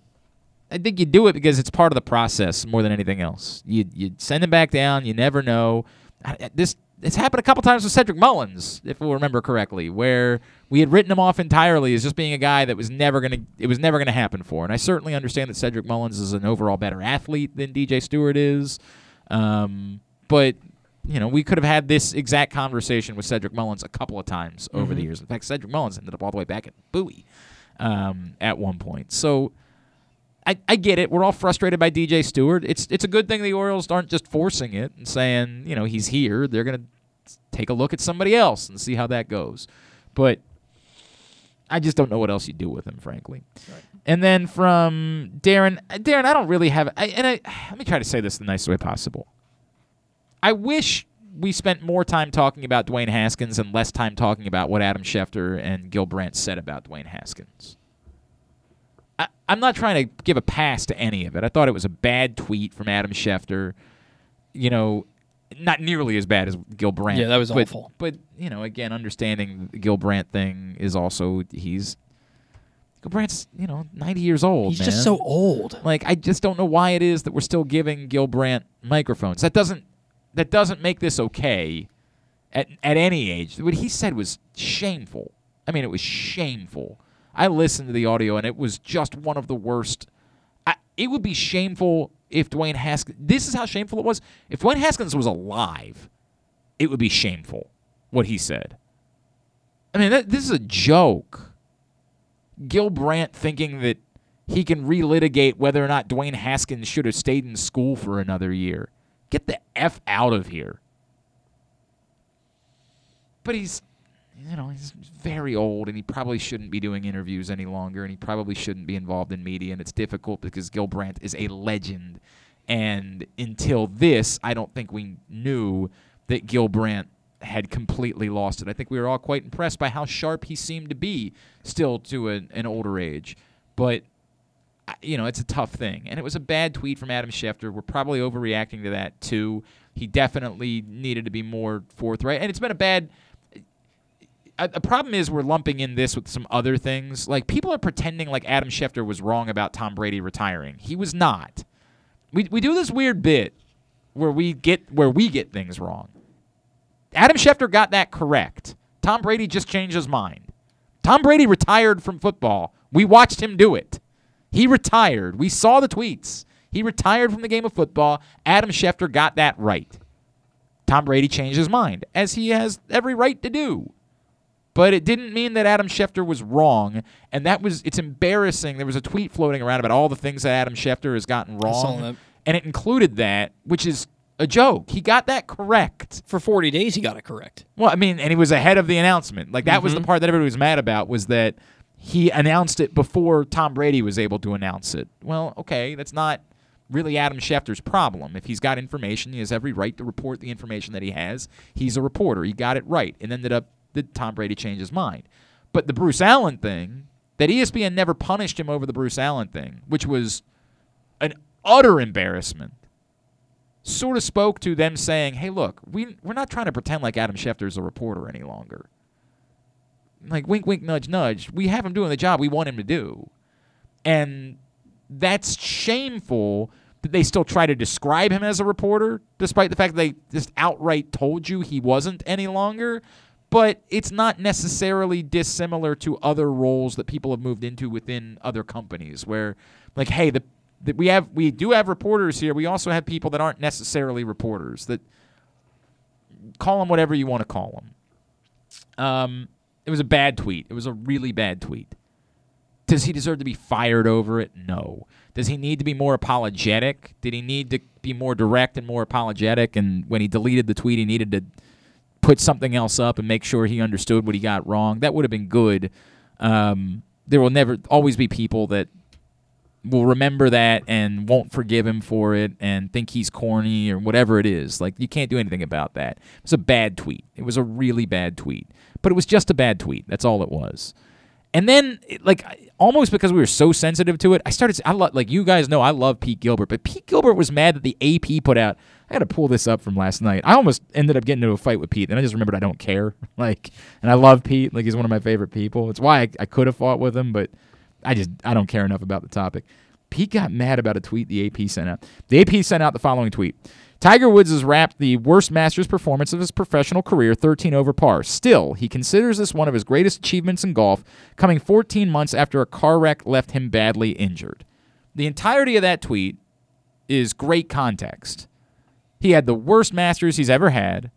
I think you do it because it's part of the process more than anything else. You you send him back down. You never know. I- This it's happened a couple times with Cedric Mullins, if we remember correctly, where we had written him off entirely as just being a guy that was never gonna it was never gonna happen for. And I certainly understand that Cedric Mullins is an overall better athlete than DJ Stewart is. Um, but you know, we could have had this exact conversation with Cedric Mullins a couple of times over the Mhm. years. In fact, Cedric Mullins ended up all the way back at Bowie um, at one point. So I, I get it. We're all frustrated by DJ Stewart. It's it's a good thing the Orioles aren't just forcing it and saying, you know, he's here. They're gonna take a look at somebody else and see how that goes. But I just don't know what else you do with him, frankly. And then from Darren, uh, Darren, I don't really have. I, and I let me try to say this the nicest way possible. I wish we spent more time talking about Dwayne Haskins and less time talking about what Adam Schefter and Gil Brandt said about Dwayne Haskins. I, I'm not trying to give a pass to any of it. I thought it was a bad tweet from Adam Schefter. You know, not nearly as bad as Gil Brandt. Yeah, that was but, awful. But you know, again, understanding the Gil Brandt thing is also he's Gil Brandt's you know 90 years old. He's just so old. Like I just don't know why it is that we're still giving Gil Brandt microphones. That doesn't that doesn't make this okay at at any age. What he said was shameful. I mean, it was shameful. I listened to the audio and it was just one of the worst. I, it would be shameful if Dwayne Haskins. This is how shameful it was. If Dwayne Haskins was alive, it would be shameful what he said. I mean, that, this is a joke. Gil Brandt thinking that he can relitigate whether or not Dwayne Haskins should have stayed in school for another year. Get the F out of here. But he's, you know, he's very old and he probably shouldn't be doing interviews any longer and he probably shouldn't be involved in media. And it's difficult because Gil Brandt is a legend. And until this, I don't think we knew that Gil Brandt had completely lost it. I think we were all quite impressed by how sharp he seemed to be still to an, an older age. But you know, it's a tough thing. And it was a bad tweet from Adam Schefter. We're probably overreacting to that too. He definitely needed to be more forthright. And it's been a bad uh, the problem is we're lumping in this with some other things. Like people are pretending like Adam Schefter was wrong about Tom Brady retiring. He was not. We we do this weird bit where we get where we get things wrong. Adam Schefter got that correct. Tom Brady just changed his mind. Tom Brady retired from football. We watched him do it. He retired. We saw the tweets. He retired from the game of football. Adam Schefter got that right. Tom Brady changed his mind, as he has every right to do. But it didn't mean that Adam Schefter was wrong, and that was it's embarrassing. There was a tweet floating around about all the things that Adam Schefter has gotten wrong, and it included that, which is a joke. He got that correct for 40 days. He got it correct. Well, I mean, and he was ahead of the announcement. Like that was the Mhm. part that everybody was mad about was that he announced it before Tom Brady was able to announce it. Well, okay, that's not really Adam Schefter's problem. If he's got information, he has every right to report the information that he has. He's a reporter. He got it right, and ended up that Tom Brady changed his mind. But the Bruce Allen thing, that ESPN never punished him over the Bruce Allen thing, which was an utter embarrassment sort of spoke to them saying, "Hey, look, we we're not trying to pretend like Adam Schefter is a reporter any longer. Like wink, wink, nudge, nudge. We have him doing the job we want him to do, and that's shameful that they still try to describe him as a reporter, despite the fact that they just outright told you he wasn't any longer. But it's not necessarily dissimilar to other roles that people have moved into within other companies, where, like, hey, the, the we have we do have reporters here. We also have people that aren't necessarily reporters. That call them whatever you want to call them. Um, it was a bad tweet. It was a really bad tweet. Does he deserve to be fired over it? No. Does he need to be more apologetic? Did he need to be more direct and more apologetic? And when he deleted the tweet, he needed to put something else up and make sure he understood what he got wrong. That would have been good. Um, there will never always be people that will remember that and won't forgive him for it and think he's corny or whatever it is. Like you can't do anything about that. It was a bad tweet. It was a really bad tweet. But it was just a bad tweet. That's all it was. And then, like, almost because we were so sensitive to it, I started. I like you guys know I love Pete Gilbert, but Pete Gilbert was mad that the AP put out. I got to pull this up from last night. I almost ended up getting into a fight with Pete, and I just remembered I don't care. Like, and I love Pete. Like, he's one of my favorite people. It's why I, I could have fought with him, but I just I don't care enough about the topic. Pete got mad about a tweet the AP sent out. The AP sent out the following tweet. Tiger Woods has wrapped the worst Masters performance of his professional career, 13 over par. Still, he considers this one of his greatest achievements in golf, coming 14 months after a car wreck left him badly injured. The entirety of that tweet is great context. He had the worst Masters he's ever had,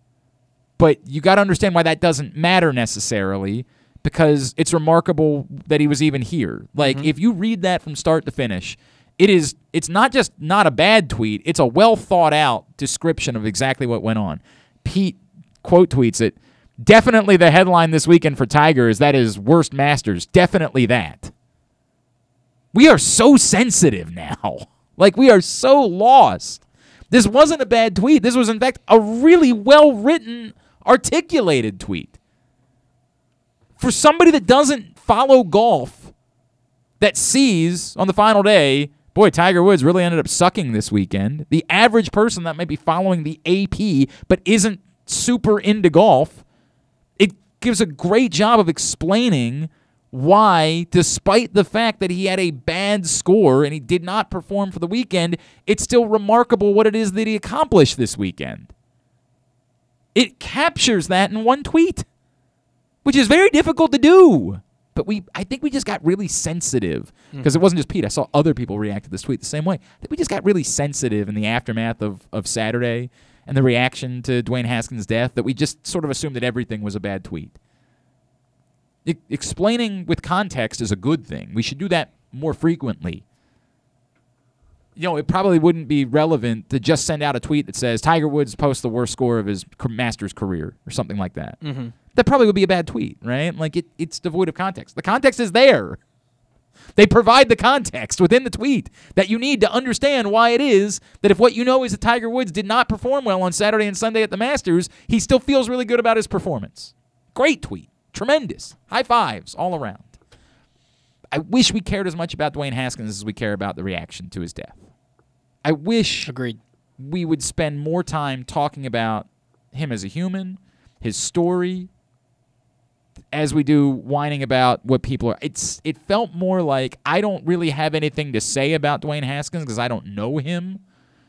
but you got to understand why that doesn't matter necessarily because it's remarkable that he was even here. Like mm-hmm. if you read that from start to finish, it is it's not just not a bad tweet, it's a well thought out description of exactly what went on. Pete quote tweets it. Definitely the headline this weekend for Tiger is that his worst Masters. Definitely that. We are so sensitive now. Like we are so lost. This wasn't a bad tweet. This was in fact a really well written, articulated tweet. For somebody that doesn't follow golf, that sees on the final day, boy, Tiger Woods really ended up sucking this weekend. The average person that might be following the AP but isn't super into golf, it gives a great job of explaining why, despite the fact that he had a bad score and he did not perform for the weekend, it's still remarkable what it is that he accomplished this weekend. It captures that in one tweet, which is very difficult to do. But we, I think we just got really sensitive hmm. because it wasn't just Pete. I saw other people react to this tweet the same way. I think we just got really sensitive in the aftermath of, of Saturday and the reaction to Dwayne Haskins' death that we just sort of assumed that everything was a bad tweet. E- explaining with context is a good thing. We should do that more frequently. You know, it probably wouldn't be relevant to just send out a tweet that says Tiger Woods posts the worst score of his Masters career or something like that. Mhm. That probably would be a bad tweet, right? Like it, it's devoid of context. The context is there. They provide the context within the tweet that you need to understand why it is that if what you know is that Tiger Woods did not perform well on Saturday and Sunday at the Masters, he still feels really good about his performance. Great tweet. Tremendous. High fives all around. I wish we cared as much about Dwayne Haskins as we care about the reaction to his death. I wish Agreed. we would spend more time talking about him as a human, his story, as we do whining about what people are. It's it felt more like I don't really have anything to say about Dwayne Haskins because I don't know him.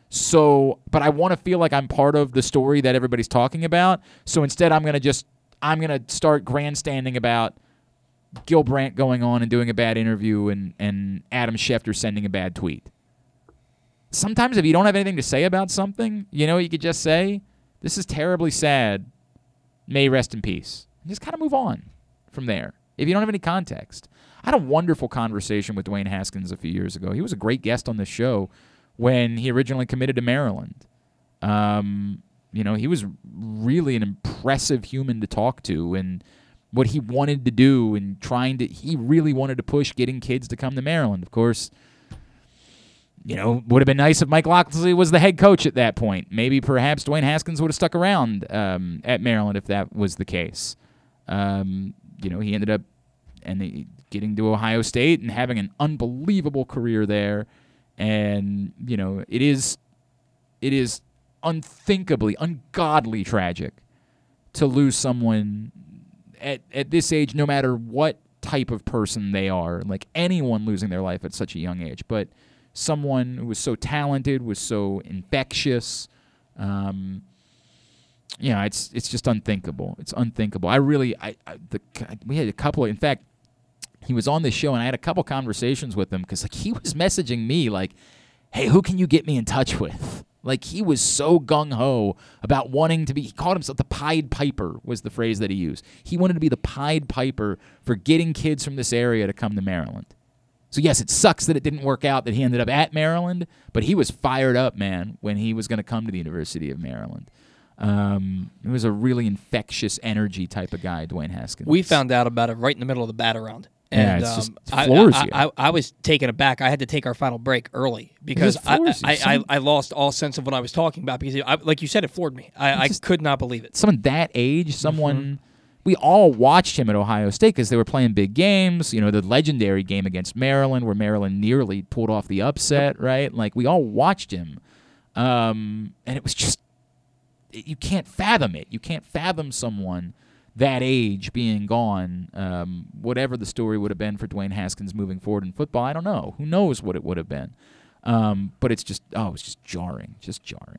So, but I want to feel like I'm part of the story that everybody's talking about. So instead, I'm gonna just I'm gonna start grandstanding about Gil Brandt going on and doing a bad interview and and Adam Schefter sending a bad tweet. Sometimes if you don't have anything to say about something, you know, you could just say, "This is terribly sad. May rest in peace." And just kind of move on from there. If you don't have any context, I had a wonderful conversation with Dwayne Haskins a few years ago. He was a great guest on this show when he originally committed to Maryland. Um, you know, he was really an impressive human to talk to, and what he wanted to do, and trying to, he really wanted to push getting kids to come to Maryland. Of course, you know, would have been nice if Mike Locksley was the head coach at that point. Maybe perhaps Dwayne Haskins would have stuck around um, at Maryland if that was the case. Um, you know, he ended up and getting to Ohio State and having an unbelievable career there. And you know, it is it is unthinkably, ungodly tragic to lose someone at at this age, no matter what type of person they are, like anyone losing their life at such a young age, but someone who was so talented, was so infectious. Um, you know, it's it's just unthinkable. It's unthinkable. I really, I, I the we had a couple. In fact, he was on the show, and I had a couple conversations with him because like he was messaging me like, "Hey, who can you get me in touch with?" Like he was so gung ho about wanting to be. He called himself the Pied Piper was the phrase that he used. He wanted to be the Pied Piper for getting kids from this area to come to Maryland. So yes, it sucks that it didn't work out that he ended up at Maryland, but he was fired up, man, when he was going to come to the University of Maryland. Um, he was a really infectious energy type of guy, Dwayne Haskins. We found out about it right in the middle of the bat around. Yeah, And it's just- um, I, floors I, you. I, I was taken aback. I had to take our final break early because just I. I, I, lost all sense of what I was talking about because, I, like you said, it floored me. I, I could not believe it. someone that age, someone we all watched him at Ohio State because they were playing big games. You know, the legendary game against Maryland, where Maryland nearly pulled off the upset, right? Like we all watched him, um, and it was just you can't fathom it. You can't fathom someone that age being gone. Um, whatever the story would have been for Dwayne Haskins moving forward in football, I don't know. Who knows what it would have been? Um, but it's just oh, it's just jarring, just jarring.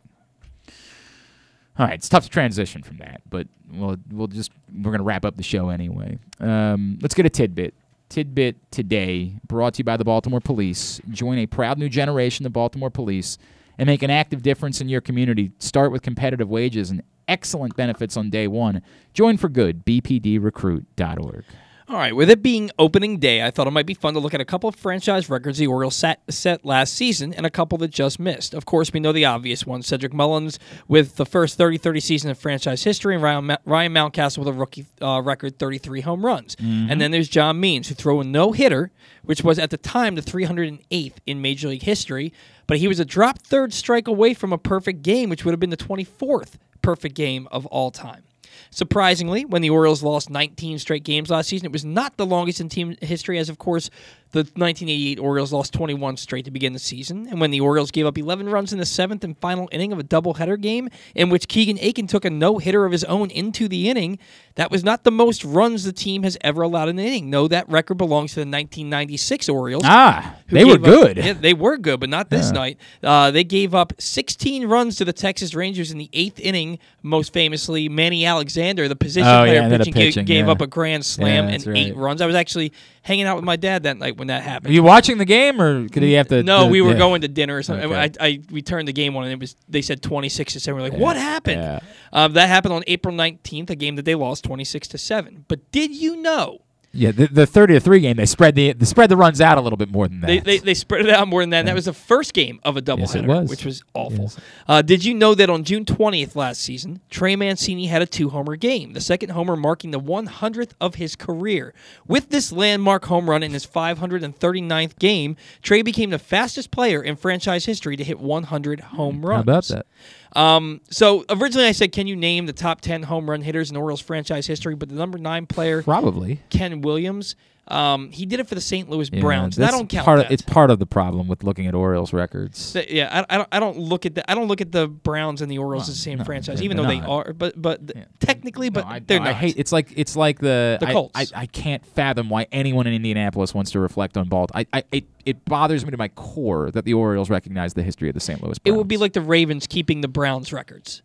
All right, it's tough to transition from that, but we'll we'll just we're gonna wrap up the show anyway. Um, let's get a tidbit. Tidbit today, brought to you by the Baltimore Police. Join a proud new generation of Baltimore Police and make an active difference in your community. Start with competitive wages and excellent benefits on day one. Join for good. BPDRecruit.org. All right, with it being opening day, I thought it might be fun to look at a couple of franchise records the Orioles set, set last season and a couple that just missed. Of course, we know the obvious one Cedric Mullins with the first 30 30 season of franchise history, and Ryan, Ryan Mountcastle with a rookie uh, record 33 home runs. Mhm. And then there's John Means, who threw a no hitter, which was at the time the 308th in Major League history, but he was a drop third strike away from a perfect game, which would have been the 24th perfect game of all time. Surprisingly, when the Orioles lost 19 straight games last season, it was not the longest in team history, as of course the 1988 Orioles lost 21 straight to begin the season. And when the Orioles gave up 11 runs in the seventh and final inning of a doubleheader game, in which Keegan Akin took a no hitter of his own into the inning, that was not the most runs the team has ever allowed in an inning. No, that record belongs to the 1996 Orioles. Ah, they were gave up- good. yeah, they were good, but not this Yeah. night. Uh, they gave up 16 runs to the Texas Rangers in the eighth inning. Most famously, Manny Alexander, the position Oh, player up pitching, pitching, gave yeah. up a grand slam Yeah, and that's eight runs. I was actually hanging out with my dad that night when that happened. Were you watching the game, or could he have to? No, to- we were yeah. going to dinner or something. Okay. I, I we turned the game on and it was they said twenty six to seven. We're like, Yeah, what happened? yeah. Um, that happened on April nineteenth, a game that they lost twenty six to seven. But did you know Yeah, the, the thirty to three game, they spread the they spread the runs out a little bit more than that. They, they, they spread it out more than that. And that was the first game of a doubleheader, Yes, it was. which was awful. Uh, did you know that on June 20th last season, Trey Mancini had a two homer game, the second homer marking the 100th of his career? With this landmark home run in his 539th game, Trey became the fastest player in franchise history to hit 100 home runs. How about that? Um, so originally I said, can you name the top 10 home run hitters in Orioles franchise history? But the number nine player, Probably. Ken Williams, um, he did it for the St. Louis Yeah, Browns. I don't count part that. Of, it's part of the problem with looking at Orioles records. Th- yeah, I, I don't. I don't look at the. I don't look at the Browns and the Orioles as the same no, franchise, even they're though they are. But but th- technically, but they're No, not. I hate. It's like it's like the. The I- Colts. I, I, can't fathom why anyone in Indianapolis wants to reflect on Baltimore. I, I it, it bothers me to my core that the Orioles recognize the history of the St. Louis. Browns. It would be like the Ravens keeping the Browns records.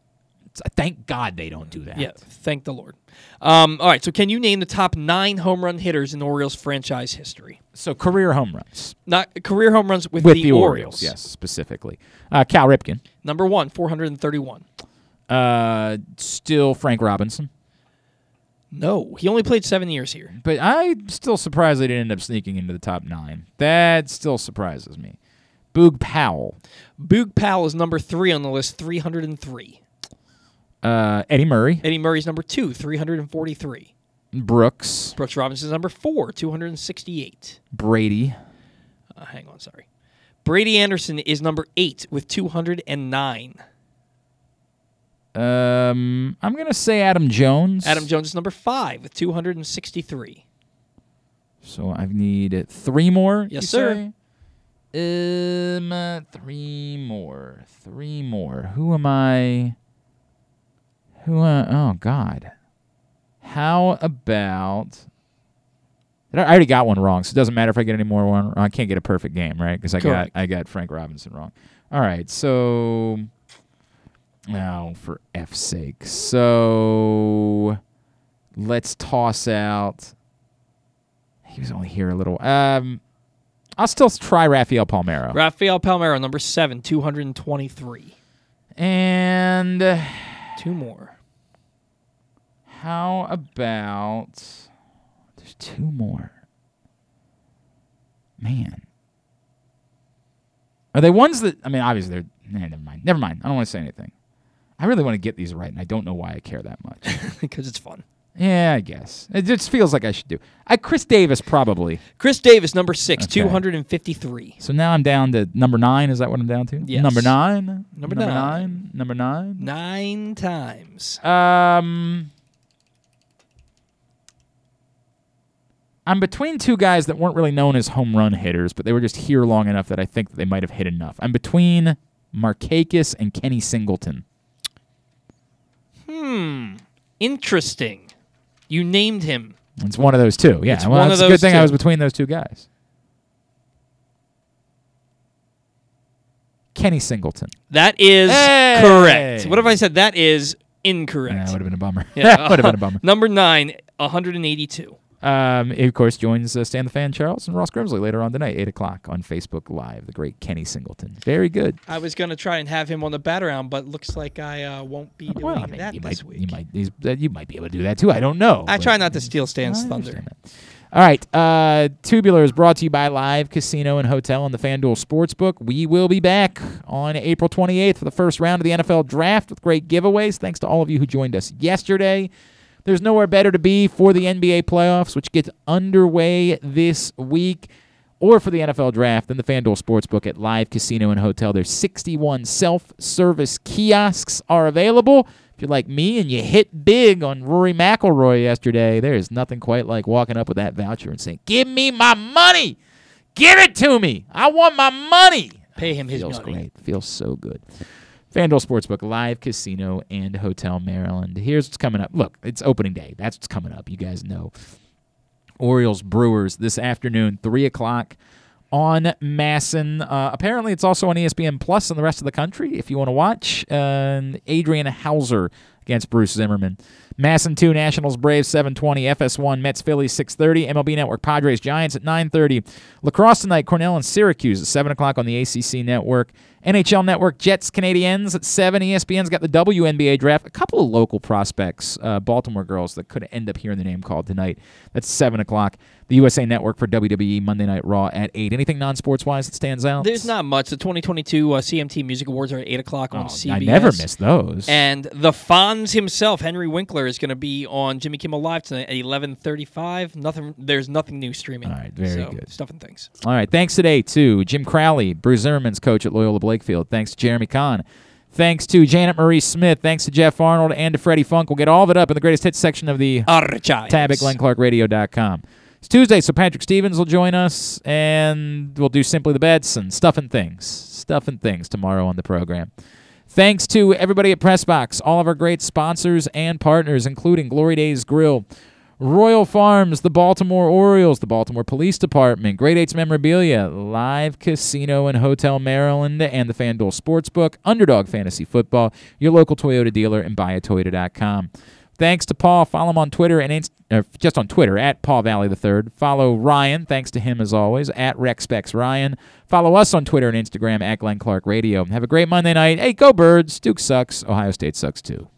Thank God they don't do that. Yeah, thank the Lord. Um, all right, so can you name the top nine home run hitters in Orioles franchise history? So career home runs. Not career home runs with, with the, Orioles. Yes, specifically. Uh, Cal Ripken. Number one, four hundred and thirty-one. Uh, still Frank Robinson. No, he only played seven years here. But I'm still surprised they didn't end up sneaking into the top nine. That still surprises me. Boog Powell. Boog Powell is number three on the list, three hundred and three. Uh, Eddie Murray. Eddie Murray's number two, three hundred and forty-three. Brooks. Brooks Robinson's number four, two hundred and sixty-eight. Brady. Uh, hang on, sorry. Brady Anderson is number eight with 209. Um, I'm gonna say Adam Jones. Adam Jones is number five with 263. So I need three more. Yes, sir. say? Um, uh, three more. Three more. Who am I? Who? Uh, oh God. How about? I already got one wrong, so it doesn't matter if I get any more one. I can't get a perfect game, right? Because I Correct. got I got Frank Robinson wrong. All right, so now for F's sake, so let's toss out. He was only here a little. Um, I'll still try Rafael Palmeiro. Rafael Palmeiro, number seven, 223. And uh, two more. How about there's two more? Man. Are they ones that I mean obviously they're nah, never mind. Never mind. I don't want to say anything. I really want to get these right and I don't know why I care that much. Because it's fun. yeah, I guess. It just feels like I should do. I Chris Davis probably. Chris Davis, number six, Okay. 253. So now I'm down to number nine. Is that what I'm down to? Yes. Number nine. Number nine. nine. Number nine. Nine times. Um, I'm between two guys that weren't really known as home run hitters, but they were just here long enough that I think that they might have hit enough. I'm between Markakis and Kenny Singleton. Hmm. Interesting. You named him. It's one of those two. Yeah, It's well, one it's of a good thing I was between those two guys. Kenny Singleton. That is Hey! correct. What if I said that is incorrect? Yeah, that would have been a bummer. Yeah. that would have been a bummer. Number nine, 182. Um, he, of course, joins uh, Stan the Fan Charles and Ross Grimsley later on tonight, 8 o'clock on Facebook Live. The great Kenny Singleton. Very good. I was going to try and have him on the bat around, but looks like I uh, won't be doing Well, I mean, that you this might, week. you might, uh, you might be able to do that too. I don't know. I try not to steal Stan's thunder. All right. Uh, Tubular is brought to you by Live Casino and Hotel on the FanDuel Sportsbook. We will be back on April 28th for the first round of the NFL Draft with great giveaways. Thanks to all of you who joined us yesterday. There's nowhere better to be for the NBA playoffs, which gets underway this week, or for the NFL Draft than the FanDuel Sportsbook at Live Casino and Hotel. There's 61 self-service kiosks are available. If you're like me and you hit big on Rory McIlroy yesterday, there is nothing quite like walking up with that voucher and saying, "Give me my money, give it to me. I want my money." Pay him his Feels money. great. Feels so good. FanDuel Sportsbook, live casino and hotel Maryland. Here's what's coming up. Look, it's opening day. That's what's coming up. You guys know. Orioles Brewers this afternoon, three o'clock on MASN. Uh, apparently, it's also on ESPN Plus in the rest of the country if you want to watch. Uh, Adrian Houser against Bruce Zimmermann. MASN 2, Nationals, Braves 720, FS1, Mets, Phillies 630, MLB Network, Padres, Giants at 930. Lacrosse tonight, Cornell and Syracuse at 7 o'clock on the ACC Network. NHL Network, Jets, Canadiens at 7. ESPN's got the WNBA draft. A couple of local prospects, uh, Baltimore girls, that could end up hearing the name called tonight. That's 7 o'clock. The USA Network for WWE Monday Night Raw at 8. Anything non sports wise that stands out? There's not much. The 2022 uh, CMT Music Awards are at 8 o'clock on CBS. Oh, I never miss those. And the Fonz himself, Henry Winkler, is going to be on Jimmy Kimmel Live tonight at 11:35. Nothing. There's nothing new streaming. All right, very so, good. Stuff and things. All right. Thanks today to Jim Crowley, Bruce Zimmermann's coach at Loyola Blakefield. Thanks to Jeremy Kahn. Thanks to Janet Marie Smith. Thanks to Geoff Arnold and to Freddie Funk. We'll get all of it up in the greatest hits section of the Archives. tab at glennclarkradio.com. It's Tuesday, so Patrick Stevens will join us, and we'll do Simply the Bets and Stuff and Things. Stuff and Things tomorrow on the program. Thanks to everybody at Pressbox, all of our great sponsors and partners, including Glory Days Grill, Royal Farms, the Baltimore Orioles, the Baltimore Police Department, Great Eights Memorabilia, Live Casino and Hotel Maryland, and the FanDuel Sportsbook, Underdog Fantasy Football, your local Toyota dealer, and buyatoyota.com. Thanks to Paul. Follow him on Twitter and Inst- uh, just on Twitter at Paul Valle the Third. Follow Ryan. Thanks to him as always at RexSpecs Ryan. Follow us on Twitter and Instagram at Glenn Clark Radio. Have a great Monday night. Hey, go Birds. Duke sucks. Ohio State sucks too.